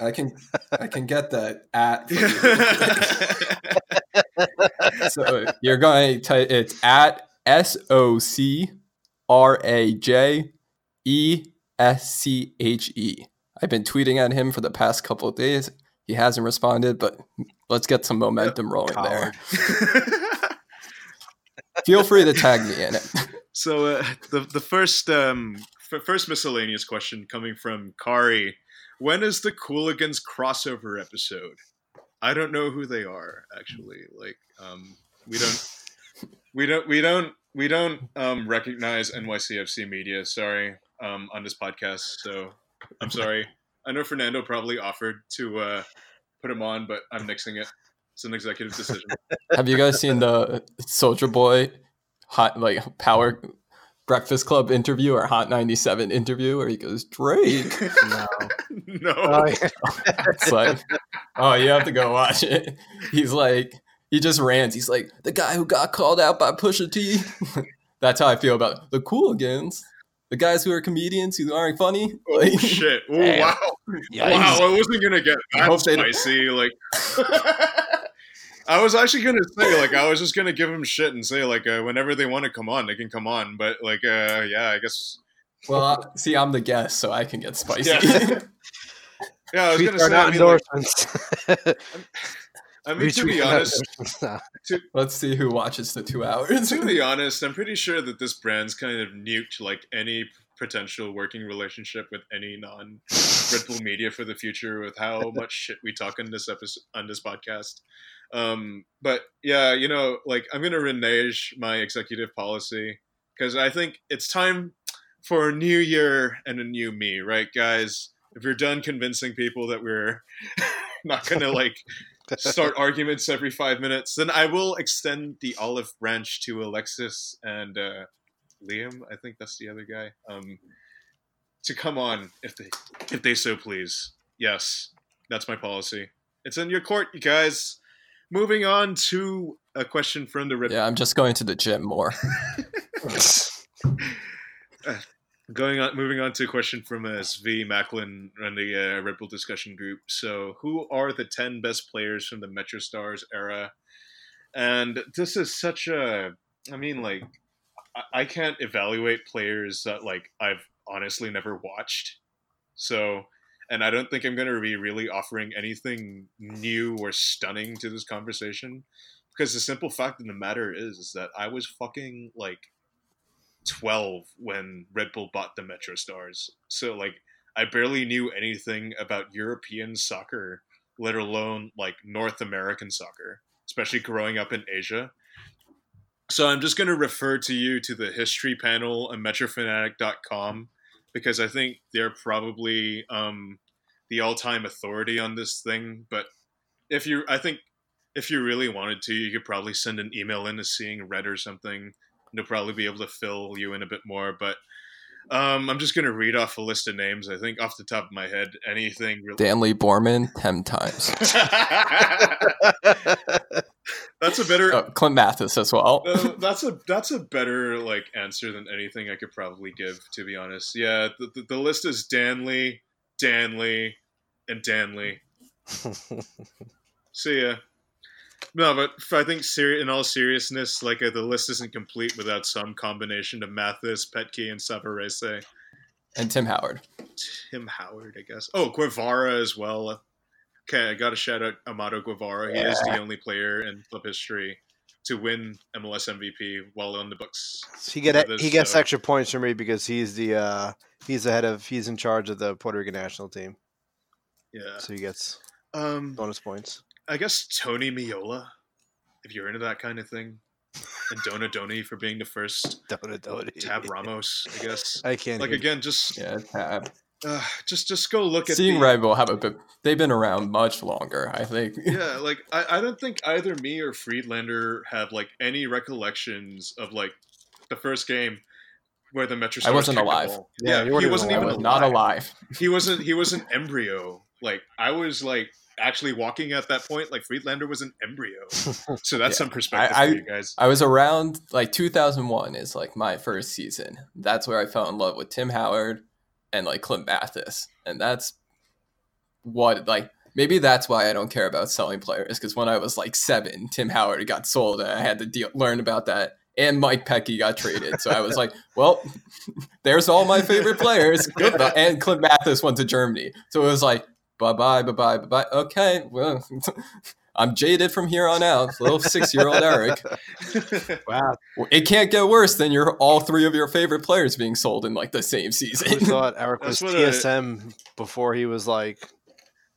I can I can get that at so you're going to type it's at S O C R A J E S C H E. I've been tweeting at him for the past couple of days. He hasn't responded, but let's get some momentum rolling there. Feel free to tag me in it. So uh, the the first um f- first miscellaneous question coming from Kari: When is the Cooligans crossover episode? I don't know who they are actually. Like um we don't we don't we don't we don't um recognize NYCFC media. Sorry um on this podcast. So I'm sorry. I know Fernando probably offered to uh put him on, but I'm nixing it. It's an executive decision. Have you guys seen the Soulja Boy hot like power breakfast club interview or hot 97 interview where he goes drake No. no. Oh, yeah. it's like oh you have to go watch it he's like he just rants he's like the guy who got called out by pusha t that's how i feel about the cooligans the guys who are comedians who aren't funny Oh like shit! Oh, Damn. wow! Wow! I wasn't gonna get I that hope they don't- spicy. Like, I was actually gonna say, like, I was just gonna give them shit and say, like, uh, whenever they want to come on, they can come on. But like, uh, yeah, I guess. well uh, see i'm the guest so i can get spicy Yeah. Yeah, I was Tweets gonna are say. I not mean, like. I mean, to be honest, endorsements. No. let's see who watches the two hours to be honest, I'm pretty sure that this brand's kind of nuked like any potential working relationship with any non Red Bull media for the future with how much shit we talk on this episode on this podcast. Um, but yeah, you know, like I'm gonna renege my executive policy because I think it's time for a new year and a new me, right, guys? If you're done convincing people that we're not gonna like start arguments every five minutes, then I will extend the olive branch to Alexis and uh, Liam. I think that's the other guy. Um, to come on if they if they so please. Yes, that's my policy. It's in your court, you guys. Moving on to a question from the Red yeah i'm just going to the gym more Going on, moving on to a question from uh, Svi Macklin on the uh, Red Bull discussion group. So, who are the ten best players from the Metro Stars era? And this is such a, I mean, like, I, I can't evaluate players that like I've honestly never watched. So, and I don't think I'm going to be really offering anything new or stunning to this conversation because the simple fact of the matter is, is that I was fucking like 12 when Red Bull bought the Metro Stars. So like I barely knew anything about European soccer, let alone like North American soccer, especially growing up in Asia. So I'm just going to refer to you to the history panel on metrofanatic.com because I think they're probably um, the all-time authority on this thing, but if you I think if you really wanted to, you could probably send an email in to seeing red or something And they'll probably be able to fill you in a bit more. But um, I'm just going to read off a list of names. I think off the top of my head, anything really. Danleigh Borman 10 times that's a better. oh, clint mathis as well uh, that's a that's a better like answer than anything I could probably give. To be honest, yeah, the, the, the list is Danleigh, Danleigh, and Danleigh. See ya. No, but I think seri- in all seriousness, like uh, the list isn't complete without some combination of Mathis, Petke, and Savarese. and Tim Howard. Tim Howard, I guess. Oh, Guevara as well. Okay, I got to shout out Amado Guevara. He is the only player in club history to win MLS MVP while on the books. He get this, he gets so. extra points from me because he's the uh, he's the head of he's in charge of the Puerto Rican national team. Yeah, so he gets um, bonus points. I guess Tony Meola, if you're into that kind of thing, and Donadoni for being the first Donadoni Tab Ramos. I guess I can't like again just yeah Tab. Uh, just just go look at seeing the, Red Bull have a bit. They've been around much longer, I think. yeah, like I, I don't think either me or Friedlander have like any recollections of like the first game where the Metro. I wasn't alive. Yeah, yeah he wasn't even alive. not alive. He wasn't. He was an embryo. Like I was like actually walking at that point. Like Friedlander was an embryo. So that's yeah. some perspective I, for you guys. I was around like 2001 is like my first season. That's where I fell in love with Tim Howard and like Clint Mathis. And that's what like maybe that's why I don't care about selling players because when I was like seven, Tim Howard got sold, and I had to deal, learn about that. And Mike Petke got traded, so I was like, "Well, there's all my favorite players." and Clint Mathis went to Germany, so it was like, "Bye bye, bye bye, bye bye." Okay, well, I'm jaded from here on out. Little six year old Eric. wow. It can't get worse than your all three of your favorite players being sold in like the same season. I thought Eric was TSM I... before he was like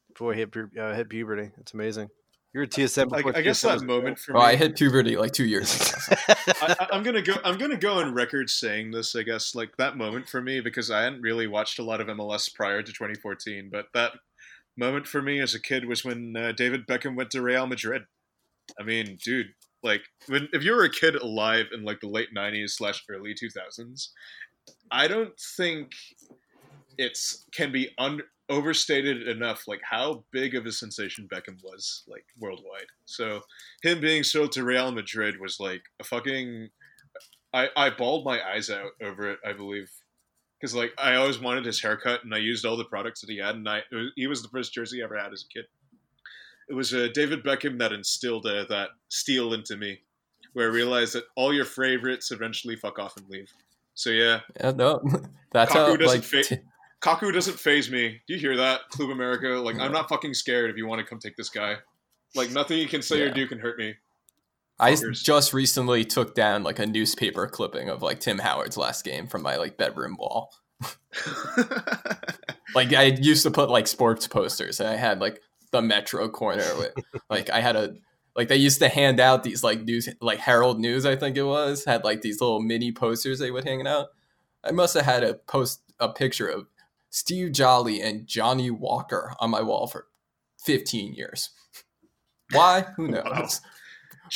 before he hit, uh, hit puberty. It's amazing. You're a TSM. I, I guess that moment for me. I hit puberty like two years ago. I, am gonna go. I'm gonna go on record saying this. I guess like that moment for me because I hadn't really watched a lot of MLS prior to 2014, but that moment for me as a kid was when uh, David Beckham went to Real Madrid. I mean, dude, like when if you were a kid alive in like the late '90s slash early 2000s, I don't think it's can be overstated enough like how big of a sensation Beckham was like worldwide. So him being sold to Real Madrid was like a fucking I I bawled my eyes out over it, I believe, because like I always wanted his haircut, and I used all the products that he had, and I was, he was the first jersey I ever had as a kid. It was uh, David Beckham that instilled uh, that steel into me, where I realized that all your favorites eventually fuck off and leave. So yeah, yeah, no, that's Kaku how doesn't like. Fa- t- Kaku doesn't phase me. Do you hear that, Club America? Like I'm not fucking scared if you want to come take this guy. Like nothing you can say yeah. or do can hurt me. I just recently took down like a newspaper clipping of like Tim Howard's last game from my like bedroom wall. like I used to put like sports posters and I had like the Metro corner with like I had a like they used to hand out these like news like Herald News I think it was had like these little mini posters they would hang out. I must have had a post a picture of Steve Jolley and Jonny Walker on my wall for 15 years. Why? Who knows? Wow.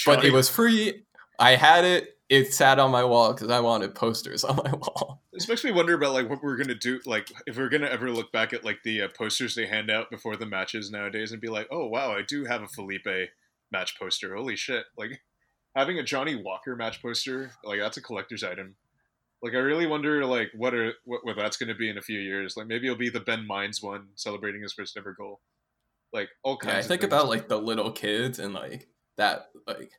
But it was free. I had it. It sat on my wall because I wanted posters on my wall. This makes me wonder about like what we're gonna do, like if we're gonna ever look back at like the uh, posters they hand out before the matches nowadays and be like, oh wow, I do have a Felipe match poster. Holy shit! Like having a Jonny Walker match poster, like that's a collector's item. Like I really wonder, like what are what, what that's going to be in a few years. Like maybe it'll be the Ben Mines one celebrating his first ever goal. Like all kinds. Yeah, I think about like the little kids and like that, like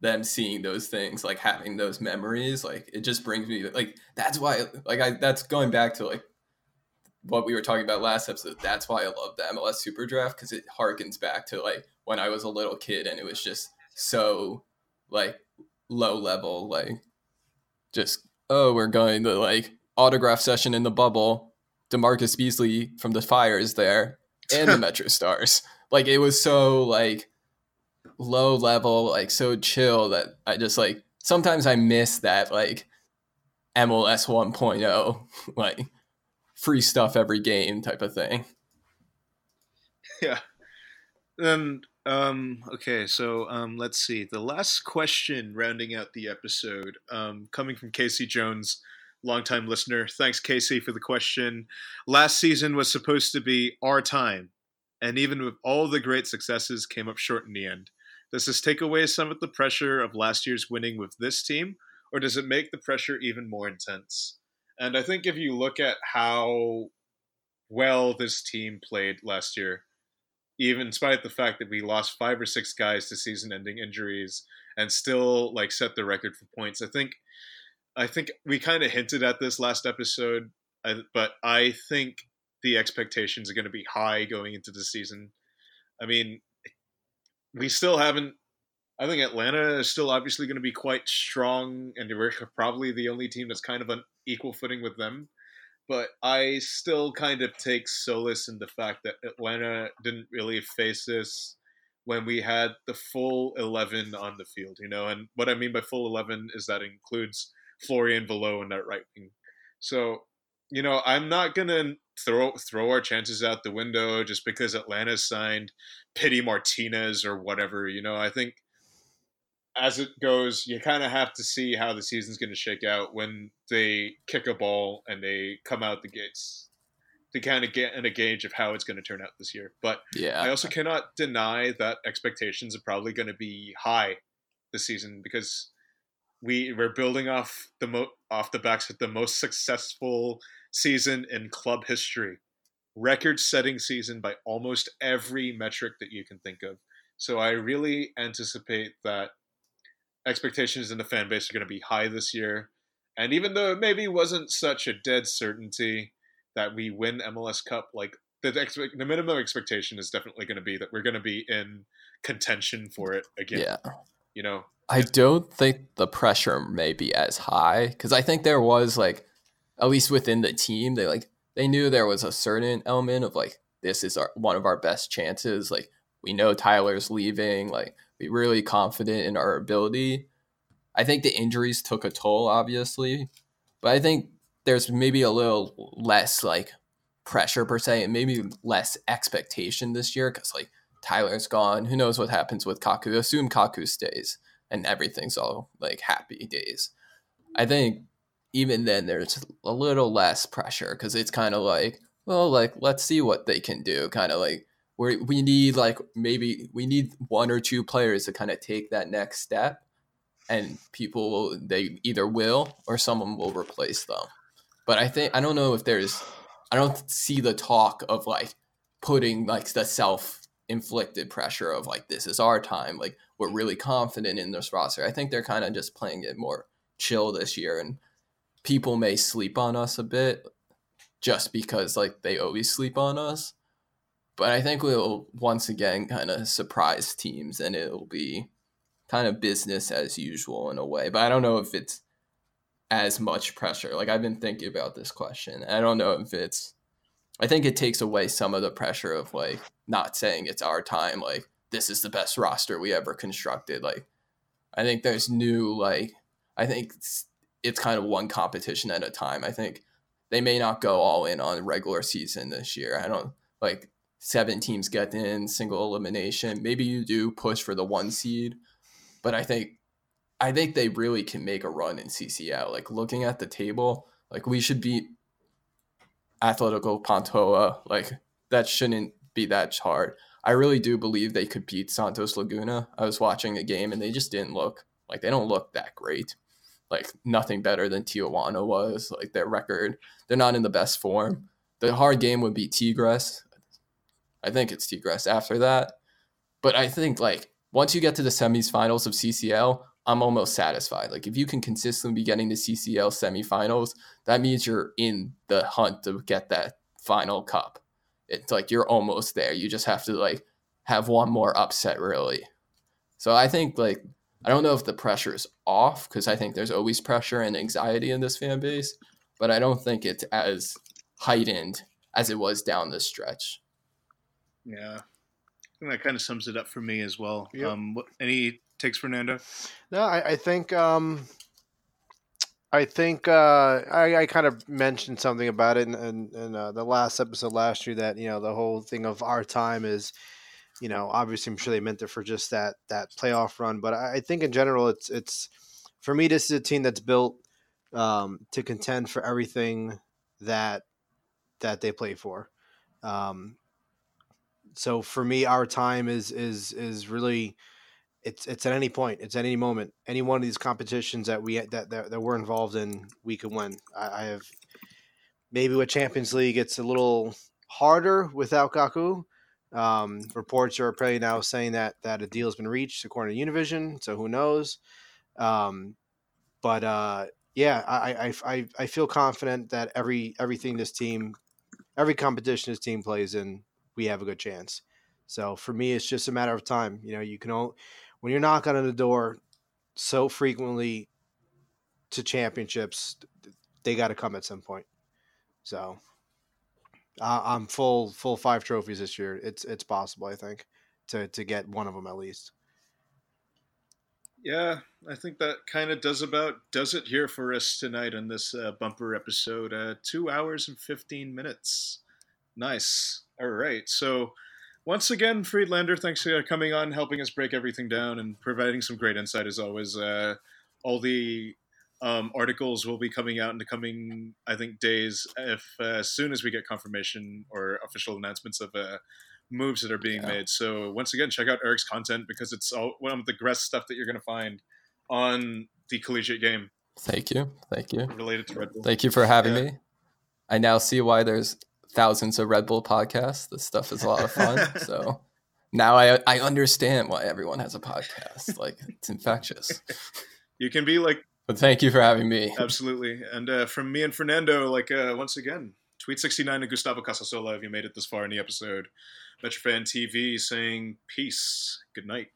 them seeing those things, like having those memories. Like it just brings me like that's why like I that's going back to like what we were talking about last episode. That's why I love the MLS Super Draft because it harkens back to like when I was a little kid and it was just so like low level, like just oh, we're going to like autograph session in the bubble. DaMarcus Beasley from the Fire is there, and the Metro Stars. Like it was so like low level, like so chill that I just like sometimes I miss that like MLS 1.0, like free stuff every game type of thing. Yeah. And um, okay, so um, let's see. The last question rounding out the episode, um, coming from Casey Jones, longtime listener. Thanks, Casey, for the question. Last season was supposed to be our time, and even with all the great successes, came up short in the end. Does this take away some of the pressure of last year's winning with this team, or does it make the pressure even more intense? And I think if you look at how well this team played last year, even in spite of the fact that we lost five or six guys to season-ending injuries and still like set the record for points. I think I think we kind of hinted at this last episode but I think the expectations are going to be high going into the season. I mean, we still haven't. I think Atlanta is still obviously going to be quite strong, and we're probably the only team that's kind of on equal footing with them. But I still kind of take solace in the fact that Atlanta didn't really face this when we had the full 11 on the field, you know. And what I mean by full 11 is that includes Florian Valot in that right wing. So, you know, I'm not going to throw throw our chances out the window just because Atlanta signed Pity Martinez or whatever. You know, I think as it goes, you kind of have to see how the season's going to shake out when they kick a ball and they come out the gates to kind of get in a gauge of how it's going to turn out this year. But yeah, I also cannot deny that expectations are probably going to be high this season because we we're building off the mo- off the backs of the most successful season in club history, record-setting season by almost every metric that you can think of. So I really anticipate that expectations in the fan base are going to be high this year. And even though it maybe wasn't such a dead certainty that we win MLS Cup, like the expe- the minimum expectation is definitely going to be that we're going to be in contention for it again. Yeah. You know, I don't think the pressure may be as high because I think there was like, at least within the team, they like they knew there was a certain element of like this is our one of our best chances. Like we know Tyler's leaving. Like we really confident in our ability. I think the injuries took a toll, obviously, but I think there's maybe a little less like pressure per se, and maybe less expectation this year because like Tyler's gone. Who knows what happens with Kaku? Assume Kaku stays and everything's all like happy days. I think even then there's a little less pressure because it's kind of like, well, like let's see what they can do. Kind of like we we need like maybe we need one or two players to kind of take that next step, and people will, they either will or someone will replace them. But I think I don't know if there's I don't see the talk of like putting like the self inflicted pressure of like this is our time like we're really confident in this roster i think they're kind of just playing it more chill this year and people may sleep on us a bit just because like they always sleep on us but i think we'll once again kind of surprise teams and it'll be kind of business as usual in a way but i don't know if it's as much pressure like i've been thinking about this question i don't know if it's I think it takes away some of the pressure of like not saying it's our time. Like this is the best roster we ever constructed. Like I think there's new like I think it's, kind of one competition at a time. I think they may not go all in on regular season this year. I don't like seven teams get in single elimination. Maybe you do push for the one seed, but I think I think they really can make a run in CCL. Like looking at the table, like we should beat Atletico Pantoja. Like that shouldn't be that hard. I really do believe they could beat Santos Laguna. I was watching a game and they just didn't look like they don't look that great. Like nothing better than Tijuana was. Like their record, they're not in the best form. The hard game would be Tigres. I think it's Tigres after that. But I think like once you get to the semifinals of CCL, I'm almost satisfied. Like if you can consistently be getting to CCL semifinals, that means you're in the hunt to get that final cup. It's like you're almost there. You just have to like have one more upset really. So I think like I don't know if the pressure is off because I think there's always pressure and anxiety in this fan base, but I don't think it's as heightened as it was down this stretch. Yeah. And that kind of sums it up for me as well. Yep. Um, what, any takes, Fernando? No, I, I think um, I think uh, I, I kind of mentioned something about it in, in, in uh, the last episode last year that you know the whole thing of our time is, you know, obviously I'm sure they meant it for just that that playoff run, but I, think in general it's it's for me this is a team that's built um, to contend for everything that that they play for. Um, so for me, our time is is is really it's it's at any point, it's at any moment, any one of these competitions that we that that, that we're involved in, we can win. I, I have maybe with Champions League, it's a little harder without Kaku. Um, reports are apparently now saying that that a deal has been reached according to Univision, so who knows? Um, but uh, yeah, I, I I I feel confident that every everything this team, every competition this team plays in, we have a good chance. So for me, it's just a matter of time. You know, you can only when you're knocking on the door so frequently to championships, they got to come at some point. So uh, I'm full full five trophies this year. It's it's possible, I think, to to get one of them at least. Yeah, I think that kind of does about does it here for us tonight on this uh, bumper episode. Uh, two hours and fifteen minutes. Nice. All right. So once again, Friedlander, thanks for coming on, helping us break everything down, and providing some great insight as always. Uh, all the um, articles will be coming out in the coming, I think, days. If uh, as soon as we get confirmation or official announcements of uh, moves that are being yeah. made. So once again, check out Eric's content because it's all one of the best stuff that you're going to find on the collegiate game. Thank you, thank you. Related to Red Bull. Thank you for having yeah. me. I now see why there's thousands of Red Bull podcasts. This stuff is a lot of fun. so now I I understand why everyone has a podcast. Like it's infectious. You can be like. But thank you for having me. Absolutely, and uh, from me and Fernando, like uh, once again, tweet sixty nine and Gustavo Casasola if you made it this far in the episode. Metrofan TV saying peace. Good night.